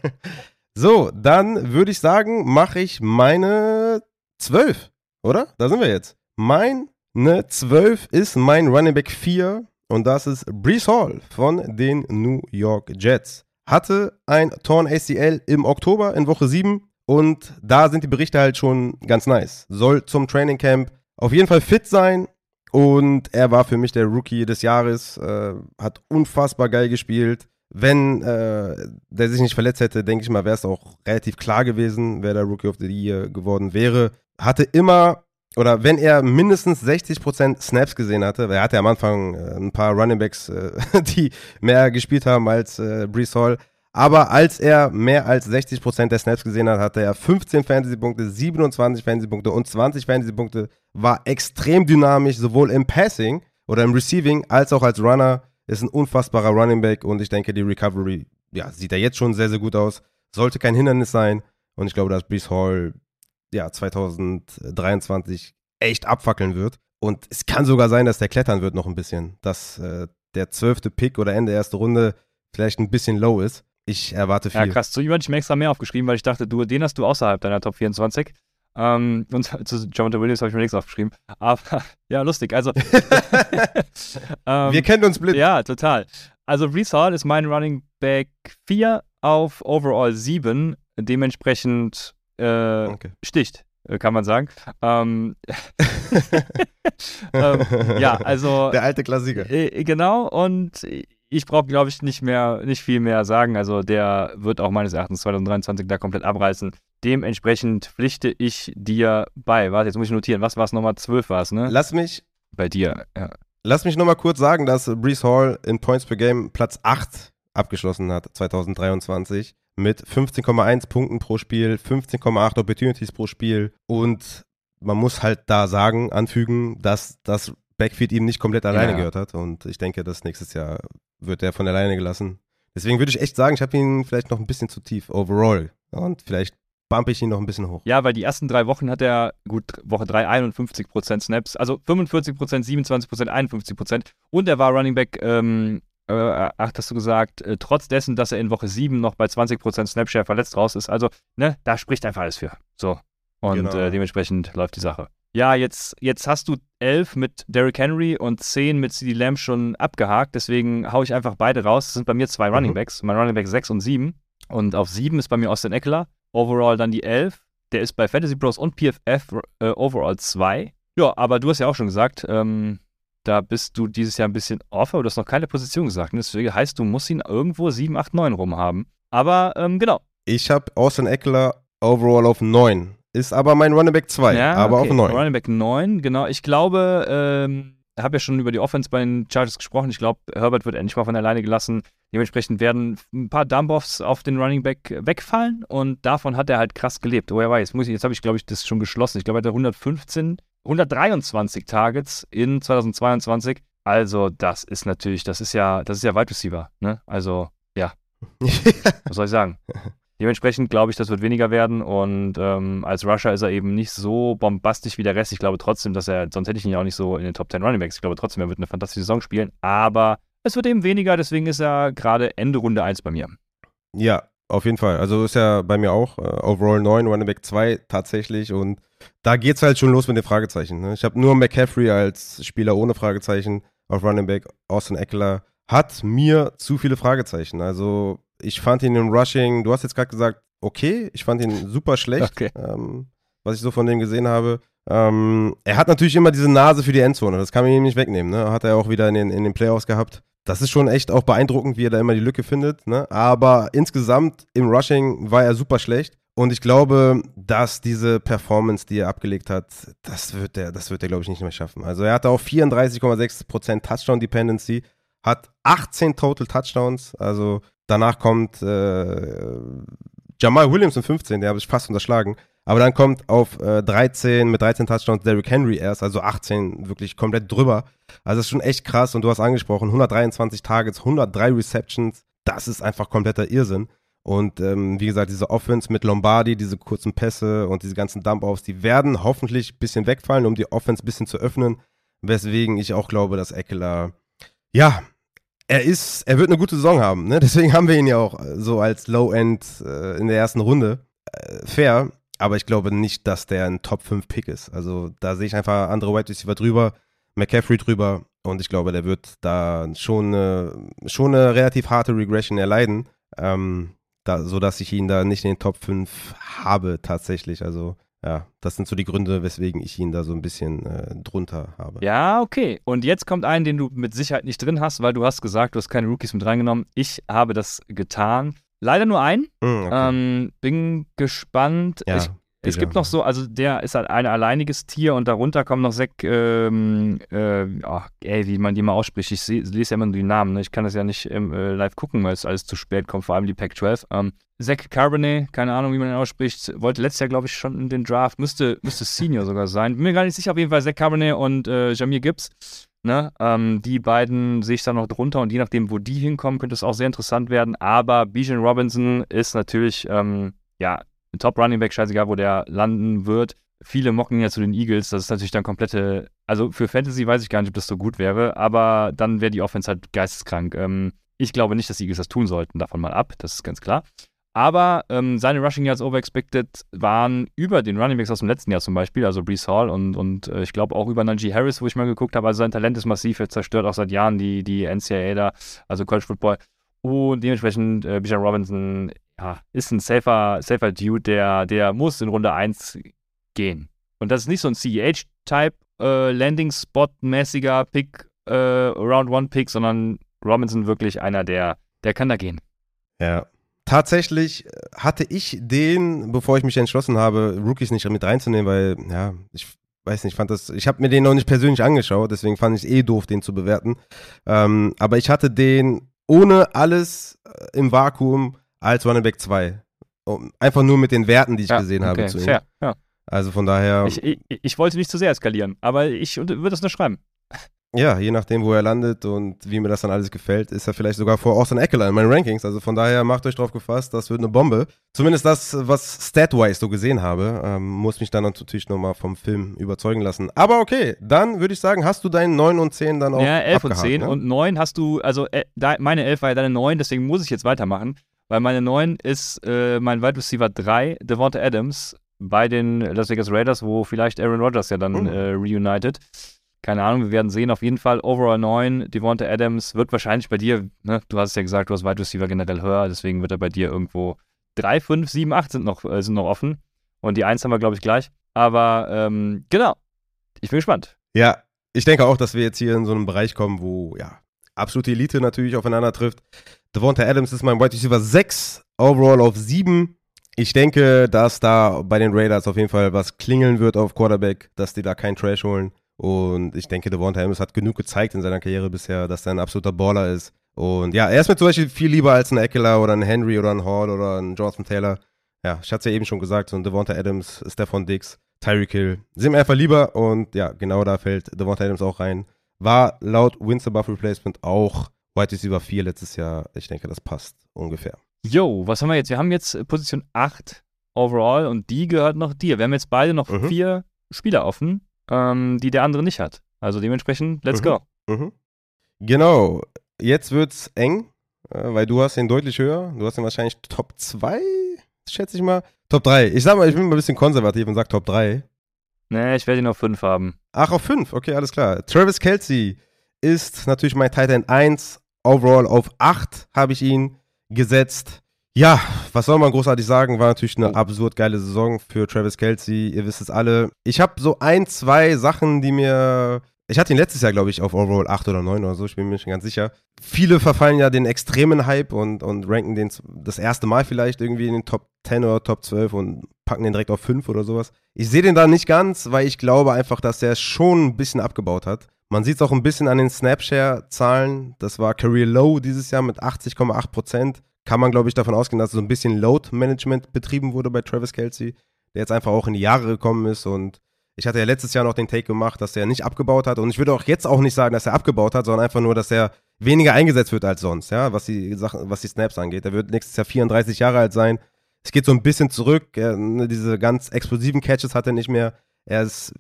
[SPEAKER 2] So, dann würde ich sagen, mache ich meine 12, oder? Da sind wir jetzt. Meine 12 ist mein Running Back 4 und das ist Brees Hall von den New York Jets. Hatte ein Torn ACL im Oktober in Woche 7 und da sind die Berichte halt schon ganz nice. Soll zum Training Camp auf jeden Fall fit sein Und er war für mich der Rookie des Jahres, äh, hat unfassbar geil gespielt. Wenn äh, der sich nicht verletzt hätte, denke ich mal, wäre es auch relativ klar gewesen, wer der Rookie of the Year geworden wäre. Hatte immer, oder wenn er mindestens 60% Snaps gesehen hatte, weil er hatte am Anfang äh, ein paar Runningbacks, äh, die mehr gespielt haben als äh, Brees Hall, aber als er mehr als 60% der Snaps gesehen hat, hatte er 15 Fantasy-Punkte, 27 Fantasy-Punkte und 20 Fantasy-Punkte. War extrem dynamisch, sowohl im Passing oder im Receiving als auch als Runner. Ist ein unfassbarer Running Back und ich denke, die Recovery ja, sieht er jetzt schon sehr, sehr gut aus. Sollte kein Hindernis sein. Und ich glaube, dass Brees Hall ja, 2023 echt abfackeln wird. Und es kann sogar sein, dass der klettern wird noch ein bisschen. Dass äh, der zwölfte Pick oder Ende erste Runde vielleicht ein bisschen low ist. Ich erwarte viel.
[SPEAKER 1] Ja, krass. Zu ihm hatte ich mir extra mehr aufgeschrieben, weil ich dachte, du, den hast du außerhalb deiner Top 24. Ähm, und zu Jonathan Williams habe ich mir nichts aufgeschrieben. Aber ja, lustig. Also.
[SPEAKER 2] ähm, Wir kennen uns blind.
[SPEAKER 1] Ja, total. Also Reese Hall ist mein Running Back 4 auf Overall 7. Dementsprechend äh, okay. sticht, äh, kann man sagen. Ähm, ähm, ja, also.
[SPEAKER 2] Der alte Klassiker.
[SPEAKER 1] Äh, genau. Und ich brauche, glaube ich, nicht mehr, nicht viel mehr sagen. Also der wird auch meines Erachtens 2023 da komplett abreißen. Dementsprechend pflichte ich dir bei. Warte, jetzt muss ich notieren. Was war es nochmal? 12 war es, ne?
[SPEAKER 2] Lass mich.
[SPEAKER 1] Bei dir, ja.
[SPEAKER 2] Lass mich nochmal kurz sagen, dass Brees Hall in Points per Game Platz 8 abgeschlossen hat 2023 mit 15,1 Punkten pro Spiel, 15,8 Opportunities pro Spiel und man muss halt da sagen, anfügen, dass das Backfield ihm nicht komplett alleine ja. gehört hat und ich denke, dass nächstes Jahr wird er von alleine gelassen. Deswegen würde ich echt sagen, ich habe ihn vielleicht noch ein bisschen zu tief overall. Und vielleicht bumpe ich ihn noch ein bisschen hoch.
[SPEAKER 1] Ja, weil die ersten drei Wochen hat er, gut, Woche 3 51% Snaps, also 45%, 27%, 51%. Und er war Running Back, ähm, äh, ach, hast du gesagt, äh, trotz dessen, dass er in Woche 7 noch bei 20% Snapshare verletzt raus ist. Also, ne, da spricht einfach alles für. So. Und genau. äh, dementsprechend läuft die Sache ja, jetzt, jetzt hast du elf mit Derrick Henry und zehn mit CD Lamb schon abgehakt, deswegen haue ich einfach beide raus. Das sind bei mir zwei mhm. Running Backs, mein Running Back 6 und 7. Und auf 7 ist bei mir Austin Eckler, overall dann die 11. Der ist bei Fantasy Bros und PFF äh, overall 2. Ja, aber du hast ja auch schon gesagt, ähm, da bist du dieses Jahr ein bisschen off, aber du hast noch keine Position gesagt. Deswegen heißt, du musst ihn irgendwo 7, 8, 9 rum haben. Aber ähm, genau.
[SPEAKER 2] Ich habe Austin Eckler overall auf 9. Ist aber mein Running Back 2, ja, aber okay. auf 9.
[SPEAKER 1] Running Back 9, genau. Ich glaube, ähm, ich habe ja schon über die Offense bei den Chargers gesprochen. Ich glaube, Herbert wird endlich mal von alleine gelassen. Dementsprechend werden ein paar Dump-Offs auf den Running Back wegfallen und davon hat er halt krass gelebt. Woher weiß, muss ich, jetzt habe ich, glaube ich, das schon geschlossen. Ich glaube, er hatte 115, 123 Targets in 2022. Also, das ist natürlich, das ist ja, das ist ja Wide Receiver, ne? Also, ja. Was soll ich sagen? Dementsprechend glaube ich, das wird weniger werden und ähm, als Rusher ist er eben nicht so bombastisch wie der Rest. Ich glaube trotzdem, dass er, sonst hätte ich ihn ja auch nicht so in den Top 10 Running Backs. Ich glaube trotzdem, er wird eine fantastische Saison spielen, aber es wird eben weniger, deswegen ist er gerade Ende Runde 1 bei mir.
[SPEAKER 2] Ja, auf jeden Fall. Also ist er bei mir auch. Uh, overall 9, Running Back 2 tatsächlich und da geht es halt schon los mit den Fragezeichen. Ne? Ich habe nur McCaffrey als Spieler ohne Fragezeichen auf Running Back. Austin Eckler hat mir zu viele Fragezeichen. Also ich fand ihn im Rushing, du hast jetzt gerade gesagt, okay, ich fand ihn super schlecht, okay. ähm, was ich so von dem gesehen habe. Ähm, er hat natürlich immer diese Nase für die Endzone, das kann man ihm nicht wegnehmen. Ne? Hat er auch wieder in den, in den Playoffs gehabt. Das ist schon echt auch beeindruckend, wie er da immer die Lücke findet. Ne? Aber insgesamt im Rushing war er super schlecht. Und ich glaube, dass diese Performance, die er abgelegt hat, das wird er, das wird er, glaube ich, nicht mehr schaffen. Also er hatte auch 34,6% Touchdown Dependency, hat 18 Total Touchdowns. Also Danach kommt äh, Jamal Williams in 15, der habe ich fast unterschlagen. Aber dann kommt auf äh, 13 mit 13 Touchdowns Derrick Henry erst, also 18 wirklich komplett drüber. Also das ist schon echt krass und du hast angesprochen, 123 Targets, 103 Receptions, das ist einfach kompletter Irrsinn. Und ähm, wie gesagt, diese Offense mit Lombardi, diese kurzen Pässe und diese ganzen Dump-Offs, die werden hoffentlich ein bisschen wegfallen, um die Offense ein bisschen zu öffnen. Weswegen ich auch glaube, dass Eckler, ja, er ist, er wird eine gute Saison haben. Ne? Deswegen haben wir ihn ja auch so als Low-End äh, in der ersten Runde. Äh, fair, aber ich glaube nicht, dass der ein Top 5 Pick ist. Also da sehe ich einfach andere Wide Receiver drüber, McCaffrey drüber und ich glaube, der wird da schon, äh, schon eine relativ harte Regression erleiden, ähm, da, sodass ich ihn da nicht in den Top 5 habe tatsächlich. Also ja, das sind so die Gründe, weswegen ich ihn da so ein bisschen äh, drunter habe.
[SPEAKER 1] Ja, okay. Und jetzt kommt ein, den du mit Sicherheit nicht drin hast, weil du hast gesagt, du hast keine Rookies mit reingenommen. Ich habe das getan. Leider nur einen.
[SPEAKER 2] Mm, okay.
[SPEAKER 1] Ähm, bin gespannt.
[SPEAKER 2] Ja,
[SPEAKER 1] ich, es gibt noch so, also der ist halt ein alleiniges Tier und darunter kommen noch Zack, ähm, äh, ach, ey, wie man die mal ausspricht. Ich lese ja immer nur die Namen, ne? Ich kann das ja nicht ähm, äh, live gucken, weil es alles zu spät kommt, vor allem die Pack 12. Ähm, Zach Carbonet, keine Ahnung, wie man ihn ausspricht, wollte letztes Jahr, glaube ich, schon in den Draft, müsste, müsste Senior sogar sein. Bin mir gar nicht sicher, auf jeden Fall Zach Carbonet und äh, Jamir Gibbs. Ne? Ähm, die beiden sehe ich da noch drunter und je nachdem, wo die hinkommen, könnte es auch sehr interessant werden. Aber Bijan Robinson ist natürlich, ähm, ja, ein Top Running Back, scheißegal, wo der landen wird. Viele mocken ja zu den Eagles. Das ist natürlich dann komplette, also für Fantasy weiß ich gar nicht, ob das so gut wäre, aber dann wäre die Offense halt geisteskrank. Ähm, ich glaube nicht, dass die Eagles das tun sollten, davon mal ab, das ist ganz klar. Aber ähm, seine Rushing Yards overexpected waren über den Running Backs aus dem letzten Jahr zum Beispiel, also Brees Hall und, und äh, ich glaube auch über Najee Harris, wo ich mal geguckt habe. Also sein Talent ist massiv, er zerstört auch seit Jahren die, die NCAA da, also College Football. Und dementsprechend, äh, Bijan Robinson, ist ein safer, safer Dude, der, der muss in Runde 1 gehen. Und das ist nicht so ein CEH-Type, äh, Landing-Spot-mäßiger Pick, äh, Round One Pick, sondern Robinson wirklich einer, der, der kann da gehen.
[SPEAKER 2] Ja. Tatsächlich äh, hatte ich den, bevor ich mich entschlossen habe, Rookies nicht mit reinzunehmen, weil, ja, ich weiß nicht, fand das, ich habe mir den noch nicht persönlich angeschaut, deswegen fand ich es eh doof, den zu bewerten. Ähm, aber ich hatte den ohne alles äh, im Vakuum als Running Back 2. Um, einfach nur mit den Werten, die ich gesehen habe zu ihm.
[SPEAKER 1] fair, ja.
[SPEAKER 2] Also von daher,
[SPEAKER 1] Ich, ich, ich wollte nicht zu sehr eskalieren, aber ich würde das nur schreiben.
[SPEAKER 2] ja, je nachdem, wo er landet und wie mir das dann alles gefällt, ist er vielleicht sogar vor Austin Eckler in meinen Rankings. Also von daher macht euch drauf gefasst, das wird eine Bombe. Zumindest das, was stat-wise so gesehen habe, ähm, muss mich dann natürlich nochmal vom Film überzeugen lassen. Aber okay, dann würde ich sagen, hast du deinen 9 und 10 dann auch
[SPEAKER 1] Ja, 11 und
[SPEAKER 2] abgehakt,
[SPEAKER 1] 10
[SPEAKER 2] ne?
[SPEAKER 1] und 9 hast du, also äh, meine 11 war ja deine 9, deswegen muss ich jetzt weitermachen, weil meine 9 ist äh, mein Wide Receiver 3, Devonta Adams, bei den Las Vegas Raiders, wo vielleicht Aaron Rodgers ja dann
[SPEAKER 2] Mhm.
[SPEAKER 1] äh, reunited. Keine Ahnung, wir werden sehen. Auf jeden Fall Overall 9, Devonta Adams wird wahrscheinlich bei dir, ne, du hast es ja gesagt, du hast Wide Receiver generell höher, deswegen wird er bei dir irgendwo 3, 5, 7, 8 sind noch, äh, sind noch offen. Und die 1 haben wir, glaube ich, gleich. Aber ähm, genau, ich bin gespannt.
[SPEAKER 2] Ja, ich denke auch, dass wir jetzt hier in so einen Bereich kommen, wo, ja, absolute Elite natürlich aufeinander trifft. Devonta Adams ist mein Wide Receiver 6, overall auf 7. Ich denke, dass da bei den Raiders auf jeden Fall was klingeln wird auf Quarterback, dass die da keinen Trash holen. Und ich denke, Devonta Adams hat genug gezeigt in seiner Karriere bisher, dass er ein absoluter Baller ist. Und ja, er ist mir zum Beispiel viel lieber als ein Eckler oder ein Henry oder ein Hall oder ein Jonathan Taylor. Ja, ich hatte es ja eben schon gesagt, so ein Devonta Adams, Stephon Diggs, Tyreek Hill sind mir einfach lieber und ja, genau da fällt Devonta Adams auch rein. War laut Wins Above Replacement auch Wide Receiver 4 letztes Jahr. Ich denke, das passt ungefähr.
[SPEAKER 1] Yo, was haben wir jetzt? Wir haben jetzt äh, Position 8 overall und die gehört noch dir. Wir haben jetzt beide noch
[SPEAKER 2] Mhm.
[SPEAKER 1] vier Spieler offen, ähm, die der andere nicht hat. Also dementsprechend, let's
[SPEAKER 2] Mhm.
[SPEAKER 1] go.
[SPEAKER 2] Mhm. Genau, jetzt wird's eng, äh, weil du hast ihn deutlich höher. Du hast ihn wahrscheinlich Top 2, schätze ich mal. Top 3. Ich sag mal, ich bin mal ein bisschen konservativ und sag Top 3.
[SPEAKER 1] Nee, ich werde ihn auf 5 haben.
[SPEAKER 2] Ach, auf 5, okay, alles klar. Travis Kelsey ist natürlich mein Tight End 1. Overall auf 8 habe ich ihn gesetzt. Ja, was soll man großartig sagen? War natürlich eine absurd geile Saison für Travis Kelsey. Ihr wisst es alle. Ich habe so ein, zwei Sachen, die mir. Ich hatte ihn letztes Jahr, glaube ich, auf Overall 8 oder 9 oder so, ich bin mir nicht ganz sicher. Viele verfallen ja den extremen Hype und, und ranken den das erste Mal vielleicht irgendwie in den Top 10 oder Top 12 und packen den direkt auf 5 oder sowas. Ich sehe den da nicht ganz, weil ich glaube einfach, dass er schon ein bisschen abgebaut hat. Man sieht es auch ein bisschen an den Snapshare-Zahlen. Das war Career Low dieses Jahr mit 80,8 Prozent. Kann man, glaube ich, davon ausgehen, dass so ein bisschen Load-Management betrieben wurde bei Travis Kelsey, der jetzt einfach auch in die Jahre gekommen ist. Und ich hatte ja letztes Jahr noch den Take gemacht, dass er nicht abgebaut hat. Und ich würde auch jetzt auch nicht sagen, dass er abgebaut hat, sondern einfach nur, dass er weniger eingesetzt wird als sonst, ja, was die Sachen, was die Snaps angeht. Er wird nächstes Jahr 34 Jahre alt sein. Es geht so ein bisschen zurück. Er, ne, diese ganz explosiven Catches hat er nicht mehr. Er ist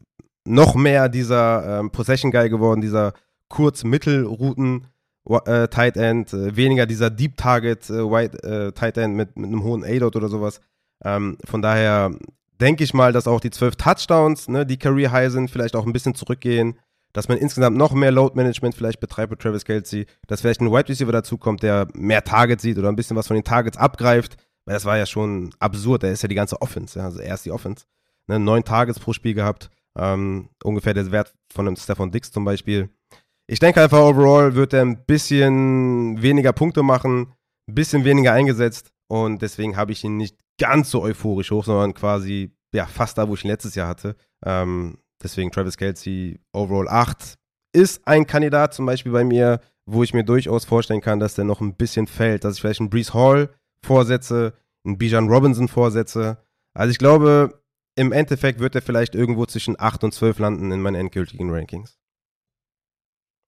[SPEAKER 2] noch mehr dieser ähm, Possession Guy geworden, dieser kurz-mittelrouten äh, End, äh, weniger dieser Deep Target äh, Wide äh, Tight End mit, mit einem hohen A-Dot oder sowas. Ähm, von daher denke ich mal, dass auch die zwölf Touchdowns, ne, die Career High sind, vielleicht auch ein bisschen zurückgehen, dass man insgesamt noch mehr Load Management vielleicht betreibt mit Travis Kelsey, dass vielleicht ein Wide Receiver dazukommt, der mehr Targets sieht oder ein bisschen was von den Targets abgreift, weil das war ja schon absurd, er ist ja die ganze Offense, ja, also er ist die Offense. ne, neun Tages pro Spiel gehabt. Ähm, ungefähr der Wert von einem Stefan Dix zum Beispiel. Ich denke einfach, overall wird er ein bisschen weniger Punkte machen, ein bisschen weniger eingesetzt und deswegen habe ich ihn nicht ganz so euphorisch hoch, sondern quasi ja, fast da, wo ich ihn letztes Jahr hatte. Ähm, deswegen Travis Kelsey overall 8 ist ein Kandidat zum Beispiel bei mir, wo ich mir durchaus vorstellen kann, dass der noch ein bisschen fällt, dass ich vielleicht einen Brees Hall vorsetze, einen Bijan Robinson vorsetze. Also ich glaube, im Endeffekt wird er vielleicht irgendwo zwischen 8 und 12 landen in meinen endgültigen Rankings.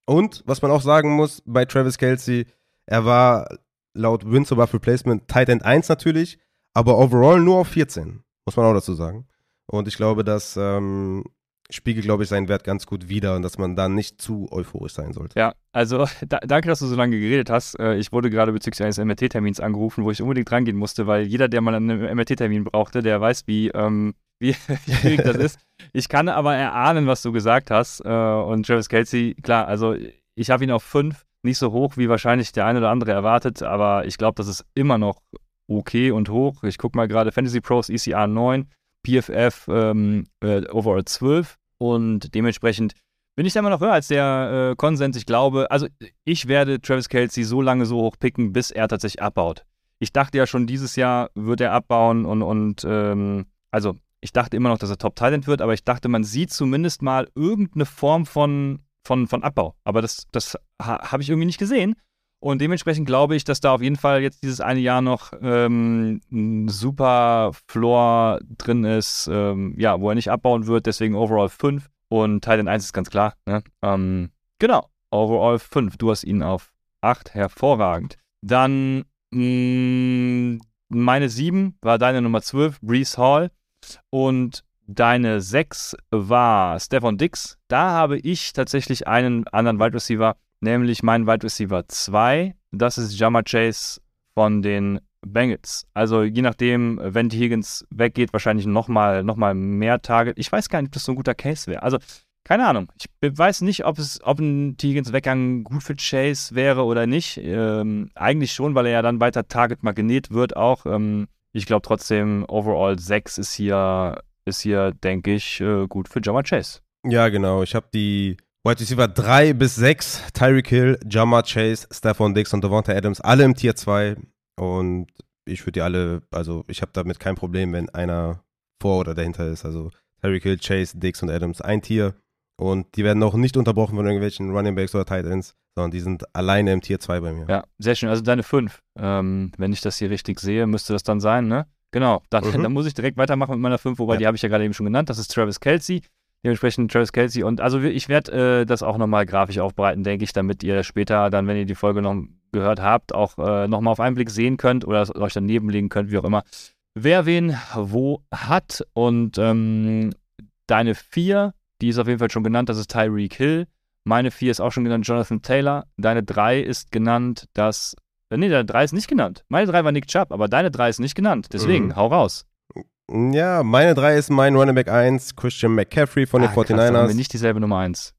[SPEAKER 2] Und was man auch sagen muss bei Travis Kelsey, er war laut Wins above Replacement Tight End 1 natürlich, aber overall nur auf 14, muss man auch dazu sagen. Und ich glaube, das ähm, spiegelt, glaube ich, seinen Wert ganz gut wider und dass man da nicht zu euphorisch sein sollte.
[SPEAKER 1] Ja, also da, danke, dass du so lange geredet hast. Äh, ich wurde gerade bezüglich eines MRT-Termins angerufen, wo ich unbedingt rangehen musste, weil jeder, der mal einen MRT-Termin brauchte, der weiß, wie, ähm, wie, wie schwierig das ist. Ich kann aber erahnen, was du gesagt hast. Äh, und Travis Kelsey, klar, also ich habe ihn auf fünf, nicht so hoch, wie wahrscheinlich der eine oder andere erwartet, aber ich glaube, das ist immer noch okay und hoch. Ich gucke mal gerade Fantasy Pros ECR 9, PFF ähm, äh, Overall 12 und dementsprechend bin ich da immer noch höher als der äh, Konsens. Ich glaube, also ich werde Travis Kelsey so lange so hoch picken, bis er tatsächlich abbaut. Ich dachte ja schon, dieses Jahr wird er abbauen und, und ähm, also ich dachte immer noch, dass er Top Talent wird, aber ich dachte, man sieht zumindest mal irgendeine Form von, von, von Abbau. Aber das, das ha, habe ich irgendwie nicht gesehen. Und dementsprechend glaube ich, dass da auf jeden Fall jetzt dieses eine Jahr noch ähm, ein super Floor drin ist, ähm, ja, wo er nicht abbauen wird, deswegen overall 5. Und Titan 1 ist ganz klar. Ne? Ähm, genau, overall 5. Du hast ihn auf 8, hervorragend. Dann mh, mm, meine 7 war deine Nummer 12, Brees Hall. Und deine 6 war Stefan Dix. Da habe ich tatsächlich einen anderen Wide Receiver, nämlich meinen Wide Receiver 2. Das ist Jama Chase von den Bengals. Also je nachdem, wenn T. Higgins weggeht, wahrscheinlich nochmal noch mal mehr Target. Ich weiß gar nicht, ob das so ein guter Case wäre. Also keine Ahnung. Ich weiß nicht, ob, es, ob ein. Higgins Weggang gut für Chase wäre oder nicht. Ähm, eigentlich schon, weil er ja dann weiter Target Magnet wird auch. Ähm, ich glaube trotzdem, overall 6 ist hier, ist hier denke ich, äh, gut für Jamar Chase.
[SPEAKER 2] Ja, genau. Ich habe die Wide Receiver 3 bis 6, Tyreek Hill, Jamar Chase, Stephon Diggs und Devonta Adams, alle im Tier 2. Und ich würde die alle, also ich habe damit kein Problem, wenn einer vor oder dahinter ist. Also Tyreek Hill, Chase, Diggs und Adams, ein Tier. Und die werden auch nicht unterbrochen von irgendwelchen Running Backs oder Tight Ends, sondern die sind alleine im Tier 2 bei mir.
[SPEAKER 1] Ja, sehr schön. Also deine 5. Ähm, wenn ich das hier richtig sehe, müsste das dann sein, ne? Genau. Dann, mhm. dann muss ich direkt weitermachen mit meiner 5, wobei ja. die habe ich ja gerade eben schon genannt. Das ist Travis Kelsey. Dementsprechend Travis Kelsey. Und also ich werde äh, das auch nochmal grafisch aufbereiten, denke ich, damit ihr später dann, wenn ihr die Folge noch gehört habt, auch äh, nochmal auf einen Blick sehen könnt oder euch daneben legen könnt, wie auch immer, wer wen wo hat. Und ähm, deine 4 die ist auf jeden Fall schon genannt, das ist Tyreek Hill. Meine 4 ist auch schon genannt, Jonathan Taylor. Deine 3 ist genannt, das. Äh, nee, deine 3 ist nicht genannt. Meine 3 war Nick Chubb, aber deine 3 ist nicht genannt. Deswegen, mhm. hau raus.
[SPEAKER 2] Ja, meine 3 ist mein Running Back 1, Christian McCaffrey von den ah, 49ers. Krass, haben
[SPEAKER 1] wir nicht dieselbe Nummer 1.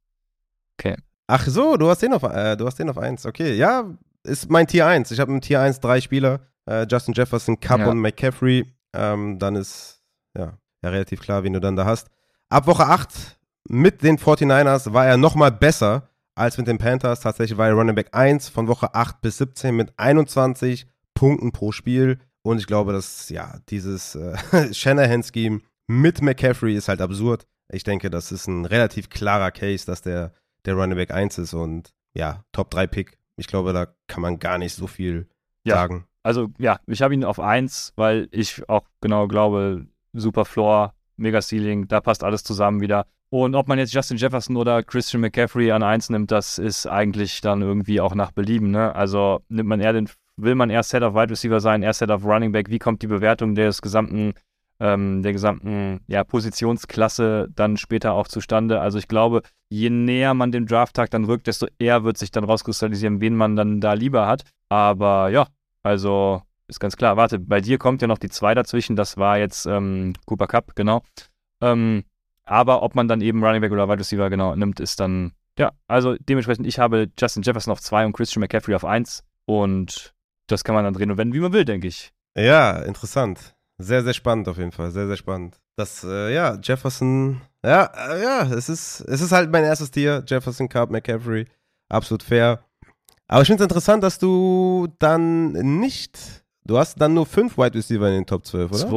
[SPEAKER 1] Okay.
[SPEAKER 2] Ach so, du hast den auf, äh, du hast den auf 1. Okay, ja, ist mein Tier 1. Ich habe im Tier 1 drei Spieler: äh, Justin Jefferson, Cup ja. und McCaffrey. Ähm, dann ist ja, ja relativ klar, wen du dann da hast. Ab Woche 8 mit den 49ers war er nochmal besser als mit den Panthers. Tatsächlich war er Running Back 1 von Woche 8 bis 17 mit 21 Punkten pro Spiel. Und ich glaube, dass, ja, dieses äh, Shanahan-Scheme mit McCaffrey ist halt absurd. Ich denke, das ist ein relativ klarer Case, dass der, der Running Back 1 ist und ja, Top 3 Pick. Ich glaube, da kann man gar nicht so viel
[SPEAKER 1] ja.
[SPEAKER 2] sagen.
[SPEAKER 1] Also ja, ich habe ihn auf 1, weil ich auch genau glaube, super Floor, mega Ceiling, da passt alles zusammen wieder. Und ob man jetzt Justin Jefferson oder Christian McCaffrey an eins nimmt, das ist eigentlich dann irgendwie auch nach Belieben. Ne? Also nimmt man eher den, will man erst Set of Wide Receiver sein, erst Set of Running Back, wie kommt die Bewertung des gesamten, ähm, der gesamten ja, Positionsklasse dann später auch zustande? Also ich glaube, je näher man dem Drafttag dann rückt, desto eher wird sich dann rauskristallisieren, wen man dann da lieber hat. Aber ja, also ist ganz klar. Warte, bei dir kommt ja noch die zwei dazwischen, das war jetzt ähm, Cooper Cup, genau. Ähm, aber ob man dann eben Running Back oder Wide Receiver genau nimmt, ist dann, ja, also dementsprechend, ich habe Justin Jefferson auf 2 und Christian McCaffrey auf 1 und das kann man dann drehen und wenden, wie man will, denke ich.
[SPEAKER 2] Ja, interessant. Sehr, sehr spannend auf jeden Fall. Sehr, sehr spannend. Das, äh, ja, Jefferson, ja, äh, ja, es ist, es ist halt mein erstes Tier. Jefferson, Cup, McCaffrey. Absolut fair. Aber ich finde es interessant, dass du dann nicht, du hast dann nur fünf Wide Receiver in den Top 12, oder?
[SPEAKER 1] Zwei,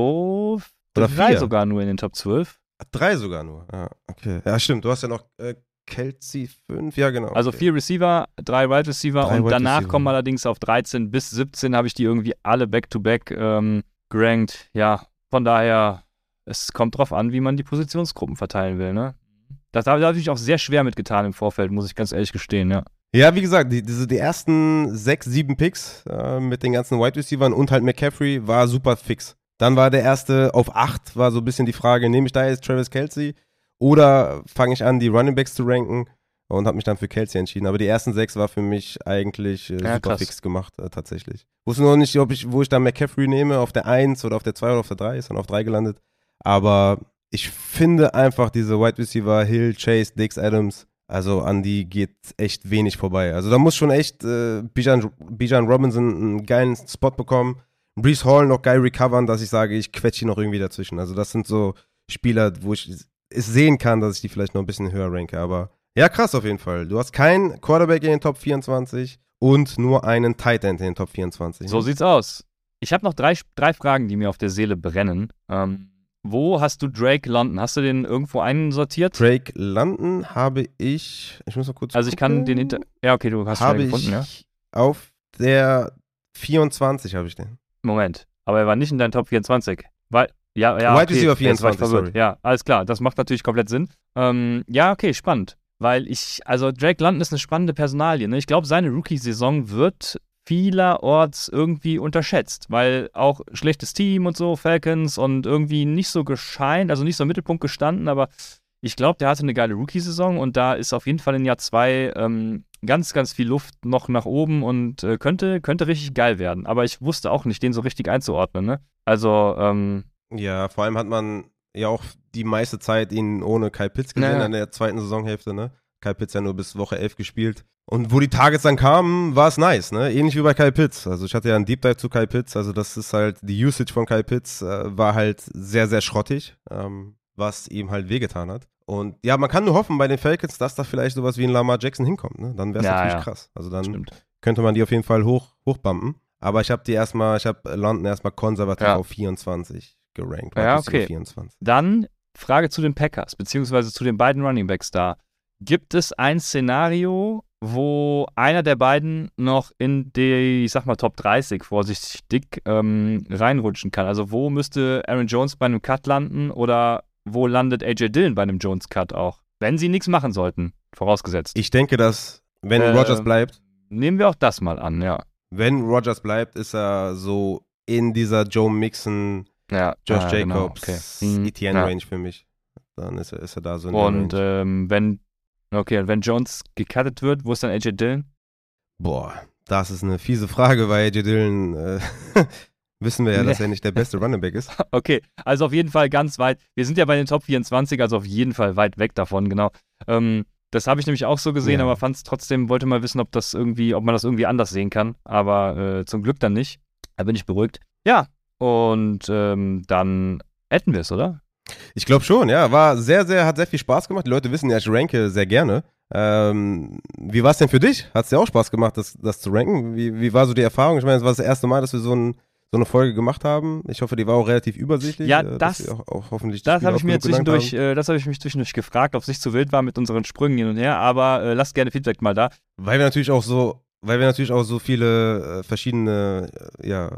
[SPEAKER 2] Oder
[SPEAKER 1] drei
[SPEAKER 2] vier?
[SPEAKER 1] sogar nur in den Top 12.
[SPEAKER 2] Drei sogar nur. Ja, okay. Ja, stimmt. Du hast ja noch äh, Kelsey 5. Ja, genau.
[SPEAKER 1] Also
[SPEAKER 2] okay.
[SPEAKER 1] vier Receiver, drei Wide Receiver
[SPEAKER 2] Drei
[SPEAKER 1] und
[SPEAKER 2] Wide
[SPEAKER 1] danach
[SPEAKER 2] Receiver.
[SPEAKER 1] kommen allerdings auf 13 bis 17 habe ich die irgendwie alle back-to-back ähm, gerankt. Ja, von daher, es kommt drauf an, wie man die Positionsgruppen verteilen will, ne? Das habe hab ich auch sehr schwer mitgetan im Vorfeld, muss ich ganz ehrlich gestehen, ja.
[SPEAKER 2] Ja, wie gesagt, die, diese, die ersten sechs, sieben Picks äh, mit den ganzen Wide Receivers und halt McCaffrey war super fix. Dann war der erste auf acht, war so ein bisschen die Frage, nehme ich da jetzt Travis Kelsey oder fange ich an, die Running Backs zu ranken und habe mich dann für Kelsey entschieden. Aber die ersten sechs war für mich eigentlich äh,
[SPEAKER 1] Ja,
[SPEAKER 2] super
[SPEAKER 1] krass.
[SPEAKER 2] fix gemacht, äh, tatsächlich. Wusste noch nicht, ob ich, wo ich dann McCaffrey nehme, auf der 1 oder auf der 2 oder auf der 3, ist dann auf 3 gelandet. Aber ich finde einfach diese Wide Receiver Hill, Chase, Dix, Adams, also an die geht echt wenig vorbei. Also da muss schon echt äh, Bijan, Bijan Robinson einen geilen Spot bekommen, Brees Hall noch geil recovern, dass ich sage, ich quetsche ihn noch irgendwie dazwischen. Also das sind so Spieler, wo ich es sehen kann, dass ich die vielleicht noch ein bisschen höher ranke. Aber ja, krass auf jeden Fall. Du hast keinen Quarterback in den Top 24 und nur einen Tight End in den Top 24.
[SPEAKER 1] So sieht's aus. Ich habe noch drei, drei Fragen, die mir auf der Seele brennen. Ähm, wo hast du Drake London? Hast du den irgendwo einsortiert?
[SPEAKER 2] Drake London habe ich, ich muss mal kurz
[SPEAKER 1] Also ich kann
[SPEAKER 2] gucken.
[SPEAKER 1] den hinter. Ja, okay, du hast
[SPEAKER 2] habe
[SPEAKER 1] schon gefunden,
[SPEAKER 2] ich
[SPEAKER 1] ja.
[SPEAKER 2] auf der 24 habe ich den.
[SPEAKER 1] Moment. Aber er war nicht in deinen Top 24. Weil, ja, ja.
[SPEAKER 2] Wide
[SPEAKER 1] okay,
[SPEAKER 2] Receiver
[SPEAKER 1] jetzt war ich
[SPEAKER 2] 24,
[SPEAKER 1] verwirrt.
[SPEAKER 2] sorry.
[SPEAKER 1] Ja, alles klar. Das macht natürlich komplett Sinn. Ähm, ja, okay, spannend. Weil ich, also Drake London ist eine spannende Personalie. Ne? Ich glaube, seine Rookie-Saison wird vielerorts irgendwie unterschätzt, weil auch schlechtes Team und so, Falcons und irgendwie nicht so gescheint, also nicht so im Mittelpunkt gestanden, aber ich glaube, der hatte eine geile Rookie-Saison und da ist auf jeden Fall in Jahr zwei ähm, ganz, ganz viel Luft noch nach oben und äh, könnte, könnte richtig geil werden. Aber ich wusste auch nicht, den so richtig einzuordnen. Ne? Also, ähm,
[SPEAKER 2] Ja, vor allem hat man ja auch die meiste Zeit ihn ohne Kyle Pitts gesehen
[SPEAKER 1] Naja.
[SPEAKER 2] in der zweiten Saisonhälfte, ne? Kyle Pitts ja nur bis Woche 11 gespielt. Und wo die Targets dann kamen, war es nice, ne? Ähnlich wie bei Kyle Pitts. Also ich hatte ja einen Deep Dive zu Kyle Pitts, also das ist halt, die Usage von Kyle Pitts äh, war halt sehr, sehr schrottig, ähm, was ihm halt wehgetan hat. Und ja, man kann nur hoffen bei den Falcons, dass da vielleicht sowas wie ein Lamar Jackson hinkommt, ne? Dann wäre es
[SPEAKER 1] Ja,
[SPEAKER 2] natürlich
[SPEAKER 1] ja.
[SPEAKER 2] krass. Also dann
[SPEAKER 1] stimmt.
[SPEAKER 2] könnte man die auf jeden Fall hoch, hochbumpen. Aber ich habe die erstmal, ich habe London erstmal konservativ
[SPEAKER 1] Ja.
[SPEAKER 2] auf 24 gerankt.
[SPEAKER 1] Ja, okay.
[SPEAKER 2] 24.
[SPEAKER 1] Dann Frage zu den Packers, beziehungsweise zu den beiden Running Backs da. Gibt es ein Szenario, wo einer der beiden noch in die, ich sag mal, Top 30 vorsichtig ähm, reinrutschen kann? Also wo müsste Aaron Jones bei einem Cut landen oder wo landet AJ Dillon bei einem Jones-Cut auch? Wenn sie nichts machen sollten, vorausgesetzt.
[SPEAKER 2] Ich denke, dass, wenn
[SPEAKER 1] Äh,
[SPEAKER 2] Rogers bleibt,
[SPEAKER 1] Nehmen wir auch das mal an, ja.
[SPEAKER 2] wenn Rogers bleibt, ist er so in dieser Joe Mixon,
[SPEAKER 1] Ja,
[SPEAKER 2] Josh
[SPEAKER 1] ah, genau,
[SPEAKER 2] Jacobs,
[SPEAKER 1] okay. Hm,
[SPEAKER 2] ETN
[SPEAKER 1] ja.
[SPEAKER 2] Range für mich. Dann ist er, ist er da so in der
[SPEAKER 1] Und
[SPEAKER 2] Range.
[SPEAKER 1] ähm, wenn, okay, wenn Jones gecuttet wird, wo ist dann AJ Dillon?
[SPEAKER 2] Boah, das ist eine fiese Frage, weil AJ Dillon, äh, wissen wir ja, dass er nicht der beste Running Back ist.
[SPEAKER 1] Okay, also auf jeden Fall ganz weit. Wir sind ja bei den Top 24, also auf jeden Fall weit weg davon, genau. Ähm, das habe ich nämlich auch so gesehen,
[SPEAKER 2] Ja.
[SPEAKER 1] aber fand es trotzdem, wollte mal wissen, ob das irgendwie, ob man das irgendwie anders sehen kann. Aber äh, zum Glück dann nicht. Da bin ich beruhigt. Ja, und ähm, dann hätten wir es, oder?
[SPEAKER 2] Ich glaube schon, ja. War sehr, sehr, hat sehr viel Spaß gemacht. Die Leute wissen ja, ich ranke sehr gerne. Ähm, wie war es denn für dich? Hat es dir auch Spaß gemacht, das, das zu ranken? Wie, wie war so die Erfahrung? Ich meine, es war das erste Mal, dass wir so, ein, so eine Folge gemacht haben. Ich hoffe, die war auch relativ übersichtlich.
[SPEAKER 1] Ja,
[SPEAKER 2] äh,
[SPEAKER 1] das-
[SPEAKER 2] auch, auch hoffentlich
[SPEAKER 1] Das habe ich mir zwischendurch, äh, das habe ich mich zwischendurch gefragt, ob es nicht zu wild war mit unseren Sprüngen hin und her, aber äh, lasst gerne Feedback mal da.
[SPEAKER 2] Weil wir natürlich auch so, weil wir natürlich auch so viele äh, verschiedene, äh,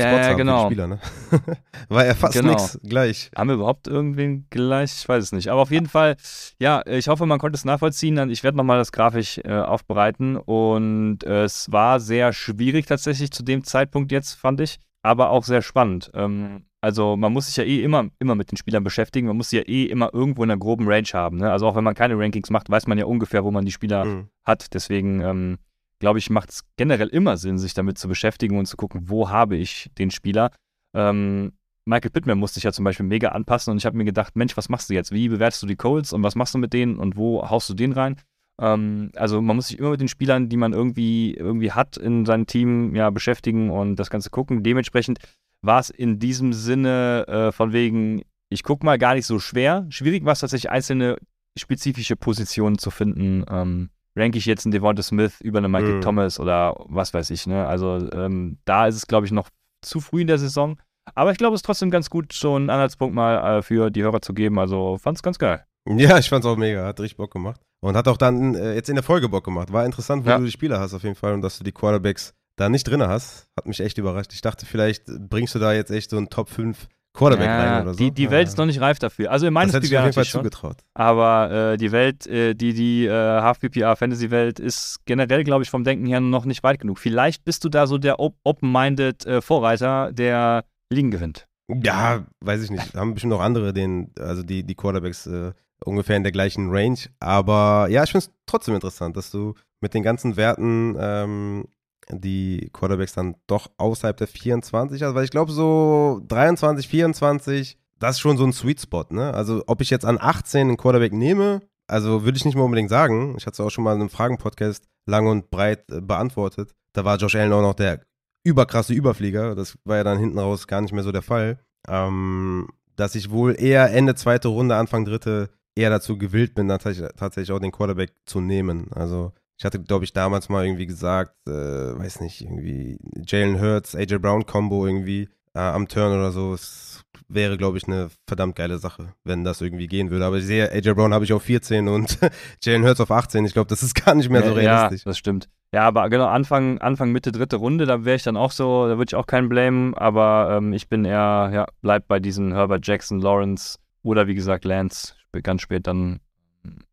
[SPEAKER 2] ja,
[SPEAKER 1] Ja, genau.
[SPEAKER 2] Spieler, ne? war ja fast
[SPEAKER 1] Genau.
[SPEAKER 2] nix gleich.
[SPEAKER 1] Haben wir überhaupt irgendwen gleich? Ich weiß es nicht. Aber auf jeden Fall, ja, ich hoffe, man konnte es nachvollziehen. Ich werde nochmal das grafisch äh, aufbereiten. Und äh, es war sehr schwierig tatsächlich zu dem Zeitpunkt jetzt, fand ich. Aber auch sehr spannend. Ähm, also man muss sich ja eh immer, immer mit den Spielern beschäftigen. Man muss sie ja eh immer irgendwo in einer groben Range haben. Ne? Also auch wenn man keine Rankings macht, weiß man ja ungefähr, wo man die Spieler
[SPEAKER 2] Mhm.
[SPEAKER 1] hat. Deswegen ähm, glaube ich, macht es generell immer Sinn, sich damit zu beschäftigen und zu gucken, wo habe ich den Spieler. Ähm, Michael Pittman musste ich ja zum Beispiel mega anpassen und ich habe mir gedacht, Mensch, was machst du jetzt? Wie bewertest du die Colts und was machst du mit denen und wo haust du den rein? Ähm, also man muss sich immer mit den Spielern, die man irgendwie, irgendwie hat in seinem Team, ja, beschäftigen und das Ganze gucken. Dementsprechend war es in diesem Sinne äh, von wegen, ich gucke mal gar nicht so schwer. Schwierig war es tatsächlich, einzelne spezifische Positionen zu finden. Ähm, ranke ich jetzt einen Devonta Smith über einen Michael mhm. Thomas oder was weiß ich. Ne? Also ähm, da ist es, glaube ich, noch zu früh in der Saison. Aber ich glaube, es ist trotzdem ganz gut, so einen Anhaltspunkt mal äh, für die Hörer zu geben. Also fand es ganz geil.
[SPEAKER 2] Ja, ich fand es auch mega. Hat richtig Bock gemacht. Und hat auch dann äh, jetzt in der Folge Bock gemacht. War interessant, wo ja. du die Spieler hast auf jeden Fall und dass du die Quarterbacks da nicht drin hast. Hat mich echt überrascht. Ich dachte, vielleicht bringst du da jetzt echt so einen Top 5 Quarterback ja, rein oder so.
[SPEAKER 1] Die, die Welt ist noch nicht reif dafür. Also in meinem
[SPEAKER 2] Spiel
[SPEAKER 1] wäre
[SPEAKER 2] natürlich schon. zugetraut.
[SPEAKER 1] Aber äh, die Welt, äh, die die äh, Half-PPA-Fantasy-Welt ist generell, glaube ich, vom Denken her noch nicht weit genug. Vielleicht bist du da so der open-minded äh, Vorreiter, der Ligen gewinnt.
[SPEAKER 2] Ja, weiß ich nicht. Haben bestimmt noch andere, den, also die, die Quarterbacks äh, ungefähr in der gleichen Range. Aber ja, ich finde es trotzdem interessant, dass du mit den ganzen Werten ähm, die Quarterbacks dann doch außerhalb der 24 hast, weil ich glaube so 23, 24, das ist schon so ein Sweet Spot, ne? Also ob ich jetzt an 18 einen Quarterback nehme, also würde ich nicht mehr unbedingt sagen. Ich hatte es auch schon mal in einem Fragen-Podcast lang und breit äh, beantwortet. Da war Josh Allen auch noch der überkrasse Überflieger. Das war ja dann hinten raus gar nicht mehr so der Fall. Ähm, dass ich wohl eher Ende zweite Runde, Anfang dritte eher dazu gewillt bin, tatsächlich auch den Quarterback zu nehmen. Also ich hatte, glaube ich, damals mal irgendwie gesagt, äh, weiß nicht, irgendwie Jalen Hurts, AJ Brown Combo irgendwie äh, am Turn oder so. Es wäre, glaube ich, eine verdammt geile Sache, wenn das irgendwie gehen würde. Aber ich sehe, AJ Brown habe ich auf 14 und Jalen Hurts auf 18. Ich glaube, das ist gar nicht mehr so realistisch.
[SPEAKER 1] Ja, das stimmt. Ja, aber genau, Anfang, Anfang Mitte, dritte Runde, da wäre ich dann auch so, da würde ich auch keinen blamen, aber ähm, ich bin eher, ja, bleib bei diesen Herbert Jackson, Lawrence oder wie gesagt Lance, ganz spät dann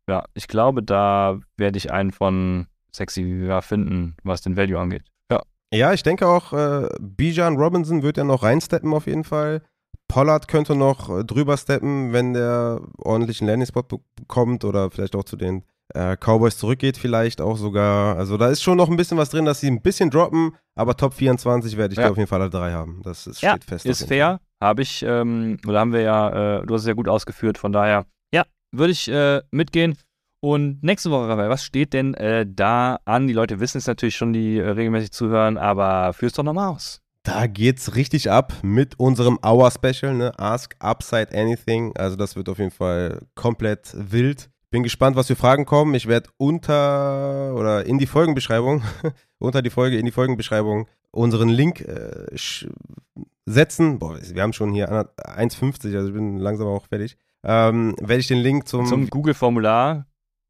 [SPEAKER 1] ja, ich glaube, da werde ich einen von Sexy Viva finden, was den Value angeht. Ja.
[SPEAKER 2] Ja, ich denke auch, äh, Bijan Robinson wird ja noch reinsteppen auf jeden Fall. Pollard könnte noch äh, drüber steppen, wenn der ordentlichen Landing-Spot bekommt oder vielleicht auch zu den äh, Cowboys zurückgeht, vielleicht auch sogar. Also da ist schon noch ein bisschen was drin, dass sie ein bisschen droppen, aber Top 24 werde ich ja. da auf jeden Fall alle drei haben. Das ist,
[SPEAKER 1] ja, steht fest. Ist fair. Habe ich, ähm, oder haben wir ja, äh, du hast es ja gut ausgeführt, von daher würde ich äh, mitgehen. Und nächste Woche, Raphael, was steht denn äh, da an? Die Leute wissen es natürlich schon, die äh, regelmäßig zuhören, aber führ's doch nochmal aus.
[SPEAKER 2] Da geht's richtig ab mit unserem Hour Special, ne? Ask Upside Anything. Also das wird auf jeden Fall komplett wild. Bin gespannt, was für Fragen kommen. Ich werde unter oder in die Folgenbeschreibung, unter die Folge, in die Folgenbeschreibung unseren Link äh, setzen. Boah, wir haben schon hier 1,50, also ich bin langsam auch fertig ähm, werde ich den Link zum,
[SPEAKER 1] zum Google-Formular,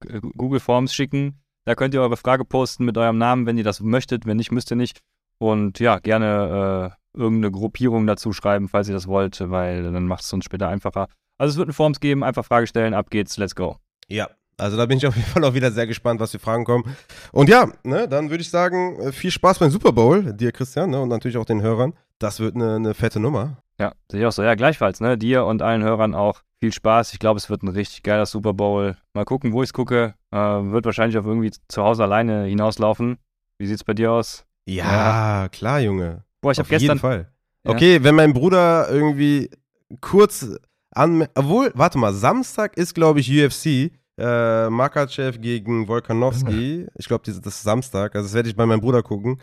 [SPEAKER 1] äh, Google Forms schicken. Da könnt ihr eure Frage posten mit eurem Namen, wenn ihr das möchtet. Wenn nicht, müsst ihr nicht. Und ja, gerne äh, irgendeine Gruppierung dazu schreiben, falls ihr das wollt, weil dann macht es uns später einfacher. Also es wird eine Forms geben, einfach Frage stellen, ab geht's, let's go.
[SPEAKER 2] Ja, also da bin ich auf jeden Fall auch wieder sehr gespannt, was für Fragen kommen. Und ja, ne, dann würde ich sagen, äh, viel Spaß beim Super Bowl, dir Christian, ne, und natürlich auch den Hörern. Das wird eine, eine fette Nummer.
[SPEAKER 1] Ja, sehe ich auch so. Ja, gleichfalls, ne? Dir und allen Hörern auch viel Spaß. Ich glaube, es wird ein richtig geiler Super Bowl. Mal gucken, wo ich es gucke. Äh, wird wahrscheinlich auf irgendwie zu Hause alleine hinauslaufen. Wie sieht es bei dir aus?
[SPEAKER 2] Ja, ja. klar, Junge.
[SPEAKER 1] Boah, ich habe gestern.
[SPEAKER 2] Auf jeden Fall. Ja. Okay, wenn mein Bruder irgendwie kurz an. Obwohl, warte mal, Samstag ist, glaube ich, UFC. Äh, Makachev gegen Volkanovski. Ich glaube, das ist Samstag. Also, das werde ich bei meinem Bruder gucken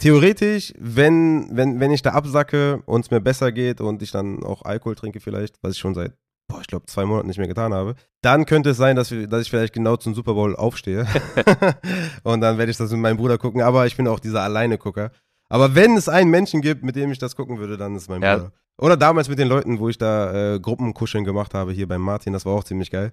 [SPEAKER 2] theoretisch, wenn, wenn, wenn ich da absacke und es mir besser geht und ich dann auch Alkohol trinke vielleicht, was ich schon seit, boah, ich glaube, zwei Monaten nicht mehr getan habe, dann könnte es sein, dass, wir, dass ich vielleicht genau zum Super Bowl aufstehe. und dann werde ich das mit meinem Bruder gucken, aber ich bin auch dieser Alleine-Gucker. Aber wenn es einen Menschen gibt, mit dem ich das gucken würde, dann ist mein ja. Bruder. Oder damals mit den Leuten, wo ich da äh, Gruppenkuscheln gemacht habe, hier beim Martin, das war auch ziemlich geil.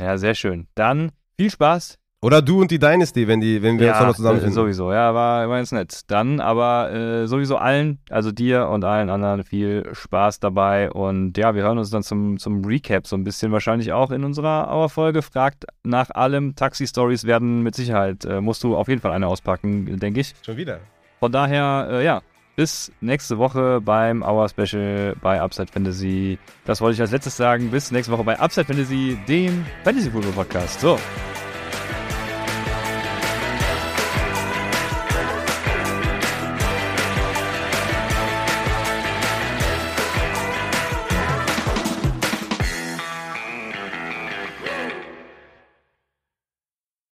[SPEAKER 1] Ja, sehr schön. Dann viel Spaß
[SPEAKER 2] oder du und die Dynasty, wenn, die, wenn wir ja, uns nochmal zusammenfinden.
[SPEAKER 1] sowieso, ja, war, war ganz nett. Dann aber äh, sowieso allen, also dir und allen anderen viel Spaß dabei. Und ja, wir hören uns dann zum, zum Recap so ein bisschen wahrscheinlich auch in unserer Auer-Folge. Fragt nach allem. Taxi-Stories werden mit Sicherheit, äh, musst du auf jeden Fall eine auspacken, denke ich.
[SPEAKER 2] Schon wieder.
[SPEAKER 1] Von daher, äh, ja, bis nächste Woche beim Hour Special bei Upside Fantasy. Das wollte ich als letztes sagen. Bis nächste Woche bei Upside Fantasy, dem Fantasy Football Podcast. So.